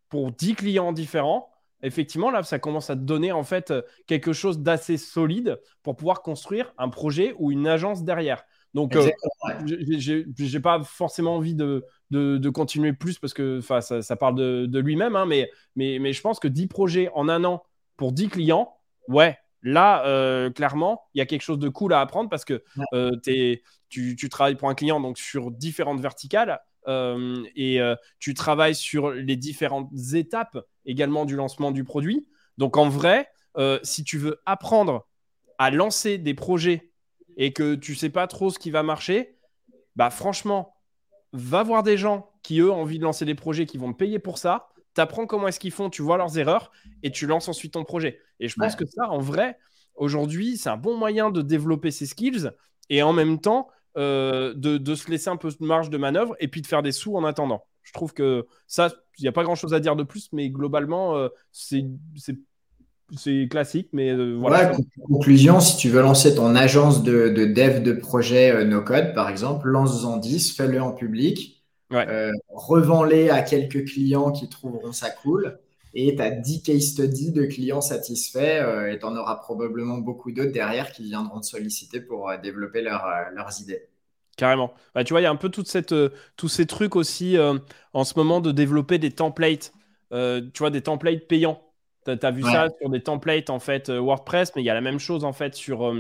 pour 10 clients différents effectivement, là, ça commence à te donner en fait quelque chose d'assez solide pour pouvoir construire un projet ou une agence derrière. Donc, euh, je j'ai pas forcément envie de, de, continuer plus parce que ça, ça parle de, de lui-même, hein, mais, mais, mais je pense que 10 projets en un an pour 10 clients, ouais, là, euh, clairement, il y a quelque chose de cool à apprendre parce que euh, tu, tu, travailles pour un client donc sur différentes verticales. Euh, et euh, tu travailles sur les différentes étapes également du lancement du produit. Donc en vrai, euh, si tu veux apprendre à lancer des projets et que tu sais pas trop ce qui va marcher, bah franchement, va voir des gens qui eux ont envie de lancer des projets qui vont te payer pour ça. Tu apprends comment est-ce qu'ils font, tu vois leurs erreurs et tu lances ensuite ton projet. Et je pense que ça, en vrai, aujourd'hui, c'est un bon moyen de développer ses skills et en même temps euh, de, se laisser un peu de marge de manœuvre et puis de faire des sous en attendant. Je trouve que ça, il n'y a pas grand chose à dire de plus, mais globalement, euh, c'est classique. Mais euh, voilà. conclusion, si tu veux lancer ton agence de, dev de projet no-code, par exemple, lance-en 10, fais-le en public, revends-les à quelques clients qui trouveront ça cool et tu as 10 case studies de clients satisfaits euh, et tu en auras probablement beaucoup d'autres derrière qui viendront te solliciter pour euh, développer euh, leurs idées. Carrément. Bah, tu vois, il y a un peu toute cette, tous ces trucs aussi en ce moment de développer des templates. tu vois, des templates payants. Tu as, vu ça sur des templates en fait WordPress, mais il y a la même chose en fait sur.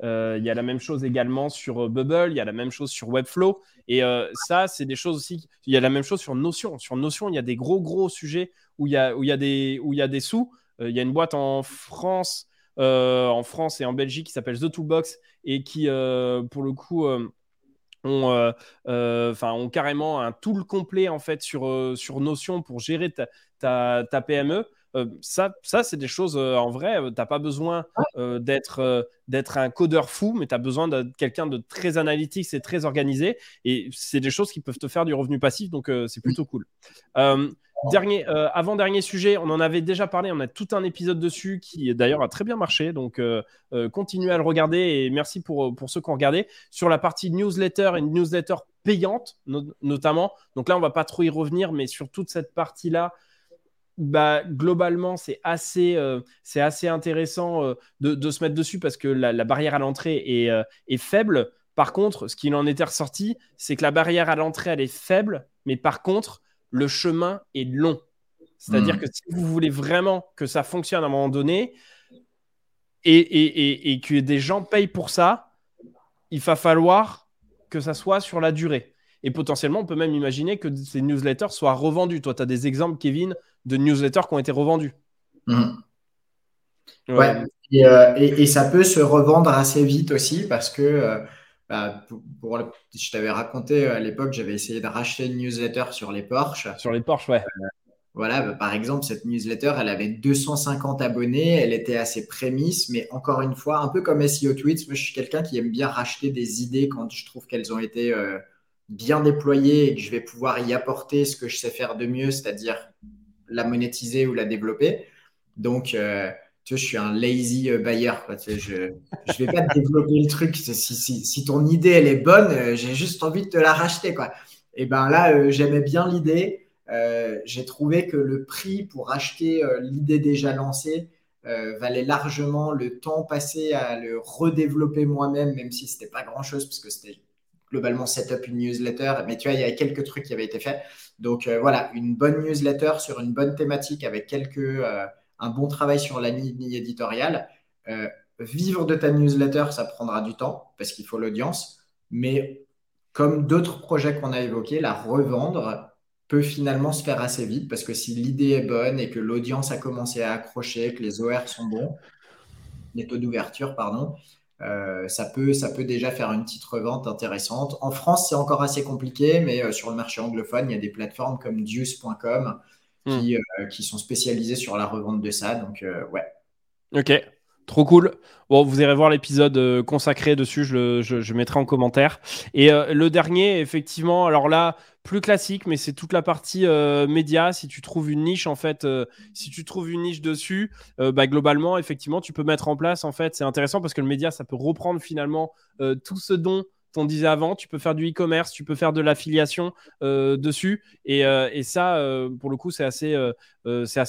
il y a la même chose également sur Bubble, il y a la même chose sur Webflow. Et ça, c'est des choses aussi. Il y a la même chose sur Notion. Sur Notion, il y a des gros, gros sujets où il y a, où il y a, des, où il y a des sous. Euh, il y a une boîte en France, euh, en France et en Belgique qui s'appelle The Toolbox et qui, euh, pour le coup, ont, ont, carrément un tool complet en fait sur, sur Notion pour gérer ta, ta, ta PME. ça, ça c'est des choses en vrai. tu n'as pas besoin d'être d'être un codeur fou, mais tu as besoin de quelqu'un de très analytique et très organisé. Et c'est des choses qui peuvent te faire du revenu passif, donc c'est plutôt cool. Dernier, euh, avant-dernier sujet, on en avait déjà parlé, on a tout un épisode dessus qui d'ailleurs a très bien marché, donc euh, euh, continuez à le regarder et merci pour, pour ceux qui ont regardé. Sur la partie newsletter et newsletter payante notamment, donc là on va pas trop y revenir, mais sur toute cette partie-là, bah, globalement c'est assez, assez intéressant de, se mettre dessus parce que la, barrière à l'entrée est, est faible. Par contre, ce qui en était ressorti, c'est que la barrière à l'entrée elle est faible, mais par contre, le chemin est long. C'est-à-dire hmm. que si vous voulez vraiment que ça fonctionne à un moment donné et, et, et, que des gens payent pour ça, il va falloir que ça soit sur la durée. Et potentiellement, on peut même imaginer que ces newsletters soient revendus. Toi, tu as des exemples, Kevin, de newsletters qui ont été revendus. Hmm. Ouais. Euh, et, ça peut se revendre assez vite aussi parce que euh, bah, pour, je t'avais raconté euh, à l'époque, j'avais essayé de racheter une newsletter sur les Porsche. Sur les Porsche, ouais. Euh, voilà, bah, par exemple, cette newsletter, elle avait 250 abonnés, elle était assez prémisse, mais encore une fois, un peu comme SEO Tweets, moi je suis quelqu'un qui aime bien racheter des idées quand je trouve qu'elles ont été euh, bien déployées et que je vais pouvoir y apporter ce que je sais faire de mieux, c'est-à-dire la monétiser ou la développer. Donc, tu je suis un lazy euh, buyer. je ne vais pas développer le truc. Si, ton idée, elle est bonne, euh, j'ai juste envie de te la racheter. Quoi. Et ben là, euh, j'aimais bien l'idée. j'ai trouvé que le prix pour acheter l'idée déjà lancée valait largement le temps passé à le redévelopper moi-même, même si ce n'était pas grand-chose, parce que c'était globalement setup une newsletter. Mais tu vois, il y avait quelques trucs qui avaient été faits. Donc voilà, une bonne newsletter sur une bonne thématique avec quelques un bon travail sur la ligne éditoriale. Euh, vivre de ta newsletter, ça prendra du temps parce qu'il faut l'audience. Mais comme d'autres projets qu'on a évoqués, la revendre peut finalement se faire assez vite parce que si l'idée est bonne et que l'audience a commencé à accrocher, que les OR sont bons, les taux d'ouverture, pardon, ça, peut, ça peut déjà faire une petite revente intéressante. En France, c'est encore assez compliqué, mais sur le marché anglophone, il y a des plateformes comme Deuce.com qui, hmm. qui, sont spécialisées sur la revente de ça. Donc, ouais. Ok, Trop cool. Bon, vous irez voir l'épisode euh, consacré dessus, je, je, mettrai en commentaire. Et euh, le dernier, effectivement, alors là, plus classique, mais c'est toute la partie euh, média. Si tu trouves une niche, en fait, si tu trouves une niche dessus, bah, globalement, effectivement, tu peux mettre en place, en fait, c'est intéressant parce que le média, ça peut reprendre finalement tout ce dont on disait avant, tu peux faire du e-commerce, tu peux faire de l'affiliation euh, dessus. Et, euh, ça, euh, pour le coup, c'est assez,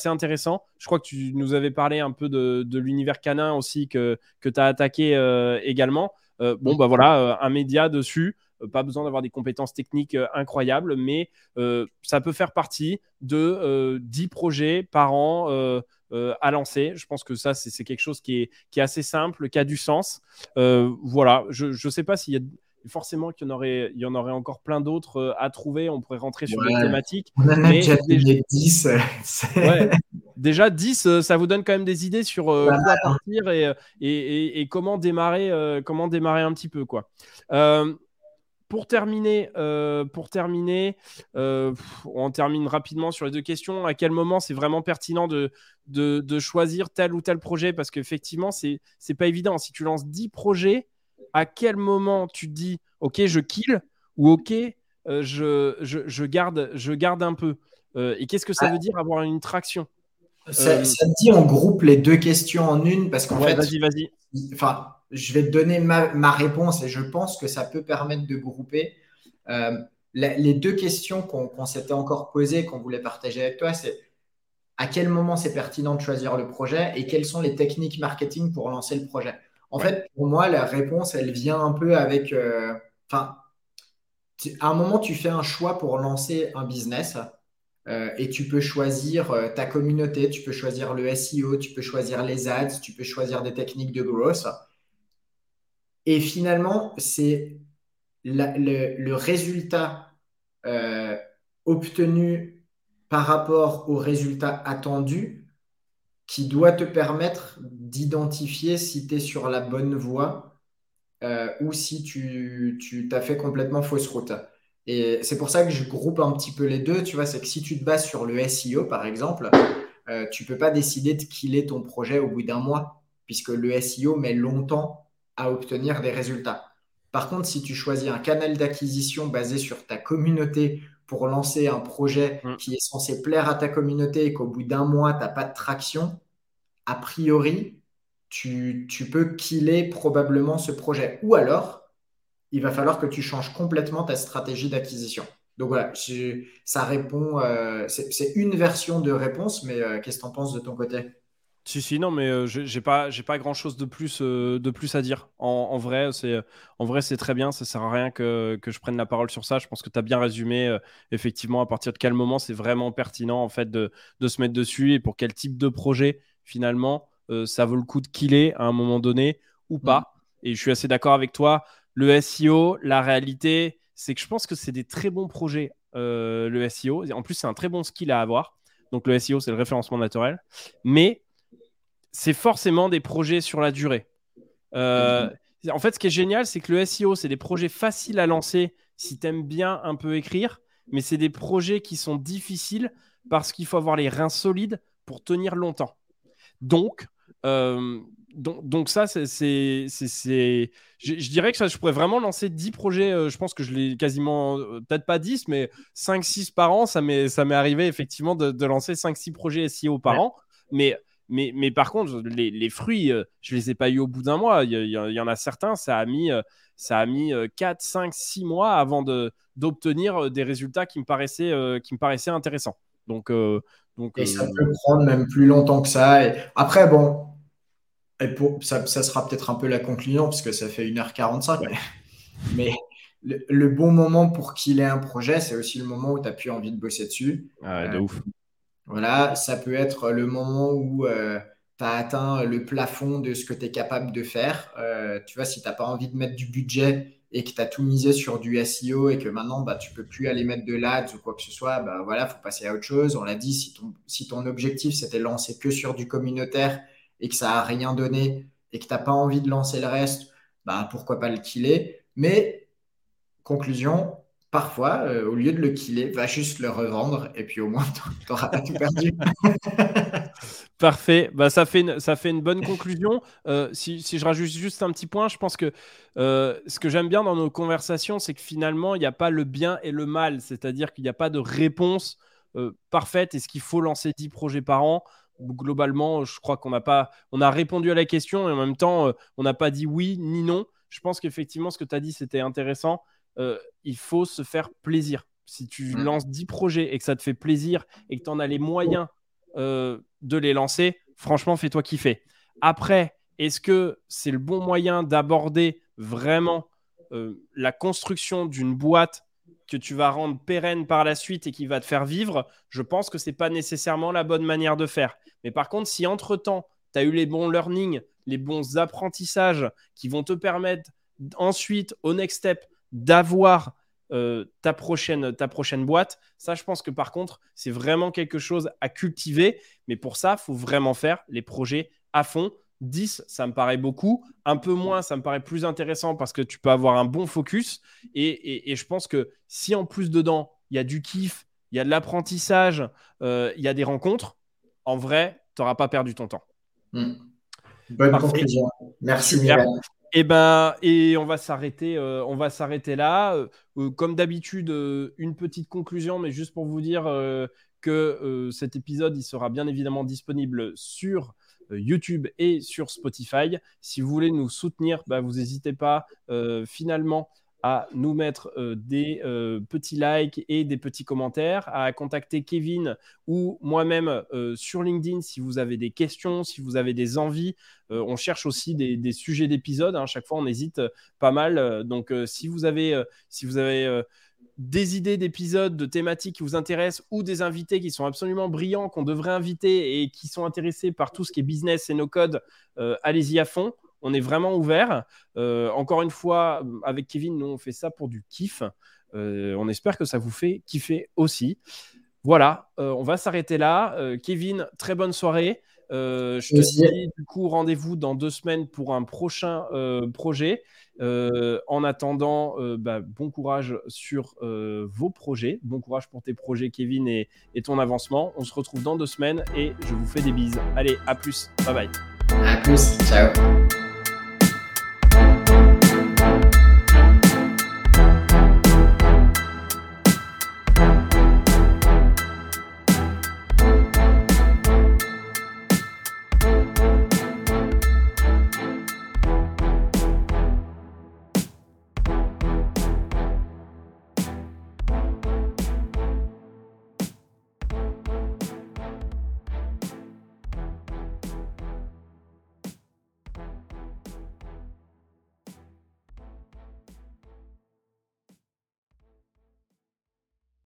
intéressant. Je crois que tu nous avais parlé un peu de, l'univers canin aussi que, que tu as attaqué également. bon, bah voilà, un média dessus. Pas besoin d'avoir des compétences techniques incroyables, mais ça peut faire partie de 10 projets par an à lancer. Je pense que ça, c'est quelque chose qui est, qui est, assez simple, qui a du sens. voilà, je ne sais pas s'il y a forcément qu'il y en aurait, il y en aurait encore plein d'autres euh, à trouver. On pourrait rentrer sur des thématiques. On a déjà 10. déjà 10, euh, ça vous donne quand même des idées sur euh, quoi partir et, et, et, comment, démarrer, comment démarrer un petit peu. Quoi. pour terminer, pour terminer on termine rapidement sur les deux questions. À quel moment c'est vraiment pertinent de, de, de, choisir tel ou tel projet? Parce qu'effectivement, c'est n'est pas évident. Si tu lances 10 projets, à quel moment tu te dis ok je kill ou ok euh, je, je, garde, je garde un peu euh, et qu'est-ce que ça veut dire avoir une traction? Ça, euh, te dit on groupe les deux questions en une parce qu'en fait vas-y vas-y. enfin je vais te donner ma, réponse et je pense que ça peut permettre de grouper. Les deux questions qu'on s'était encore posées qu'on voulait partager avec toi c'est à quel moment c'est pertinent de choisir le projet et quelles sont les techniques marketing pour lancer le projet? En fait, pour moi, la réponse, elle vient un peu avec. Euh, enfin, à un moment, tu fais un choix pour lancer un business euh, et tu peux choisir euh, ta communauté, tu peux choisir le SEO, tu peux choisir les ads, tu peux choisir des techniques de growth. Et finalement, c'est le, résultat obtenu par rapport au résultat attendu qui doit te permettre d'identifier si tu es sur la bonne voie euh, ou si tu, tu t'as fait complètement fausse route. Et c'est pour ça que je groupe un petit peu les deux. Tu vois, c'est que si tu te bases sur le SEO, par exemple, euh, tu peux pas décider de killer ton projet au bout d'un mois, puisque le SEO met longtemps à obtenir des résultats. Par contre, si tu choisis un canal d'acquisition basé sur ta communauté pour lancer un projet mm. qui est censé plaire à ta communauté et qu'au bout d'un mois, tu n'as pas de traction, a priori, tu, peux killer probablement ce projet. Ou alors, il va falloir que tu changes complètement ta stratégie d'acquisition. Donc voilà, ça répond, euh, c'est une version de réponse, mais euh, qu'est-ce que tu en penses de ton côté? Si, si, non, mais euh, j'ai pas, j'ai pas grand chose de plus, euh, de plus à dire. En, vrai, c'est, en vrai, c'est très bien. Ça sert à rien que, que, je prenne la parole sur ça. Je pense que tu as bien résumé, euh, effectivement, à partir de quel moment c'est vraiment pertinent, en fait, de, de, se mettre dessus et pour quel type de projet, finalement, ça vaut le coup de killer à un moment donné ou pas. Mm. Et je suis assez d'accord avec toi. Le SEO, la réalité, c'est que je pense que c'est des très bons projets, le SEO. En plus, c'est un très bon skill à avoir. Donc, le SEO, c'est le référencement naturel. Mais c'est forcément des projets sur la durée. Euh, en fait, ce qui est génial, c'est que le SEO, c'est des projets faciles à lancer si tu aimes bien un peu écrire, mais c'est des projets qui sont difficiles parce qu'il faut avoir les reins solides pour tenir longtemps. Donc, euh, donc, ça, c'est. Je, je, dirais que ça, je pourrais vraiment lancer 10 projets. Euh, je pense que je l'ai quasiment, peut-être pas 10, mais 5-6 par an. Ça m'est arrivé effectivement de, lancer 5-6 projets SEO par an. Mais mais, mais par contre, les, les fruits, euh, je ne les ai pas eu au bout d'un mois. Il y, en a certains, ça a mis, euh, ça a mis 4, 5, 6 mois avant d'obtenir euh, des résultats qui me paraissaient, qui me paraissaient intéressants. Donc, donc, et ça peut prendre même plus longtemps que ça. Et après, bon, et pour, ça, ça sera peut-être un peu la conclusion, parce que ça fait 1h45. Mais, le, bon moment pour qu'il ait un projet, c'est aussi le moment où tu n'as plus envie de bosser dessus. Ah de ouf. Voilà, ça peut être le moment où euh, tu as atteint le plafond de ce que tu es capable de faire. Euh, tu vois, si tu n'as pas envie de mettre du budget et que tu as tout misé sur du SEO et que maintenant bah, tu peux plus aller mettre de l'ADS ou quoi que ce soit, bah, voilà, faut passer à autre chose. On l'a dit, si ton, si ton objectif c'était lancer que sur du communautaire et que ça n'a rien donné et que tu n'as pas envie de lancer le reste, bah, pourquoi pas le killer. Mais, conclusion, parfois, euh, au lieu de le killer, va juste le revendre et puis au moins, [LAUGHS] tu n'auras pas tout perdu. [LAUGHS] Parfait. Bah, ça, fait une, ça fait une bonne conclusion. Euh, si, je rajoute juste un petit point, je pense que euh, ce que j'aime bien dans nos conversations, c'est que finalement, il n'y a pas le bien et le mal. C'est-à-dire qu'il n'y a pas de réponse parfaite. Est-ce qu'il faut lancer 10 projets par an Globalement, je crois qu'on pas, on a répondu à la question et en même temps, on n'a pas dit oui ni non. Je pense qu'effectivement, ce que tu as dit, c'était intéressant. Euh, il faut se faire plaisir. Si tu mm. lances 10 projets et que ça te fait plaisir et que tu en as les moyens euh, de les lancer, franchement, fais-toi kiffer. Après, est-ce que c'est le bon moyen d'aborder vraiment euh, la construction d'une boîte que tu vas rendre pérenne par la suite et qui va te faire vivre? Je pense que ce n'est pas nécessairement la bonne manière de faire. Mais par contre, si entre-temps, tu as eu les bons learnings, les bons apprentissages qui vont te permettre ensuite, au next step, d'avoir euh, ta, prochaine, ta prochaine boîte. Ça, je pense que par contre, c'est vraiment quelque chose à cultiver. Mais pour ça, il faut vraiment faire les projets à fond. 10, ça me paraît beaucoup. Un peu moins, ça me paraît plus intéressant parce que tu peux avoir un bon focus. Et, je pense que si en plus dedans, il y a du kiff, il y a de l'apprentissage, euh, il y a des rencontres, en vrai, tu n'auras pas perdu ton temps. Hmm. Bonne conclusion. Merci, Mireille. Et eh ben, et on va s'arrêter, euh, on va s'arrêter là. Euh, euh, comme d'habitude, une petite conclusion, mais juste pour vous dire que cet épisode, sera bien évidemment disponible sur YouTube et sur Spotify. Si vous voulez nous soutenir, bah, vous n'hésitez pas. finalement, à nous mettre euh, des euh, petits likes et des petits commentaires, à contacter Kevin ou moi-même euh, sur LinkedIn si vous avez des questions, si vous avez des envies. on cherche aussi des, sujets d'épisodes. Hein. Chaque fois, on hésite pas mal. donc, si vous avez, si vous avez des idées d'épisodes, de thématiques qui vous intéressent ou des invités qui sont absolument brillants, qu'on devrait inviter et qui sont intéressés par tout ce qui est business et nos codes, allez-y à fond on est vraiment ouvert. Euh, encore une fois, avec Kevin, nous, on fait ça pour du kiff. Euh, on espère que ça vous fait kiffer aussi. Voilà, euh, on va s'arrêter là. Kevin, très bonne soirée. je te dis du coup rendez-vous dans deux semaines pour un prochain projet. en attendant, bah, bon courage sur vos projets. Bon courage pour tes projets, Kevin, et, et, ton avancement. On se retrouve dans deux semaines et je vous fais des bises. Allez, à plus. Bye bye. À plus. Ciao.